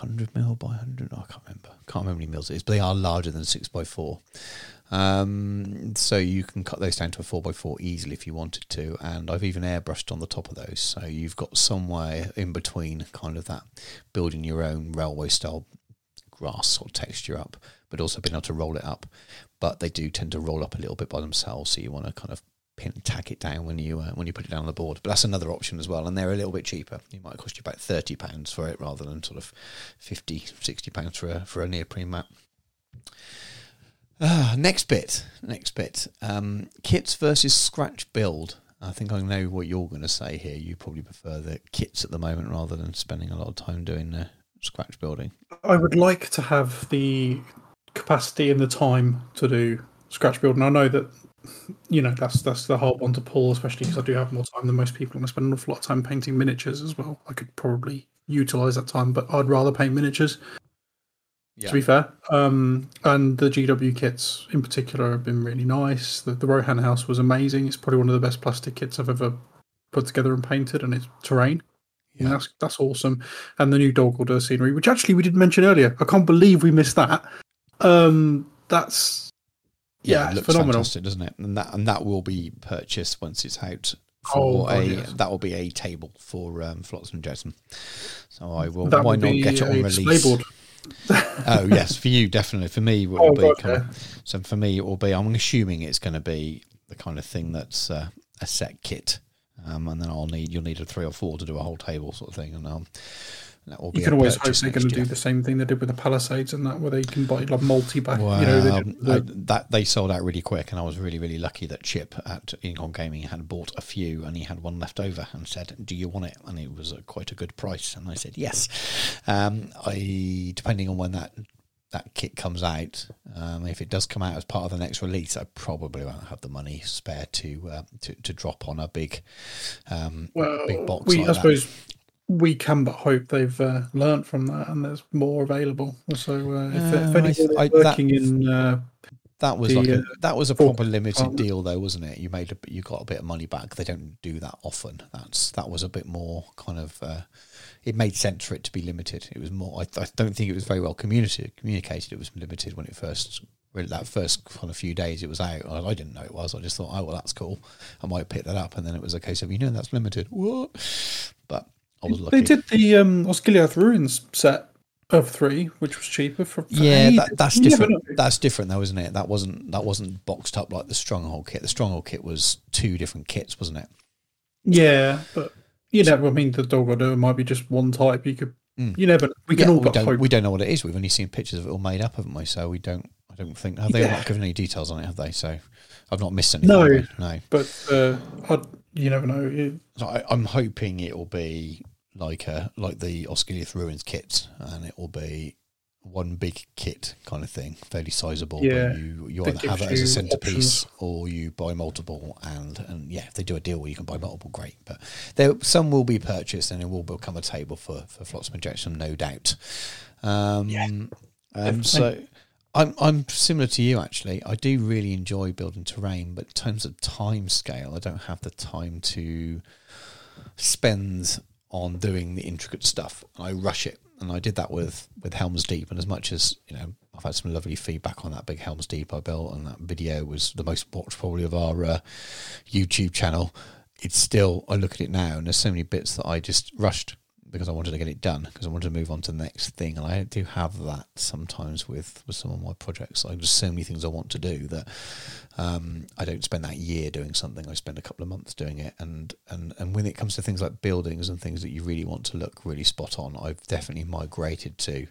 100 mil by 100 I can't remember can't remember how many mils it is but they are larger than 6 by 4 um, so you can cut those down to a 4 by 4 easily if you wanted to and I've even airbrushed on the top of those so you've got somewhere in between kind of that building your own railway style grass sort of texture up but also being able to roll it up but they do tend to roll up a little bit by themselves so you want to kind of pin tack it down when you uh, when you put it down on the board but that's another option as well and they're a little bit cheaper it might cost you about 30 pounds for it rather than sort of 50 60 pounds for a, for a neoprene mat Ah, next bit, next bit. Um, kits versus scratch build. I think I know what you're going to say here. You probably prefer the kits at the moment rather than spending a lot of time doing the scratch building. I would like to have the capacity and the time to do scratch building. I know that you know that's that's the hard one to pull, especially because I do have more time than most people, and I spend an awful lot of time painting miniatures as well. I could probably utilize that time, but I'd rather paint miniatures. Yeah. To be fair, um, and the GW kits in particular have been really nice. The, the Rohan house was amazing. It's probably one of the best plastic kits I've ever put together and painted, and it's terrain. Yeah. That's that's awesome. And the new Dol Guldur scenery, which actually we didn't mention earlier. I can't believe we missed that. Um, that's yeah, yeah, it looks phenomenal. fantastic, doesn't it? And that and that will be purchased once it's out. Oh, For God, a yes. that will be a table for um, Flotsam and Jetsam. So I will. That why not get it on release? <laughs> oh yes, for you definitely. For me, it will Oh, be. God, kind of- So for me, it will be. I'm assuming it's going to be the kind of thing that's uh, a set kit, um, and then I'll need you'll need a three or four to do a whole table sort of thing, and um, that will be. You can always hope they're going to do the same thing they did with the Palisades and that, where they can buy like multi back. Well, you know, they did I- that they sold out really quick, and I was really, really lucky that Chip at Incom Gaming had bought a few, and he had one left over, and said, "Do you want it?" And it was a, quite a good price, and I said yes. Um, I depending on when that that kit comes out, um, if it does come out as part of the next release, I probably won't have the money spare to uh, to, to drop on a big um, well, big box. we like I that. suppose we can but hope they've uh, learnt from that and there's more available. So uh, if, Uh, if I anyone th- is I- that- working in, uh, That was the, like a, uh, that was a proper limited department. deal, though, wasn't it? You made a, you got a bit of money back. They don't do that often. That's that was a bit more kind of. It made sense for it to be limited. It was more. I, I don't think it was very well communicated. Communicated. It was limited when it first. When that first kind of few days it was out, I, I didn't know it was. I just thought, oh well, that's cool. I might pick that up, and then it was a case of you know that's limited. What? But I was lucky. they did the um, Osgiliath Ruins set of three, which was cheaper for, for Yeah, that, that's different. That's different, though, isn't it? That wasn't that wasn't boxed up like the stronghold kit. The stronghold kit was two different kits, wasn't it? Yeah, but you never. I mean, the Dol Guldur might be just one type. You could. Mm. You never. We can Yeah, all we don't hope. we don't know what it is. We've only seen pictures of it all made up, haven't we? So we don't. I don't think have they Yeah. not given any details on it, have they? So I've not missed anything. No. no. But uh, I'd, you never know. It, So I, I'm hoping it will be like a like the Osgiliath Ruins kits, and it will be one big kit kind of thing, fairly sizable. Yeah, but you you either have it as a centerpiece options. or you buy multiple. And and yeah, if they do a deal where you can buy multiple, great. But there some will be purchased, and it will become a table for for Flotsam and Jetsam, no doubt. Um, um, so. I'm I'm similar to you actually. I do really enjoy building terrain, but in terms of time scale, I don't have the time to spend on doing the intricate stuff. I rush it, and I did that with with Helms Deep. And as much as you know, I've had some lovely feedback on that big Helms Deep I built, and that video was the most watched probably of our uh, YouTube channel. It's still I look at it now, and there's so many bits that I just rushed because I wanted to get it done because I wanted to move on to the next thing, and I do have that sometimes with with some of my projects. Like there's so many things I want to do that um, I don't spend that year doing something. I spend a couple of months doing it, and and and when it comes to things like buildings and things that you really want to look really spot on, I've definitely migrated to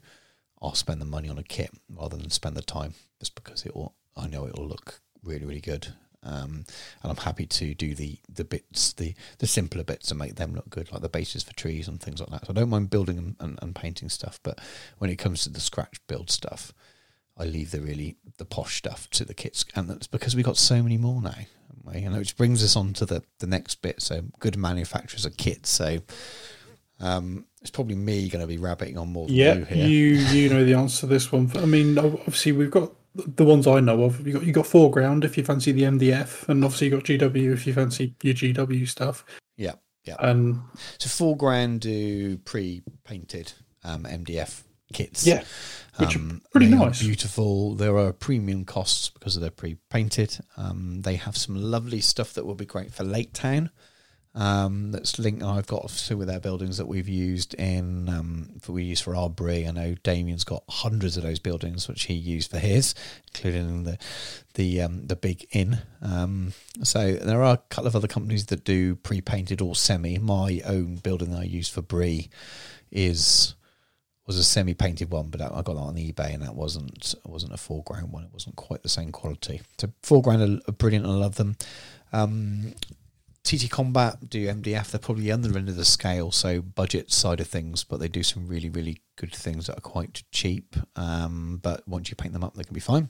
I'll spend the money on a kit rather than spend the time, just because it will. I know it will look really really good. Um, and I'm happy to do the the bits, the the simpler bits, and make them look good, like the bases for trees and things like that. So I don't mind building and, and, and painting stuff, but when it comes to the scratch build stuff, I leave the really the posh stuff to the kits, and that's because we got so many more now. haven't we? And which brings us on to the the next bit. So good manufacturers of kits. So um, it's probably me going to be rabbiting on more yeah, you you you know the answer to this one. I mean, obviously we've got the ones I know of. You got you got 4Ground if you fancy the MDF, and obviously you got GW if you fancy your GW stuff. yeah, yeah. And So 4Ground do pre-painted um, MDF kits. yeah, which Um, are pretty nice. beautiful. There are premium costs because of their pre-painted. Um, they have some lovely stuff that will be great for Lake Town. Um, that's linked. I've got two of their buildings that we've used in um, for we use for our Bree. I know Damien's got hundreds of those buildings which he used for his, including the the um, the big inn. Um, so there are a couple of other companies that do pre-painted or semi. My own building that I use for Bree is was a semi-painted one, but I got that on eBay, and that wasn't wasn't a 4Ground one. It wasn't quite the same quality. So 4Ground are, are brilliant. I love them. Um, TT Combat do MDF. They're probably the other end of the scale, so budget side of things, but they do some really, really good things that are quite cheap. Um, but once you paint them up, they can be fine.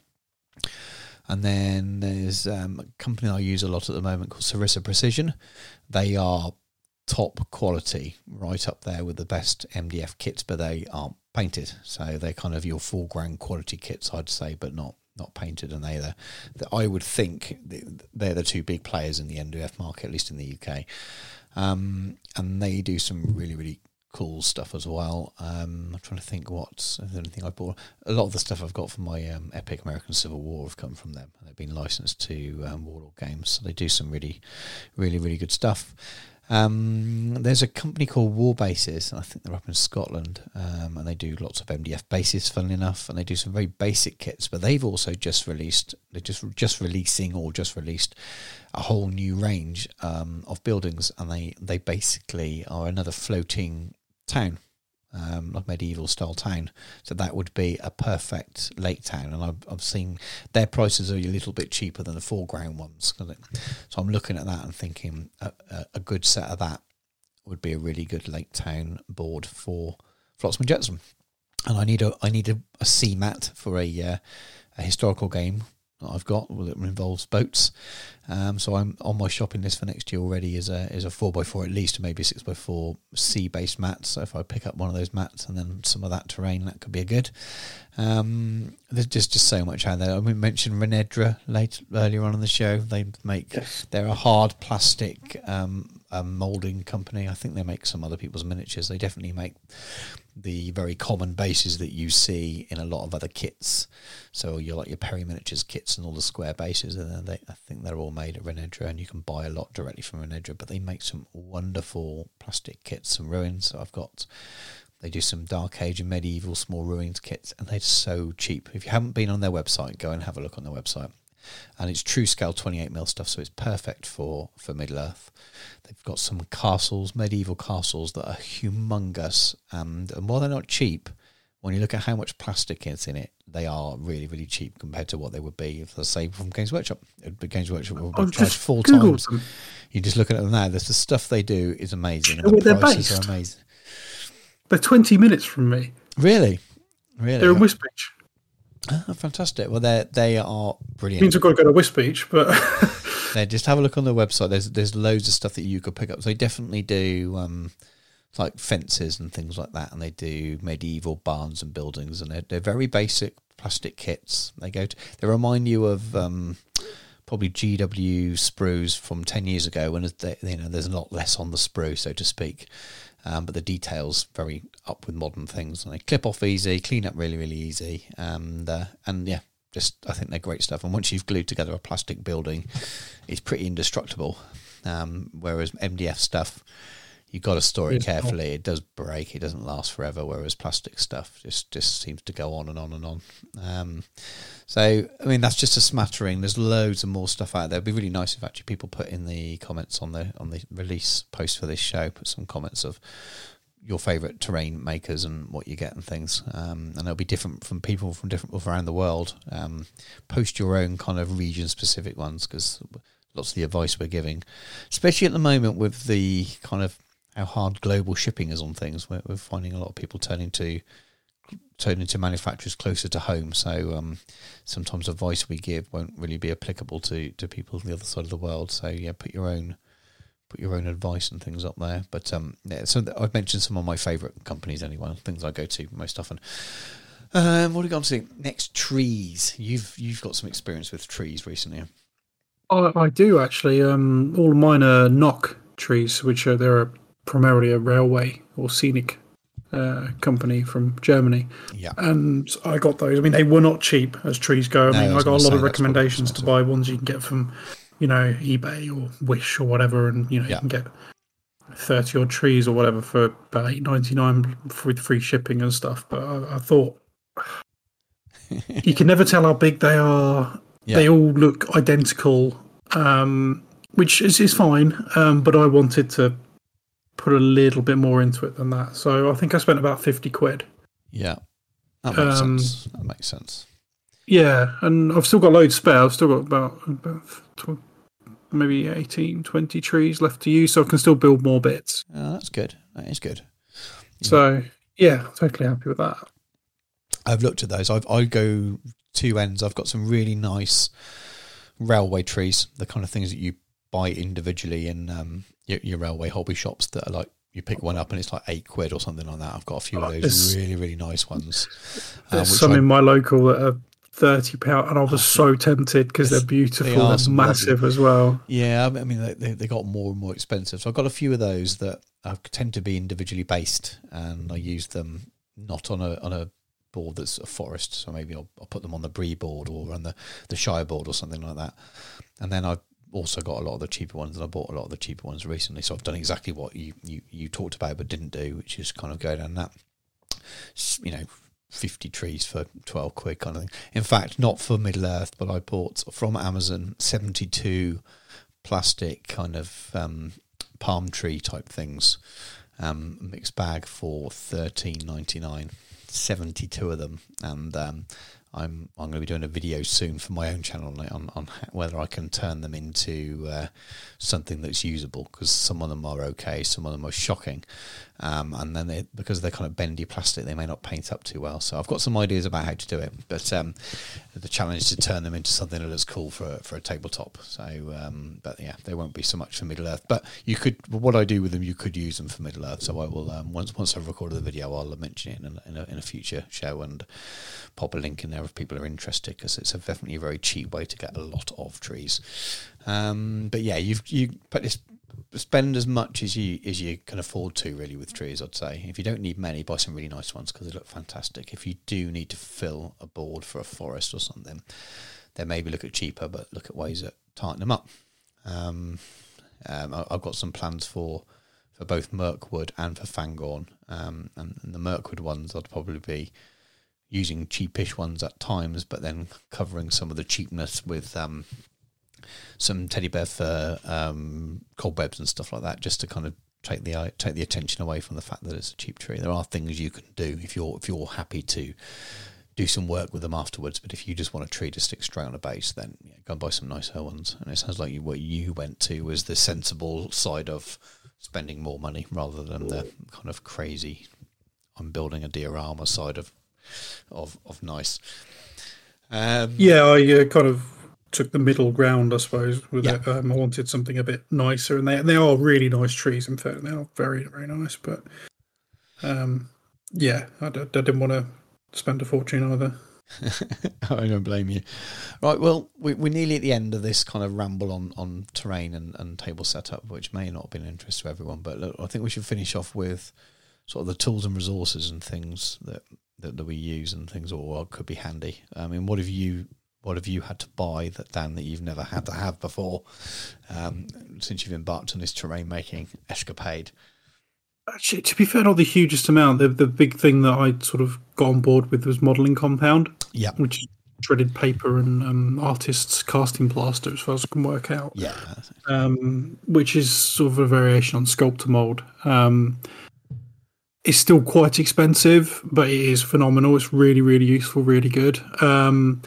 And then there's um, a company I use a lot at the moment called Sarissa Precision. They are top quality, right up there with the best MDF kits, but they aren't painted. So they're kind of your 4Ground quality kits, I'd say, but not not painted. And they're the, I would think they're the two big players in the MDF market, at least in the UK. Um, and they do some really really cool stuff as well. Um, I'm trying to think what's anything I bought. A lot of the stuff I've got from my um, Epic American Civil War have come from them. They've been licensed to um, Warlord Games, so they do some really, really, really good stuff. Um, there's a company called War Bases, I think they're up in Scotland, um, and they do lots of MDF bases, funnily enough, and they do some very basic kits. But they've also just released, they're just just releasing or just released a whole new range um, of buildings, and they they basically are another floating town um, like medieval style town. So that would be a perfect lake town. And I've, I've seen their prices are a little bit cheaper than the 4Ground ones. So I'm looking at that and thinking a, a, good set of that would be a really good lake town board for Flotsam and Jetsam. And I need a I need a, a C mat for a uh, a historical game that I've got that involves boats. Um, so I'm on my shopping list for next year already is a is a four x four at least, maybe six x four sea based mats. So if I pick up one of those mats and then some of that terrain, that could be a good. Um, there's just just so much out there. I mentioned Renedra late earlier on in the show. They make yes. they're a hard plastic um, molding company. I think they make some other people's miniatures. They definitely make the very common bases that you see in a lot of other kits. So you like your Perry miniatures kits and all the square bases, and they, I think they're all made at Renedra, and you can buy a lot directly from Renedra. But they make some wonderful plastic kits and ruins. So I've got. They do some Dark Age and medieval small ruins kits, and they're so cheap. If you haven't been on their website, go and have a look on their website and it's true scale 28 mil stuff, so it's perfect for for Middle Earth. They've got some castles, medieval castles that are humongous, and, and while they're not cheap, when you look at how much plastic is in it, they are really, really cheap compared to what they would be if, let's say, from Games Workshop. Games Workshop would oh, charge full times. Them. You just look at them now. The, the stuff they do is amazing. And oh, the prices based? are amazing. They're 20 minutes from me. Really? Really? They're in Wisbech. Oh, fantastic! Well, they they are brilliant. Means I've got to go to Wisbech, but <laughs> yeah, just have a look on their website. There's there's loads of stuff that you could pick up. So they definitely do um, like fences and things like that, and they do medieval barns and buildings, and they're they're very basic plastic kits. They go to they remind you of um, probably GW sprues from ten years ago when they, you know there's a lot less on the sprue, so to speak. Um, but the details very up with modern things, and they clip off easy, clean up really, really easy, and uh, and yeah, just I think they're great stuff. And once you've glued together a plastic building, it's pretty indestructible. Um, whereas MDF stuff, you've got to store it carefully. It does break. It doesn't last forever. Whereas plastic stuff just just seems to go on and on and on. Um, so I mean that's just a smattering. There's loads of more stuff out there. It'd be really nice if actually people put in the comments on the on the release post for this show. Put some comments of your favorite terrain makers and what you get and things. Um, and it'll be different from people from different around the world. Um, post your own kind of region specific ones because lots of the advice we're giving, especially at the moment with the kind of how hard global shipping is on things. We're, we're finding a lot of people turning to turning to manufacturers closer to home. So um, sometimes advice we give won't really be applicable to to people on the other side of the world. So yeah, put your own put your own advice and things up there. But um, yeah, so I've mentioned some of my favourite companies anyway, things I go to most often. Um, what are we going to next? Trees. You've you've got some experience with trees recently. I, I do actually. Um, all of mine are Noch trees, which are they're primarily a railway or scenic uh, company from Germany. Yeah. And I got those. I mean, they were not cheap as trees go. I no, mean, I, I got a lot of recommendations to buy ones you can get from, you know, eBay or Wish or whatever, and you know, yeah. you can get thirty odd trees or whatever for about eight ninety nine with free shipping and stuff. But I, I thought <laughs> you can never tell how big they are. Yeah. They all look identical, um, which is, is fine. Um, but I wanted to put a little bit more into it than that. So I think I spent about 50 quid. Yeah. That makes um, sense. That makes sense. Yeah, and I've still got loads spare. I've still got about, about maybe 18, 20 trees left to use, so I can still build more bits. Oh, that's good. That is good. So yeah, totally happy with that. I've looked at those. I've, I go two ends. I've got some really nice railway trees, the kind of things that you buy individually in um, your, your railway hobby shops that are like you pick one up and it's like eight quid or something like that. I've got a few of Oh, those really really nice ones. uh, There's some I- in my local that are thirty pound, and I was so <sighs> tempted because they're beautiful. They They are are some massive as well. Yeah, I mean they, they they got more and more expensive. So I've got a few of those that I tend to be individually based, and I use them not on a on a board that's a forest. So maybe I'll, I'll put them on the Bree board or on the the Shire board or something like that. And then I've also got a lot of the cheaper ones, and I bought a lot of the cheaper ones recently. So I've done exactly what you you, you talked about but didn't do, which is kind of go down that you know. 50 trees for 12 quid kind of thing. In fact, not for Middle Earth, but I bought from Amazon 72 plastic kind of um, palm tree type things, um, mixed bag for thirteen ninety nine. Seventy two of them, and um, I'm I'm going to be doing a video soon for my own channel on on, whether I can turn them into uh, something that's usable because some of them are okay, some of them are shocking, um, and then they, because they're kind of bendy plastic, they may not paint up too well. So I've got some ideas about how to do it, but um, the challenge is to turn them into something that looks cool for for a tabletop. So, um, but yeah, they won't be so much for Middle Earth. But you could, what I do with them, you could use them for Middle Earth. So I will um, once once I've recorded the video, I'll mention it in a, in a, in a future show and pop a link in there if people are interested because it's a definitely a very cheap way to get a lot of trees. Um, but yeah, you've you but it's spend as much as you as you can afford to really with trees i'd say. If you don't need many buy some really nice ones because they look fantastic. If you do need to fill a board for a forest or something then maybe look at cheaper but look at ways that tighten them up. Um, um, I- i've got some plans for for both Mirkwood and for Fangorn. Um, and, and the Mirkwood ones i'd probably be using cheapish ones at times but then covering some of the cheapness with um, some teddy bear fur, um, cobwebs and stuff like that, just to kind of take the eye- take the attention away from the fact that it's a cheap tree. There are things you can do if you're if you're happy to do some work with them afterwards. But if you just want a tree to stick straight on a base, then yeah, go and buy some nicer ones. And it sounds like you, what you went to was the sensible side of spending more money rather than the kind of crazy. I'm building a diorama side of of of nice. Um, Yeah, I uh, kind of took the middle ground, I suppose. With Yeah. it. Um, I wanted something a bit nicer, and they they are really nice trees. In fact, they are very very nice. But um, yeah, I, d- I didn't want to spend a fortune either. <laughs> I don't blame you. Right, well, we, we're nearly at the end of this kind of ramble on, on terrain and, and table setup, which may not have been of interest to everyone, but look, I think we should finish off with sort of the tools and resources and things that, that, that we use and things or could be handy. I mean, what have you what have you had to buy that Dan that you've never had to have before um, since you've embarked on this terrain making escapade? Actually, to be fair, not the hugest amount. The the big thing that I sort of got on board with was modelling compound, Yeah, which is shredded paper and um, artists casting plaster, as far as I can work out. yeah, um, which is sort of a variation on Sculptamold. Um, it's still quite expensive, but it is phenomenal. It's really, really useful, really good. Um,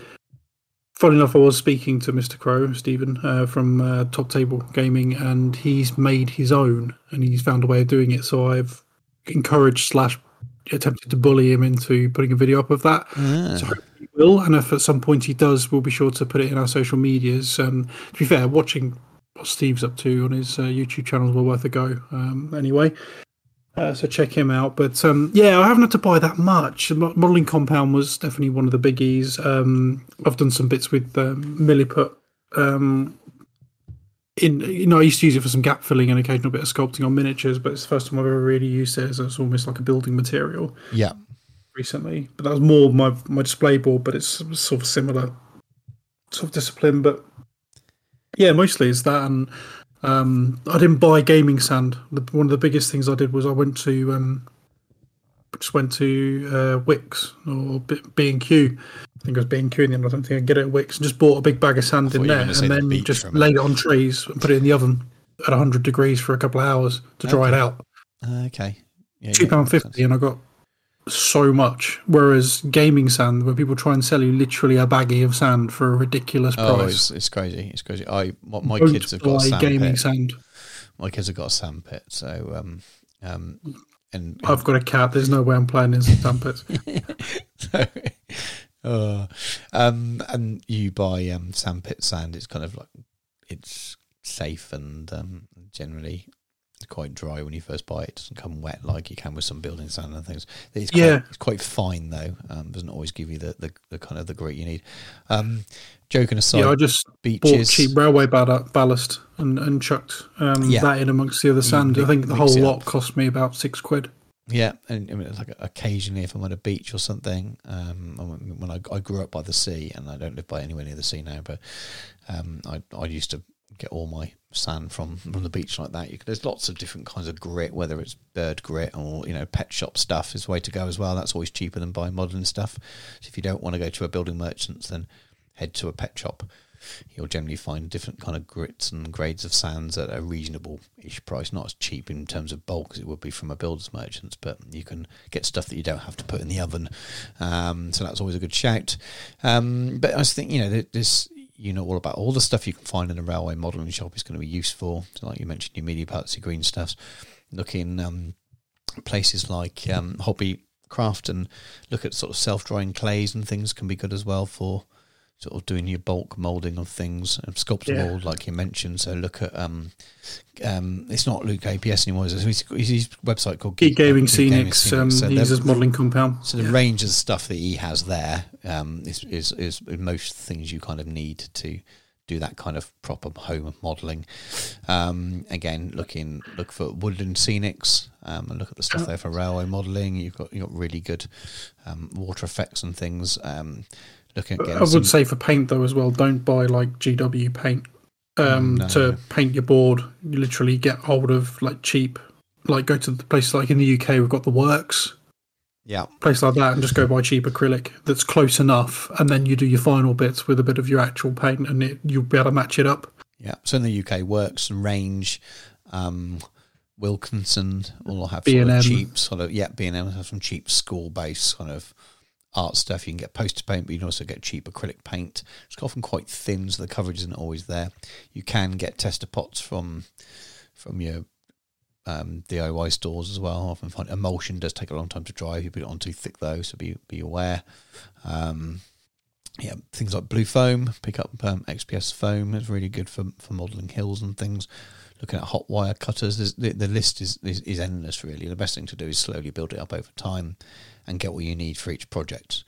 funny enough, I was speaking to Mr. Crow, Stephen, uh, from uh, Top Table Gaming, and he's made his own and he's found a way of doing it. So I've encouraged slash attempted to bully him into putting a video up of that. Ah. So he will, and if at some point he does, we'll be sure to put it in our social medias. Um, to be fair, watching what Steve's up to on his uh, YouTube channel is well worth a go. Um, anyway, uh, so check him out. But um, yeah, I haven't had to buy that much. Modeling compound was definitely one of the biggies. Um, I've done some bits with um, Milliput. Um, in you know, I used to use it for some gap filling and occasional bit of sculpting on miniatures, but it's the first time I've ever really used it as it's almost like a building material yeah. recently, but that was more my my display board, but it's sort of similar sort of discipline. But yeah, mostly it's that, and um, I didn't buy gaming sand. The, one of the biggest things I did was I went to um, just went to uh, Wickes or B and Q. I think it was B and Q in the end. I don't think I get it at Wickes. And just bought a big bag of sand in there, and then beach just laid it on trees and put it in the oven at 100 degrees for a couple of hours to dry it out. Uh, okay. Yeah, Two pound fifty, and I got so much. Whereas gaming sand, where people try and sell you literally a baggie of sand for a ridiculous Oh, price. it's, it's crazy. It's crazy. I my, my kids have got a sand gaming pit. sand. My kids have got a sand pit. So um um and I've got a cat. There's no way I'm playing in some sand pits. <laughs> so, <laughs> uh, um, and you buy um, sandpit sand. It's kind of like it's safe and um, generally quite dry when you first buy it. It doesn't come wet like you can with some building sand and things. It's quite, Yeah. it's quite fine though. Um, doesn't always give you the, the, the kind of the grit you need. Um, joking aside, yeah, I just bought cheap railway ballast and, and chucked um, Yeah. that in amongst the other sand. I think the whole lot cost me about six quid. Yeah, and I mean, it's like occasionally, if I'm on a beach or something, um, when- when I, I grew up by the sea, and I don't live by anywhere near the sea now, but um, I I used to get all my sand from from the beach like that. You there's lots of different kinds of grit, whether it's bird grit or you know pet shop stuff is the way to go as well. That's always cheaper than buying modern stuff. So if you don't want to go to a building merchants, then head to a pet shop. You'll generally find different kind of grits and grades of sands at a reasonable-ish price. Not as cheap in terms of bulk as it would be from a builder's merchants, but you can get stuff that you don't have to put in the oven. Um, so that's always a good shout. Um, but I think you know th- this. You know all about all the stuff you can find in a railway modelling shop is going to be useful. So like you mentioned, your media parts, your green stuffs. Looking um, places like um, Hobby Craft and look at sort of self-drying clays and things can be good as well for sort of doing your bulk molding of things and sculptor Yeah. mold like you mentioned. So look at um, um, it's not Luke APS anymore. It's his, his website called Geek Gaming Geek Gaming Scenics um, So uses modelling compound. so the range of stuff that he has there um, is, is is most things you kind of need to do that kind of proper home modelling. Um, again, looking look for woodland scenics um, and look at the stuff there for railway modelling. You've got you have got really good um, water effects and things. Looking at I would some- say for paint though as well, don't buy like GW paint um, No. to paint your board. You literally get hold of like cheap, like go to the place like in the UK we've got the works yeah place like that and just go buy cheap acrylic that's close enough, and then you do your final bits with a bit of your actual paint, and it, you'll be able to match it up. yeah. So in the UK, Works and Range. Um, Wilkinson all have sort of cheap sort of yeah B and M have some cheap school based kind of art stuff. You can get poster paint, but you can also get cheap acrylic paint. It's often quite thin, so the coverage isn't always there. You can get tester pots from from your um, DIY stores as well. Often find emulsion does take a long time to dry if you put it on too thick though, so be be aware. Um, yeah, things like blue foam, pick up um, XPS foam. It's really good for for modelling hills and things. Looking at hot wire cutters, the the list is, is is endless. Really, the best thing to do is slowly build it up over time, and get what you need for each project.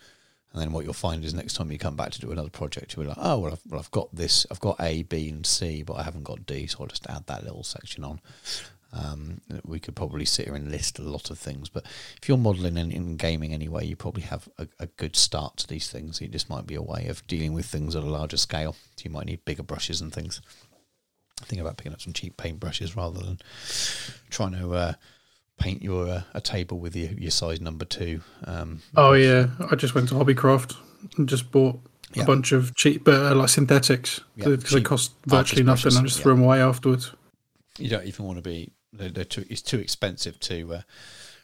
And then what you'll find is next time you come back to do another project, you'll be like, oh well, I've, well, I've got this, I've got A, B, and C, but I haven't got D, so I'll just add that little section on. Um, we could probably sit here and list a lot of things, but if you're modelling in, in gaming anyway, you probably have a, a good start to these things. It just might be a way of dealing with things at a larger scale. So you might need bigger brushes and things. Think about picking up some cheap paint brushes rather than trying to uh, paint your uh, a table with your, your size number two. Um, Oh yeah, I just went to Hobbycraft and just bought Yeah. a bunch of cheap, but uh, like synthetics Yeah, because they cost virtually nothing. brushes, I just yeah. threw them away afterwards. you don't even want to be. They're, they're too. It's too expensive to uh,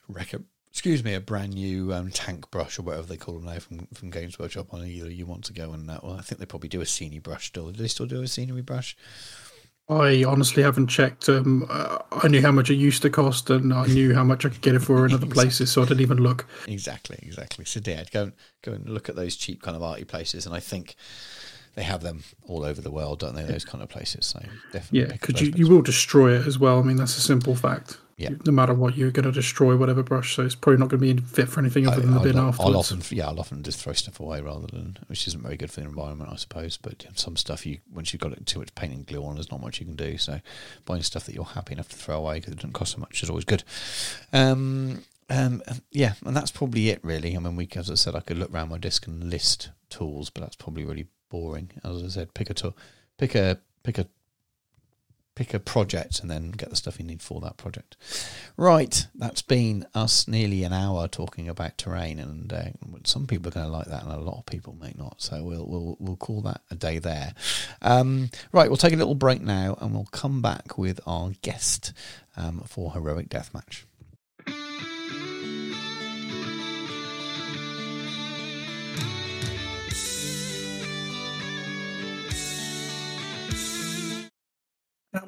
wreck a. Excuse me, a brand new um, tank brush or whatever they call them now from from Games Workshop. On either you want to go and uh, well, I think they probably do a scenery brush still. Do they still do a scenery brush? I honestly haven't checked. Um, uh, I knew how much it used to cost, and I knew how much I could get it for in other <laughs> places, so I didn't even look. Exactly, exactly. So, Dad, go and go and look at those cheap kind of arty places, and I think they have them all over the world, don't they? Those kind of places. So definitely, Yeah, because you, you will destroy it as well. I mean, that's a simple fact. Yeah. No matter what, you're going to destroy whatever brush, so it's probably not going to be fit for anything other than the I- bin I'll, I'll afterwards. often, yeah, I'll often just throw stuff away rather than, which isn't very good for the environment, I suppose. But some stuff you, once you've got it too much paint and glue on, there's not much you can do. So buying stuff that you're happy enough to throw away because it doesn't cost so much is always good. Um, um, yeah, and that's probably it, really. I mean, we, as I said, I could look around my disc and list tools, but that's probably really boring. As I said, pick a tool, pick a pick a pick a project and then get the stuff you need for that project. Right, that's been us nearly an hour talking about terrain, and uh, some people are going to like that, and a lot of people may not. So we'll we'll we'll call that a day there. Um, right, we'll take a little break now, and we'll come back with our guest um, for heroic deathmatch.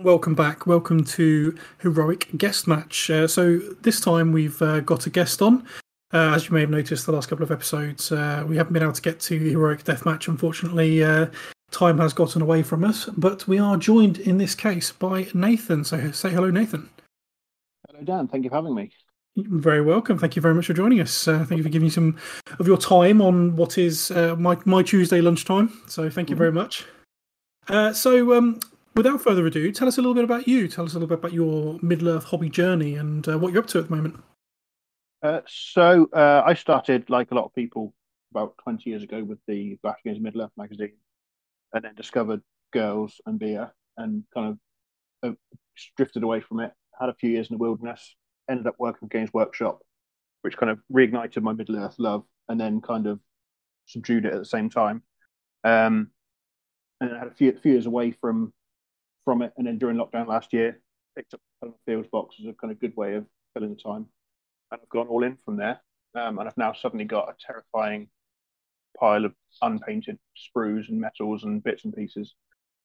Welcome back. Welcome to Heroic Guest Match. Uh, so this time we've uh, got a guest on. Uh, as you may have noticed, the last couple of episodes uh, we haven't been able to get to Heroic Death Match. Unfortunately, uh, time has gotten away from us. But we are joined in this case by Nathan. So say hello, Nathan. Hello, Dan. Thank you for having me. You're very welcome. Thank you very much for joining us. Uh, thank you for giving some of your time on what is uh, my my Tuesday lunchtime. So thank you very much. Uh, so um, without further ado, tell us a little bit about you. Tell us a little bit about your Middle Earth hobby journey and uh, what you're up to at the moment. Uh, so uh, I started, like a lot of people, about 20 years ago with the Battle Games Middle Earth magazine, and then discovered girls and beer, and kind of uh, drifted away from it. Had a few years in the wilderness, ended up working for Games Workshop, which kind of reignited my Middle Earth love, and then kind of subdued it at the same time. Um, and I had a few, few years away from from it, and then during lockdown last year, picked up Fields box as a kind of good way of filling the time, and I've gone all in from there. Um, and I've now suddenly got a terrifying pile of unpainted sprues and metals and bits and pieces.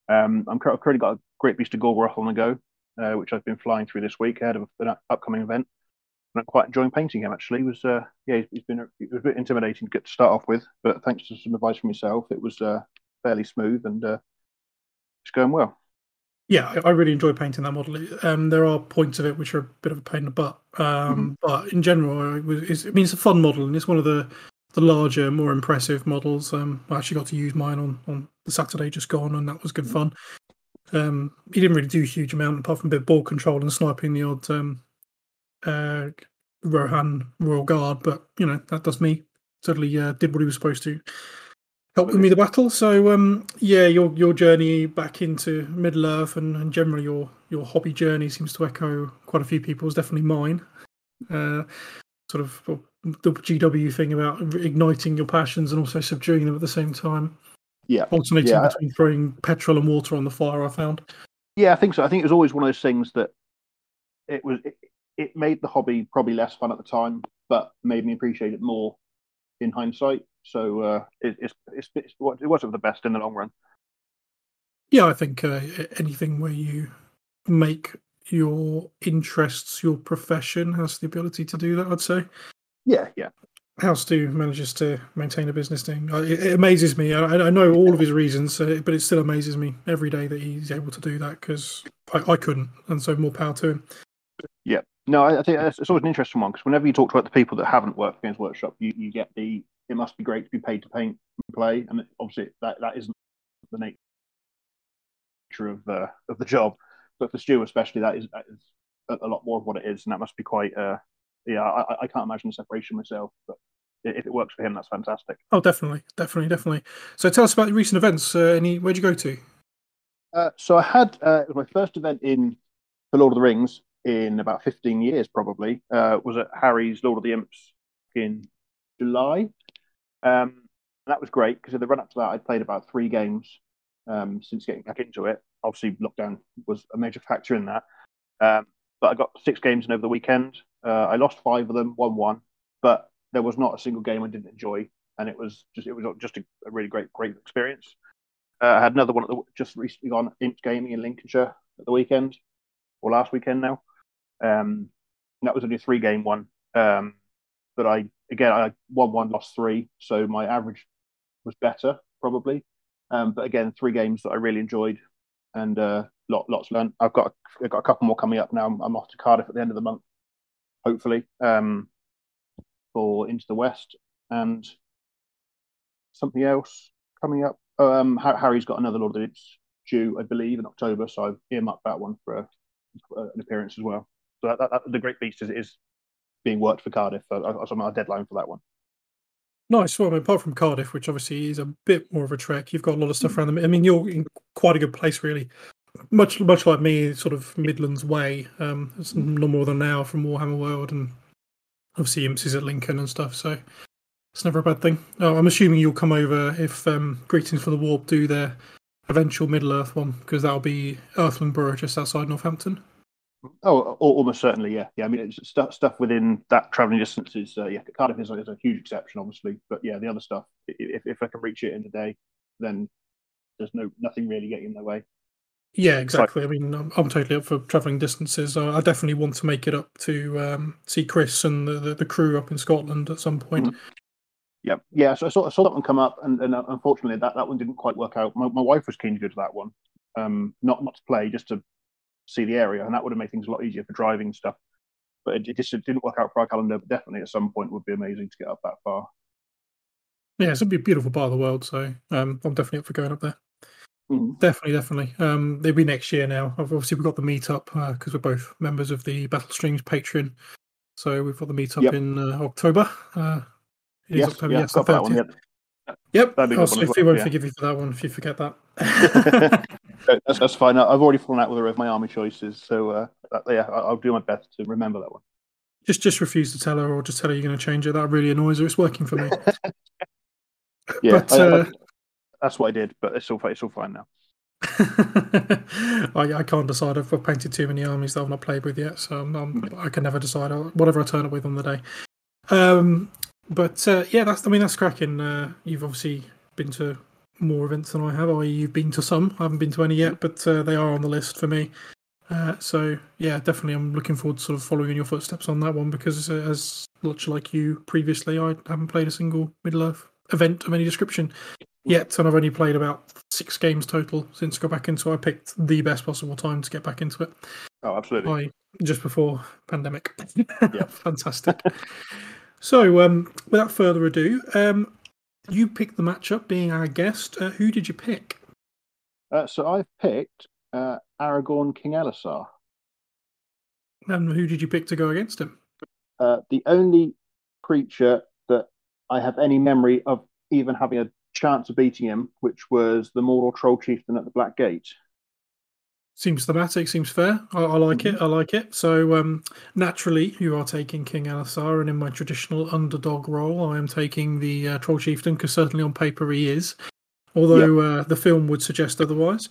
Um, I'm I've currently got a great beast of Gorgoroth on the go, uh, which I've been flying through this week ahead of an upcoming event. And I'm quite enjoying painting him. Actually, it was uh, yeah, he's been it was a bit intimidating to to start off with, but thanks to some advice from yourself, it was uh, fairly smooth and uh, it's going well. Yeah, I really enjoy painting that model. Um, there are points of it which are a bit of a pain in the butt, um, mm-hmm. but in general, it was, it's, I mean, it's a fun model and it's one of the the larger, more impressive models. Um, I actually got to use mine on on the Saturday just gone, and that was good fun. Um, he didn't really do a huge amount apart from a bit of ball control and sniping the odd um, uh, Rohan Royal Guard, but you know that does me. Certainly uh, did what he was supposed to help with me the battle. So um, yeah, your your journey back into Middle Earth and, and generally your your hobby journey seems to echo quite a few people's. Definitely mine. Uh, sort of the GW thing about igniting your passions and also subduing them at the same time. Yeah, alternating yeah. between throwing petrol and water on the fire. I found. Yeah, I think so. I think it was always one of those things that it was. It, it made the hobby probably less fun at the time, but made me appreciate it more in hindsight. So uh, it, it's, it's, it's it wasn't the best in the long run. Yeah, I think uh, anything where you make your interests your profession has the ability to do that. I'd say. Yeah, yeah. House2 manages to maintain a business thing. It, it amazes me. I, I, know all of his reasons, uh, but it still amazes me every day that he's able to do that because I, I couldn't, and so more power to him. Yeah, no, I, think it's always an interesting one because whenever you talk about the people that haven't worked for Games Workshop, you, you get the it must be great to be paid to paint and play, and obviously that that isn't the nature of uh, of the job. But for Stu, especially, that is, that is a, a, lot more of what it is, and that must be quite. Uh, yeah, I, I can't imagine the separation myself, but if it works for him, that's fantastic. Oh, definitely, definitely, definitely. So tell us about the recent events. Uh, any where'd you go to? Uh, so I had uh, my first event in the Lord of the Rings in about 15 years, probably. Uh, was at Harry's Lord of the Imps in July. Um, that was great because in the run up to that, I'd played about three games um, since getting back into it. Obviously, lockdown was a major factor in that. Um, but I got six games in over the weekend. Uh, I lost five of them, one one, but there was not a single game I didn't enjoy, and it was just it was just a, a really great great experience. Uh, I had another one the, just recently on Imps Gaming in Lincolnshire at the weekend, or last weekend now. Um, that was only a three game one. Um, but I again I won one, lost three, so my average was better probably. Um, but again, three games that I really enjoyed and uh, lot, lots learned. I've got I've got a couple more coming up now. I'm off to Cardiff at the end of the month, hopefully, um, for into the West and something else coming up. Um, Harry's got another Lord of the Rings due, I believe, in October, so I've earmarked that one for a, an appearance as well. So that, that, that, the Great Beast is, is being worked for Cardiff. I, was on a deadline for that one. Nice. Well, I mean, apart from Cardiff, which obviously is a bit more of a trek, you've got a lot of stuff around them. I mean, you're in quite a good place, really. Much, much like me, sort of Midlands way. Um, it's no more than an hour from Warhammer World, and obviously Imps is at Lincoln and stuff. So it's never a bad thing. Oh, I'm assuming you'll come over if um, Greetings for the Warp do their eventual Middle Earth one, because that'll be Irthlingborough just outside Northampton. Oh, almost certainly, yeah, yeah. I mean, it's stuff stuff within that travelling distance is uh, yeah. Cardiff is, is, a huge exception, obviously, but yeah, the other stuff, if if I can reach it in the day, then there's no nothing really getting in the way. Yeah, exactly. I mean, I'm, I'm totally up for travelling distances. I, I definitely want to make it up to um, see Chris and the, the, the crew up in Scotland at some point. Yeah, yeah. So I saw, I saw that one come up, and, and uh, unfortunately, that, that one didn't quite work out. My, my wife was keen to go to that one, um, not not to play, just to see the area, and that would have made things a lot easier for driving stuff. But it, it just it didn't work out for our calendar. But definitely, at some point, would be amazing to get up that far. Yeah, it's a be- beautiful part of the world, so um, I'm definitely up for going up there. Mhm. Definitely, definitely. Um, it'll be next year now. Obviously, we've got the meetup because we're both members of the Battle Streams Patreon. So we've got the meetup Yep. in uh, October. Uh, it is Yes, October, yeah, yes, got that one. 30th. Yeah. Yep. That'd be a Oh, good one as Sophie well, won't forgive you for that one if you forget that. <laughs> <laughs> that's, that's fine. I- I've already fallen out with her of my army choices, so uh, that, yeah, I- I'll do my best to remember that one. just just refuse to tell her or just tell her you're going to change it. That really annoys her. It's working for me. <laughs> Yeah, But, I- I- uh, that's what I did, but it's all it's all fine now. <laughs> I, I can't decide. I've I've painted too many armies that I've not played with yet, so I'm, I'm, I can never decide. Whatever I turn up with on the day. Um, but uh, yeah, that's I mean that's cracking. Uh, you've obviously been to more events than I have. I you've been to some. I haven't been to any yet, but uh, they are on the list for me. Uh, so yeah, definitely, I'm looking forward to sort of following in your footsteps on that one because uh, as much like you previously, I haven't played a single Middle Earth event of any description yet, and I've only played about six games total since I got back into. it. I picked the best possible time to get back into it. Oh, absolutely. I just before pandemic. <laughs> Yeah. Fantastic. so, um, without further ado, um, you picked the matchup. Being our guest, uh, who did you pick? Uh, so I've picked uh, Aragorn King Elessar. And who did you pick to go against him? uh, the only creature that I have any memory of even having a chance of beating him, which was the Mordor Troll Chieftain at the Black Gate. Seems thematic. Seems fair. I, I like it. I like it. So um, naturally, you are taking King Elessar, and in my traditional underdog role, I am taking the uh, Troll Chieftain because certainly on paper he is, although uh, the film would suggest otherwise.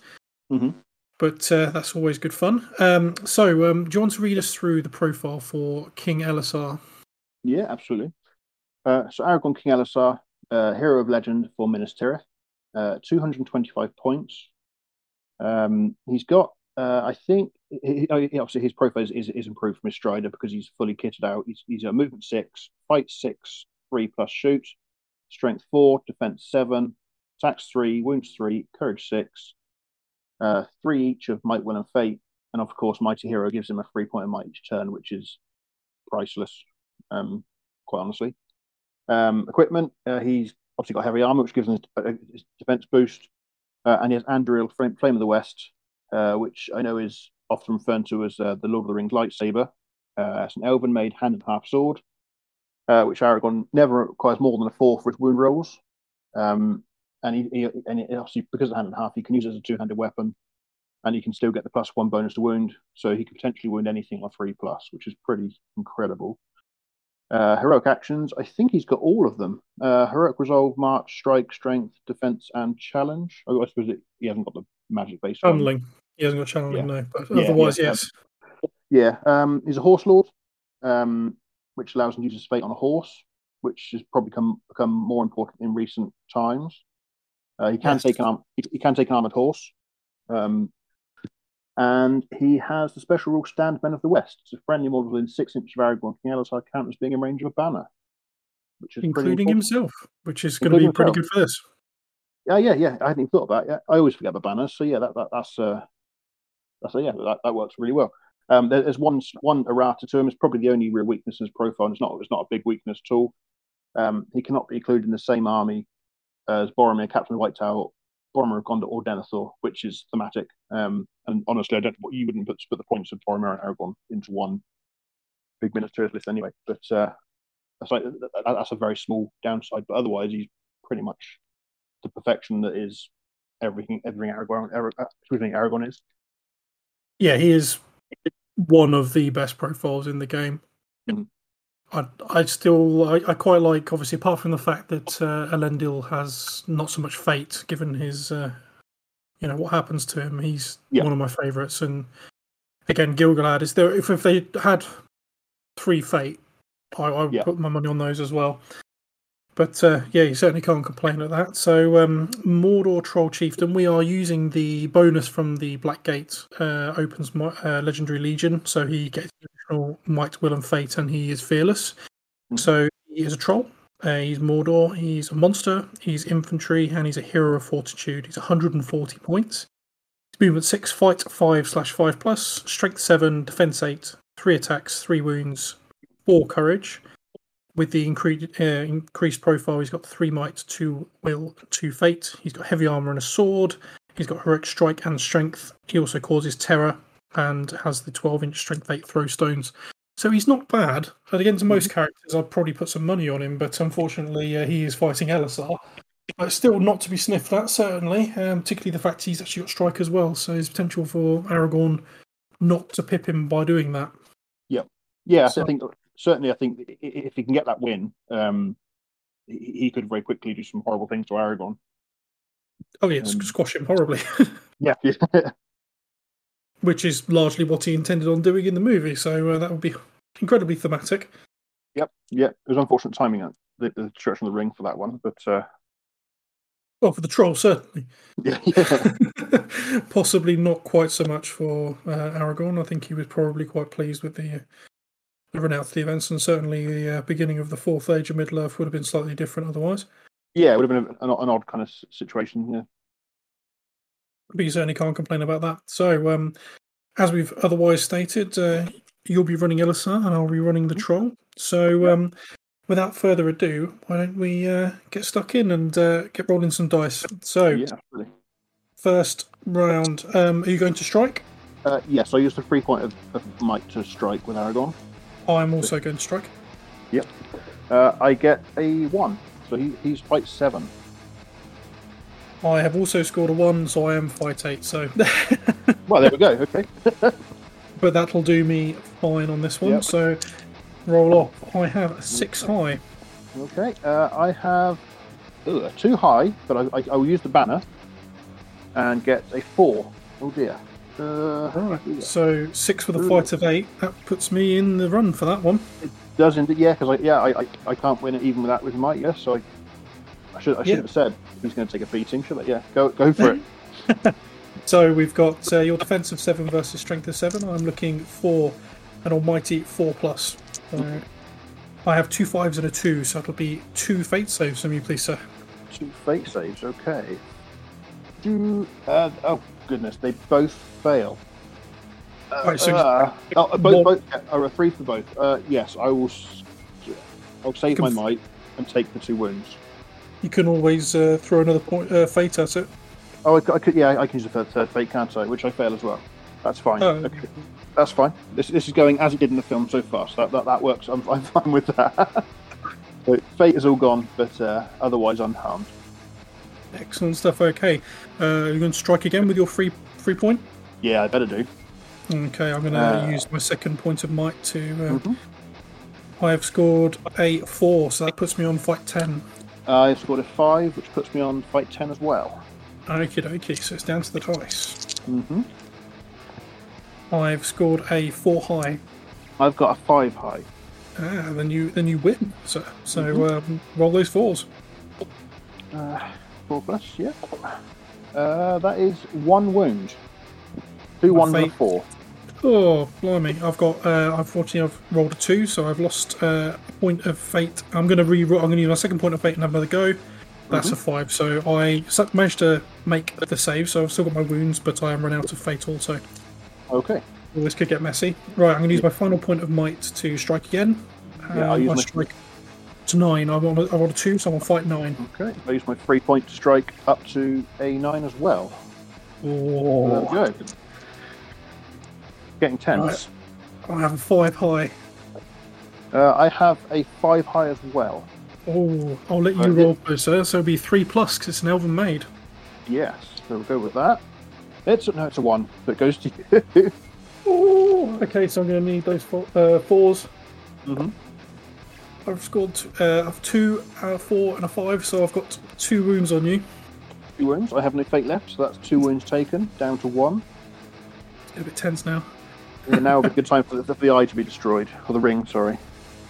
Mhm. But uh, that's always good fun. Um, so, um, do you want to read us through the profile for King Elessar? Yeah, absolutely. Uh, so Aragorn King Elessar, uh, hero of legend for Minas Tirith, uh, 225 points. Um, he's got, uh, I think, he, he- obviously his profile is, is, is improved from his Strider because he's fully kitted out. He's, he's a movement six, fight six, three plus shoot, strength four, defense seven, attacks three, wounds three, courage six, uh, three each of might, will, and fate. And of course, Mighty Hero gives him a three point of might each turn, which is priceless, um, quite honestly. Um, equipment, uh, he's obviously got heavy armor, which gives him a, a defense boost. Uh, and he has Anduril Flame, Flame of the West, uh, which I know is often referred to as uh, the Lord of the Rings lightsaber. Uh, it's an elven made hand and half sword, uh, which Aragorn never requires more than a four for his wound rolls. Um, and he, he and he, obviously because of hand and half, he can use it as a two-handed weapon, and he can still get the plus one bonus to wound. So he could potentially wound anything on three plus, which is pretty incredible. Uh, heroic actions, I think he's got all of them. Uh, heroic resolve, march, strike, strength, defense, and challenge. Oh, I suppose it, he hasn't got the magic based one. He hasn't got channeling, Yeah. no. But Yeah, otherwise, yeah, yes. Yeah, um, he's a horse lord, um, which allows him to use his fate on a horse, which has probably come, become more important in recent times. Uh, he can Yes. take an arm, he, he can take an armored horse, um, and he has the special rule stand men of the west. It's a friendly model within six inches of Aragorn. King Elessar count as being in range of a banner, which is including himself, which is going to be pretty himself. good for this. Yeah, yeah, yeah. I hadn't even thought about it. I always forget the banners. So yeah, that, that that's uh, that's yeah, that, that works really well. Um, there, there's one one errata to him. It's probably the only real weakness in his profile. It's not it's not a big weakness at all. Um, he cannot be included in the same army as Boromir, Captain White Tower, Boromir of Gondor, or Denethor, which is thematic. Um, and honestly, I don't. You wouldn't put put the points of Boromir and Aragorn into one big Minas Tirith list anyway. But uh, that's like that's a very small downside. But otherwise, he's pretty much the perfection that is everything everything Aragorn Arag- uh, everything Aragorn is. Yeah, he is one of the best profiles in the game. Mhm. I, I still, I, I quite like, obviously, apart from the fact that uh, Elendil has not so much fate, given his, uh, you know, what happens to him. He's Yeah. one of my favourites. And again, Gil-galad is there. If, if they had three fate, I, I would Yeah. put my money on those as well. But uh, yeah, you certainly can't complain at that. So, um, Mordor Troll Chieftain, we are using the bonus from the Blackgate uh, opens uh, Legendary Legion, so he gets additional Might, Will, and Fate, and he is fearless. So he is a troll. Uh, he's Mordor. He's a monster. He's infantry, and he's a hero of fortitude. He's 140 points. His movement six, fight five slash five plus, strength seven, defense eight, three attacks, three wounds, four courage. With the increased uh, increased profile, he's got three might, two will, two fate. He's got heavy armor and a sword. He's got heroic strike and strength. He also causes terror and has the 12 inch strength eight throw stones. So he's not bad. And against most characters, I'd probably put some money on him, but unfortunately, uh, he is fighting Elessar. But still not to be sniffed at, certainly, um, particularly the fact he's actually got strike as well. So there's potential for Aragorn not to pip him by doing that. Yep. Yeah, So- I think certainly. I think if he can get that win, um, he, could very quickly do some horrible things to Aragorn. Oh, yes, Um, squash him horribly, <laughs> Yeah, yeah, which is largely what he intended on doing in the movie. So uh, that would be incredibly thematic. yep, yeah. It was unfortunate timing at the, the destruction of the ring for that one, but uh, Well, for the troll, certainly. yeah, yeah. <laughs> Possibly not quite so much for uh, Aragorn. I think he was probably quite pleased with the, uh, the run out of the events, and certainly the uh, beginning of the Fourth Age of Middle Earth would have been slightly different otherwise. yeah, it would have been an, an odd kind of situation. Yeah, But you certainly can't complain about that. So, um, as we've otherwise stated, uh, you'll be running Elessar and I'll be running the Troll. So, um, without further ado, why don't we uh, get stuck in and uh, get rolling some dice? So, yeah, really. first round, um, are you going to strike? Uh, yes, I used the free point of, of might to strike with Aragorn. I'm also going to strike. Uh, I get a one, so he, he's fight seven. I have also scored a one, so I am fight eight. So, <laughs> Well, there we go. Okay. <laughs> but that'll do me fine on this one. Yep. So, roll off. I have a six high. Okay. Uh, I have ugh, a two high, but I, I, I will use the banner and get a four. Oh dear. Uh, Right. So six with a fight of eight. That puts me in the run for that one. It does indeed, yeah, because I, yeah, I, I, I can't win it even with that with might, yes. So I, I should, I should Yeah. have said he's going to take a beating, should I? Yeah, go, go for it. <laughs> So we've got uh, your defense of seven versus strength of seven. I'm looking for an almighty four plus. So I have two fives and a two, so it'll be two fate saves from you, please, sir. Two fate saves. Okay. Do uh, oh goodness, they both fail. Uh, Right, so- uh, oh, both, both yeah, oh, a three for both. Uh, yes, I will. I'll save Can my might and take the two wounds. You can always uh, throw another point uh, fate at it. Oh, I, I could. Yeah, I can use the third, third fate, can't I? Which I fail as well. That's fine. Oh. Okay. That's fine. This, this is going as it did in the film so far. So that, that, that works. I'm, <laughs> I'm fine with that. <laughs> so fate is all gone, but uh, otherwise unharmed. Excellent stuff. Okay, uh, you're going to strike again with your free free point. Yeah, I better do. Okay, I'm going to Uh, use my second point of might to. Uh, Mhm. I have scored a four, so that puts me on fight ten. I have scored a five, which puts me on fight ten as well. Okay, okay. so it's down to the dice. hmm I've scored a four high. I've got a five high. Ah, then you then you win. So so Mm-hmm. um, roll those fours. Uh, four plus, yeah. Uh, that is one wound. Two My ones and a fate- four. Oh, blimey! I've got. Uh, unfortunately, I've rolled a two, so I've lost uh, a point of fate. I'm going to re-roll. I'm going to use my second point of fate and have another go. That's a five. So I managed to make the save. So I've still got my wounds, but I am run out of fate also. Okay. Well, this could get messy. Right, I'm going to use my final point of might to strike again. Yeah, I'll Um, use my- strike to nine. I want. I want a two, so I'm on fight nine. Okay. I use my three point to strike up to a nine as well. Oh, There we go. Getting tense. I have a five high. Uh, I have a five high as well. Oh, I'll let you Right. roll first, sir. So it'll be three plus because it's an elven made. Yes. So we'll go with that. It's no, it's a one. So it goes to <laughs> you. Oh, okay. So I'm going to need those four, uh, fours. Mhm. I've scored uh, I've two, a four, and a five. So I've got two wounds on you. two wounds. I have no fate left, so that's two wounds taken, down to one. It's a bit tense now. And now would be a good time for the, for the eye to be destroyed, or the ring. Sorry.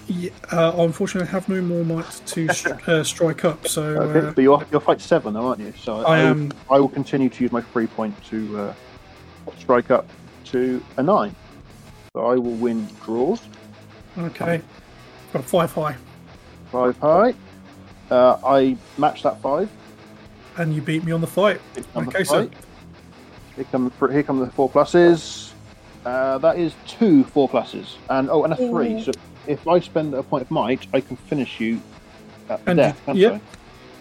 Yeah, uh, unfortunately, I have no more might to <laughs> uh, strike up. So Okay, uh, but you're you're fight seven, though, aren't you? So I will- am- I will continue to use my free point to uh, strike up to a nine. So I will win draws. okay, got a five high, Five high. Uh, I match that five. and you beat me on the fight. Okay, so. Here come the here come the four pluses. Uh, that is two four pluses, and oh, and a three. So if I spend a point of might, I can finish you at And death. you- yep.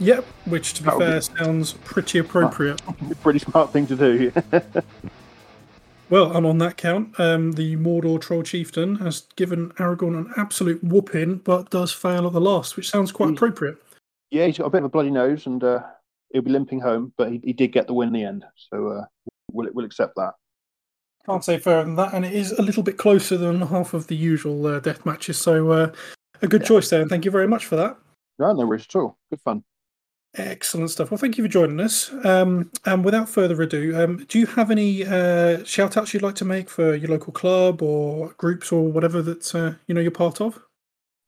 Yep, which to be That fair be- sounds pretty appropriate. <laughs> Pretty smart thing to do. <laughs> Well, and on that count, um, the Mordor Troll Chieftain has given Aragorn an absolute whooping, but does fail at the last, which sounds quite Mm. appropriate. yeah, he's got a bit of a bloody nose, and uh, he'll be limping home, but he, he did get the win in the end. So uh, we'll we'll accept that. Can't say further than that, and it is a little bit closer than half of the usual uh, death matches. So, uh, a good choice there, and thank you very much for that. No, no worries at all. Good fun. Excellent stuff. Well, thank you for joining us. Um, and without further ado, um, do you have any uh, shout outs you'd like to make for your local club or groups or whatever that uh, you know you're part of?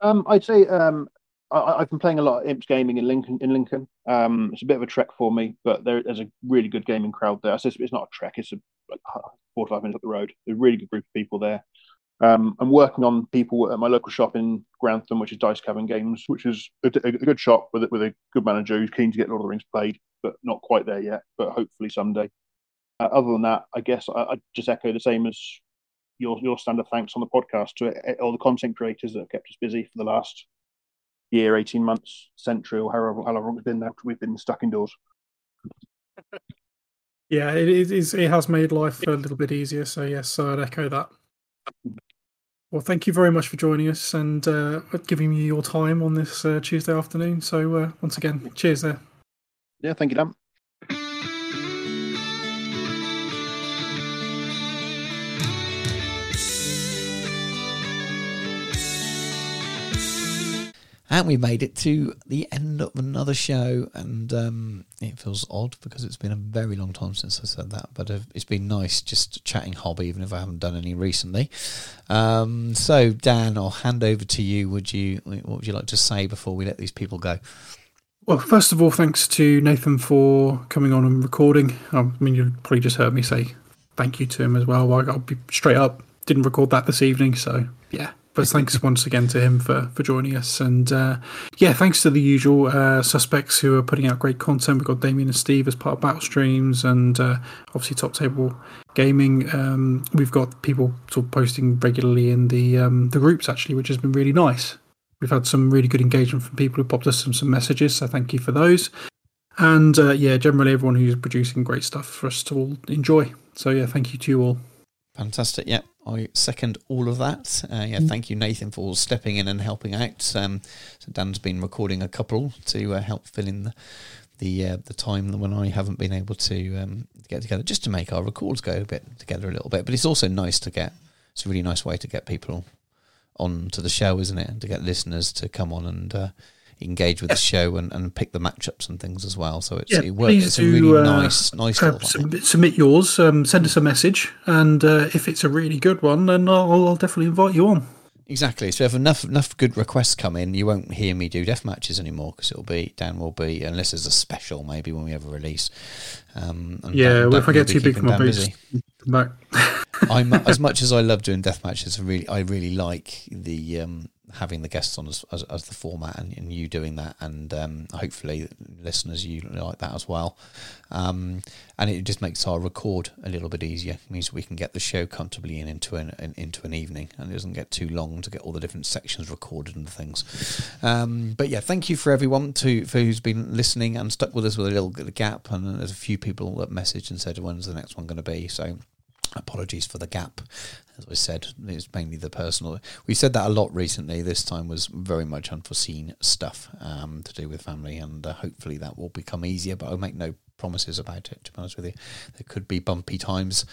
Um, I'd say um, I, I've been playing a lot of Imps Gaming in Lincoln. In Lincoln, um, it's a bit of a trek for me, but there, there's a really good gaming crowd there. It's, it's not a trek; it's a, like four to five minutes up the road. There's a really good group of people there. Um, I'm working on people at my local shop in Grantham, which is Dice Cavern Games, which is a, a- a good shop with a, with a good manager who's keen to get Lord of the Rings played, but not quite there yet. But hopefully someday. Uh, other than that, I guess I, I just echo the same as your your standard thanks on the podcast to all the content creators that have kept us busy for the last year, eighteen months, century, or however however long it's been now. We've been stuck indoors. <laughs> Yeah, it it is. It has made life a little bit easier. So yes, I'd echo that. Well, thank you very much for joining us and uh, giving me your time on this uh, Tuesday afternoon. So uh, once again, cheers there. Yeah, thank you, Dan. And we made it to the end of another show, and um, it feels odd because it's been a very long time since I said that, but it's been nice just chatting hobby, even if I haven't done any recently. Um, so, Dan, I'll hand over to you. Would you? What would you like to say before we let these people go? Well, first of all, thanks to Nathan for coming on and recording. I mean, you probably just heard me say thank you to him as well. I'll be straight up. Didn't record that this evening, so yeah. But thanks once again to him for for joining us, and uh, yeah, thanks to the usual uh, suspects who are putting out great content. We've got Damien and Steve as part of Battle Streams, and uh, obviously Top Table Gaming. Um, we've got people sort of posting regularly in the um, the groups actually, which has been really nice. We've had some really good engagement from people who popped us some, some messages, so thank you for those. And uh, yeah, generally everyone who's producing great stuff for us to all enjoy. So yeah, thank you to you all. Fantastic. Yeah, I second all of that. Uh, yeah, thank you, Nathan, for stepping in and helping out. Um, so Dan's been recording a couple to uh, help fill in the the, uh, the time when I haven't been able to um, get together, just to make our records go a bit together a little bit. But it's also nice to get. It's a really nice way to get people on to the show, isn't it? And to get listeners to come on and uh, engage with the show and, and pick the matchups and things as well. So it's it works. It's a really uh, nice nice Uh, submit, submit yours, um, send us a message, and uh, if it's a really good one, then I'll, I'll definitely invite you on. Exactly. So if enough enough good requests come in, you won't hear me do death matches anymore because it'll be Dan will be unless there's a special maybe when we have a release. Um, Yeah, well, if I get too big for my boots, back. I'm <laughs> as much as I love doing death matches. I really, I really like the um, having the guests on as, as, as the format and, and you doing that, and um, hopefully listeners you like that as well. Um, and it just makes our record a little bit easier. It means we can get the show comfortably in into an, an into an evening, and it doesn't get too long to get all the different sections recorded and things. Um, but yeah, thank you for everyone to for who's been listening and stuck with us with a little gap. And there's a few people that messaged and said, "When's the next one going to be?" So apologies for the gap. As I said, it's mainly the personal. We said that a lot recently. This time was very much unforeseen stuff um, to do with family, and uh, hopefully that will become easier. But I make no promises about it. To be honest with you, there could be bumpy times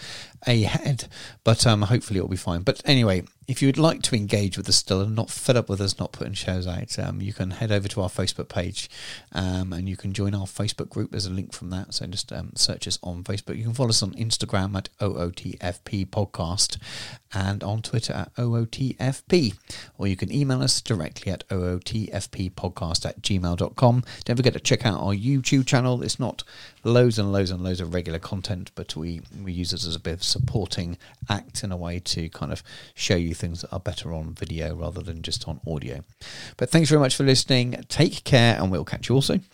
ahead, but um, hopefully it'll be fine. But anyway, if you would like to engage with us still and not fed up with us not putting shows out, um, you can head over to our Facebook page um, and you can join our Facebook group. There's a link from that, so just um, search us on Facebook. You can follow us on Instagram at OOTFP Podcast and on Twitter at OOTFP, or you can email us directly at OOTFPpodcast at gmail.com. Don't forget to check out our YouTube channel. It's not loads and loads and loads of regular content, but we, we use it as a bit of supporting act in a way to kind of show you things that are better on video rather than just on audio. But thanks very much for listening. Take care, and we'll catch you all soon.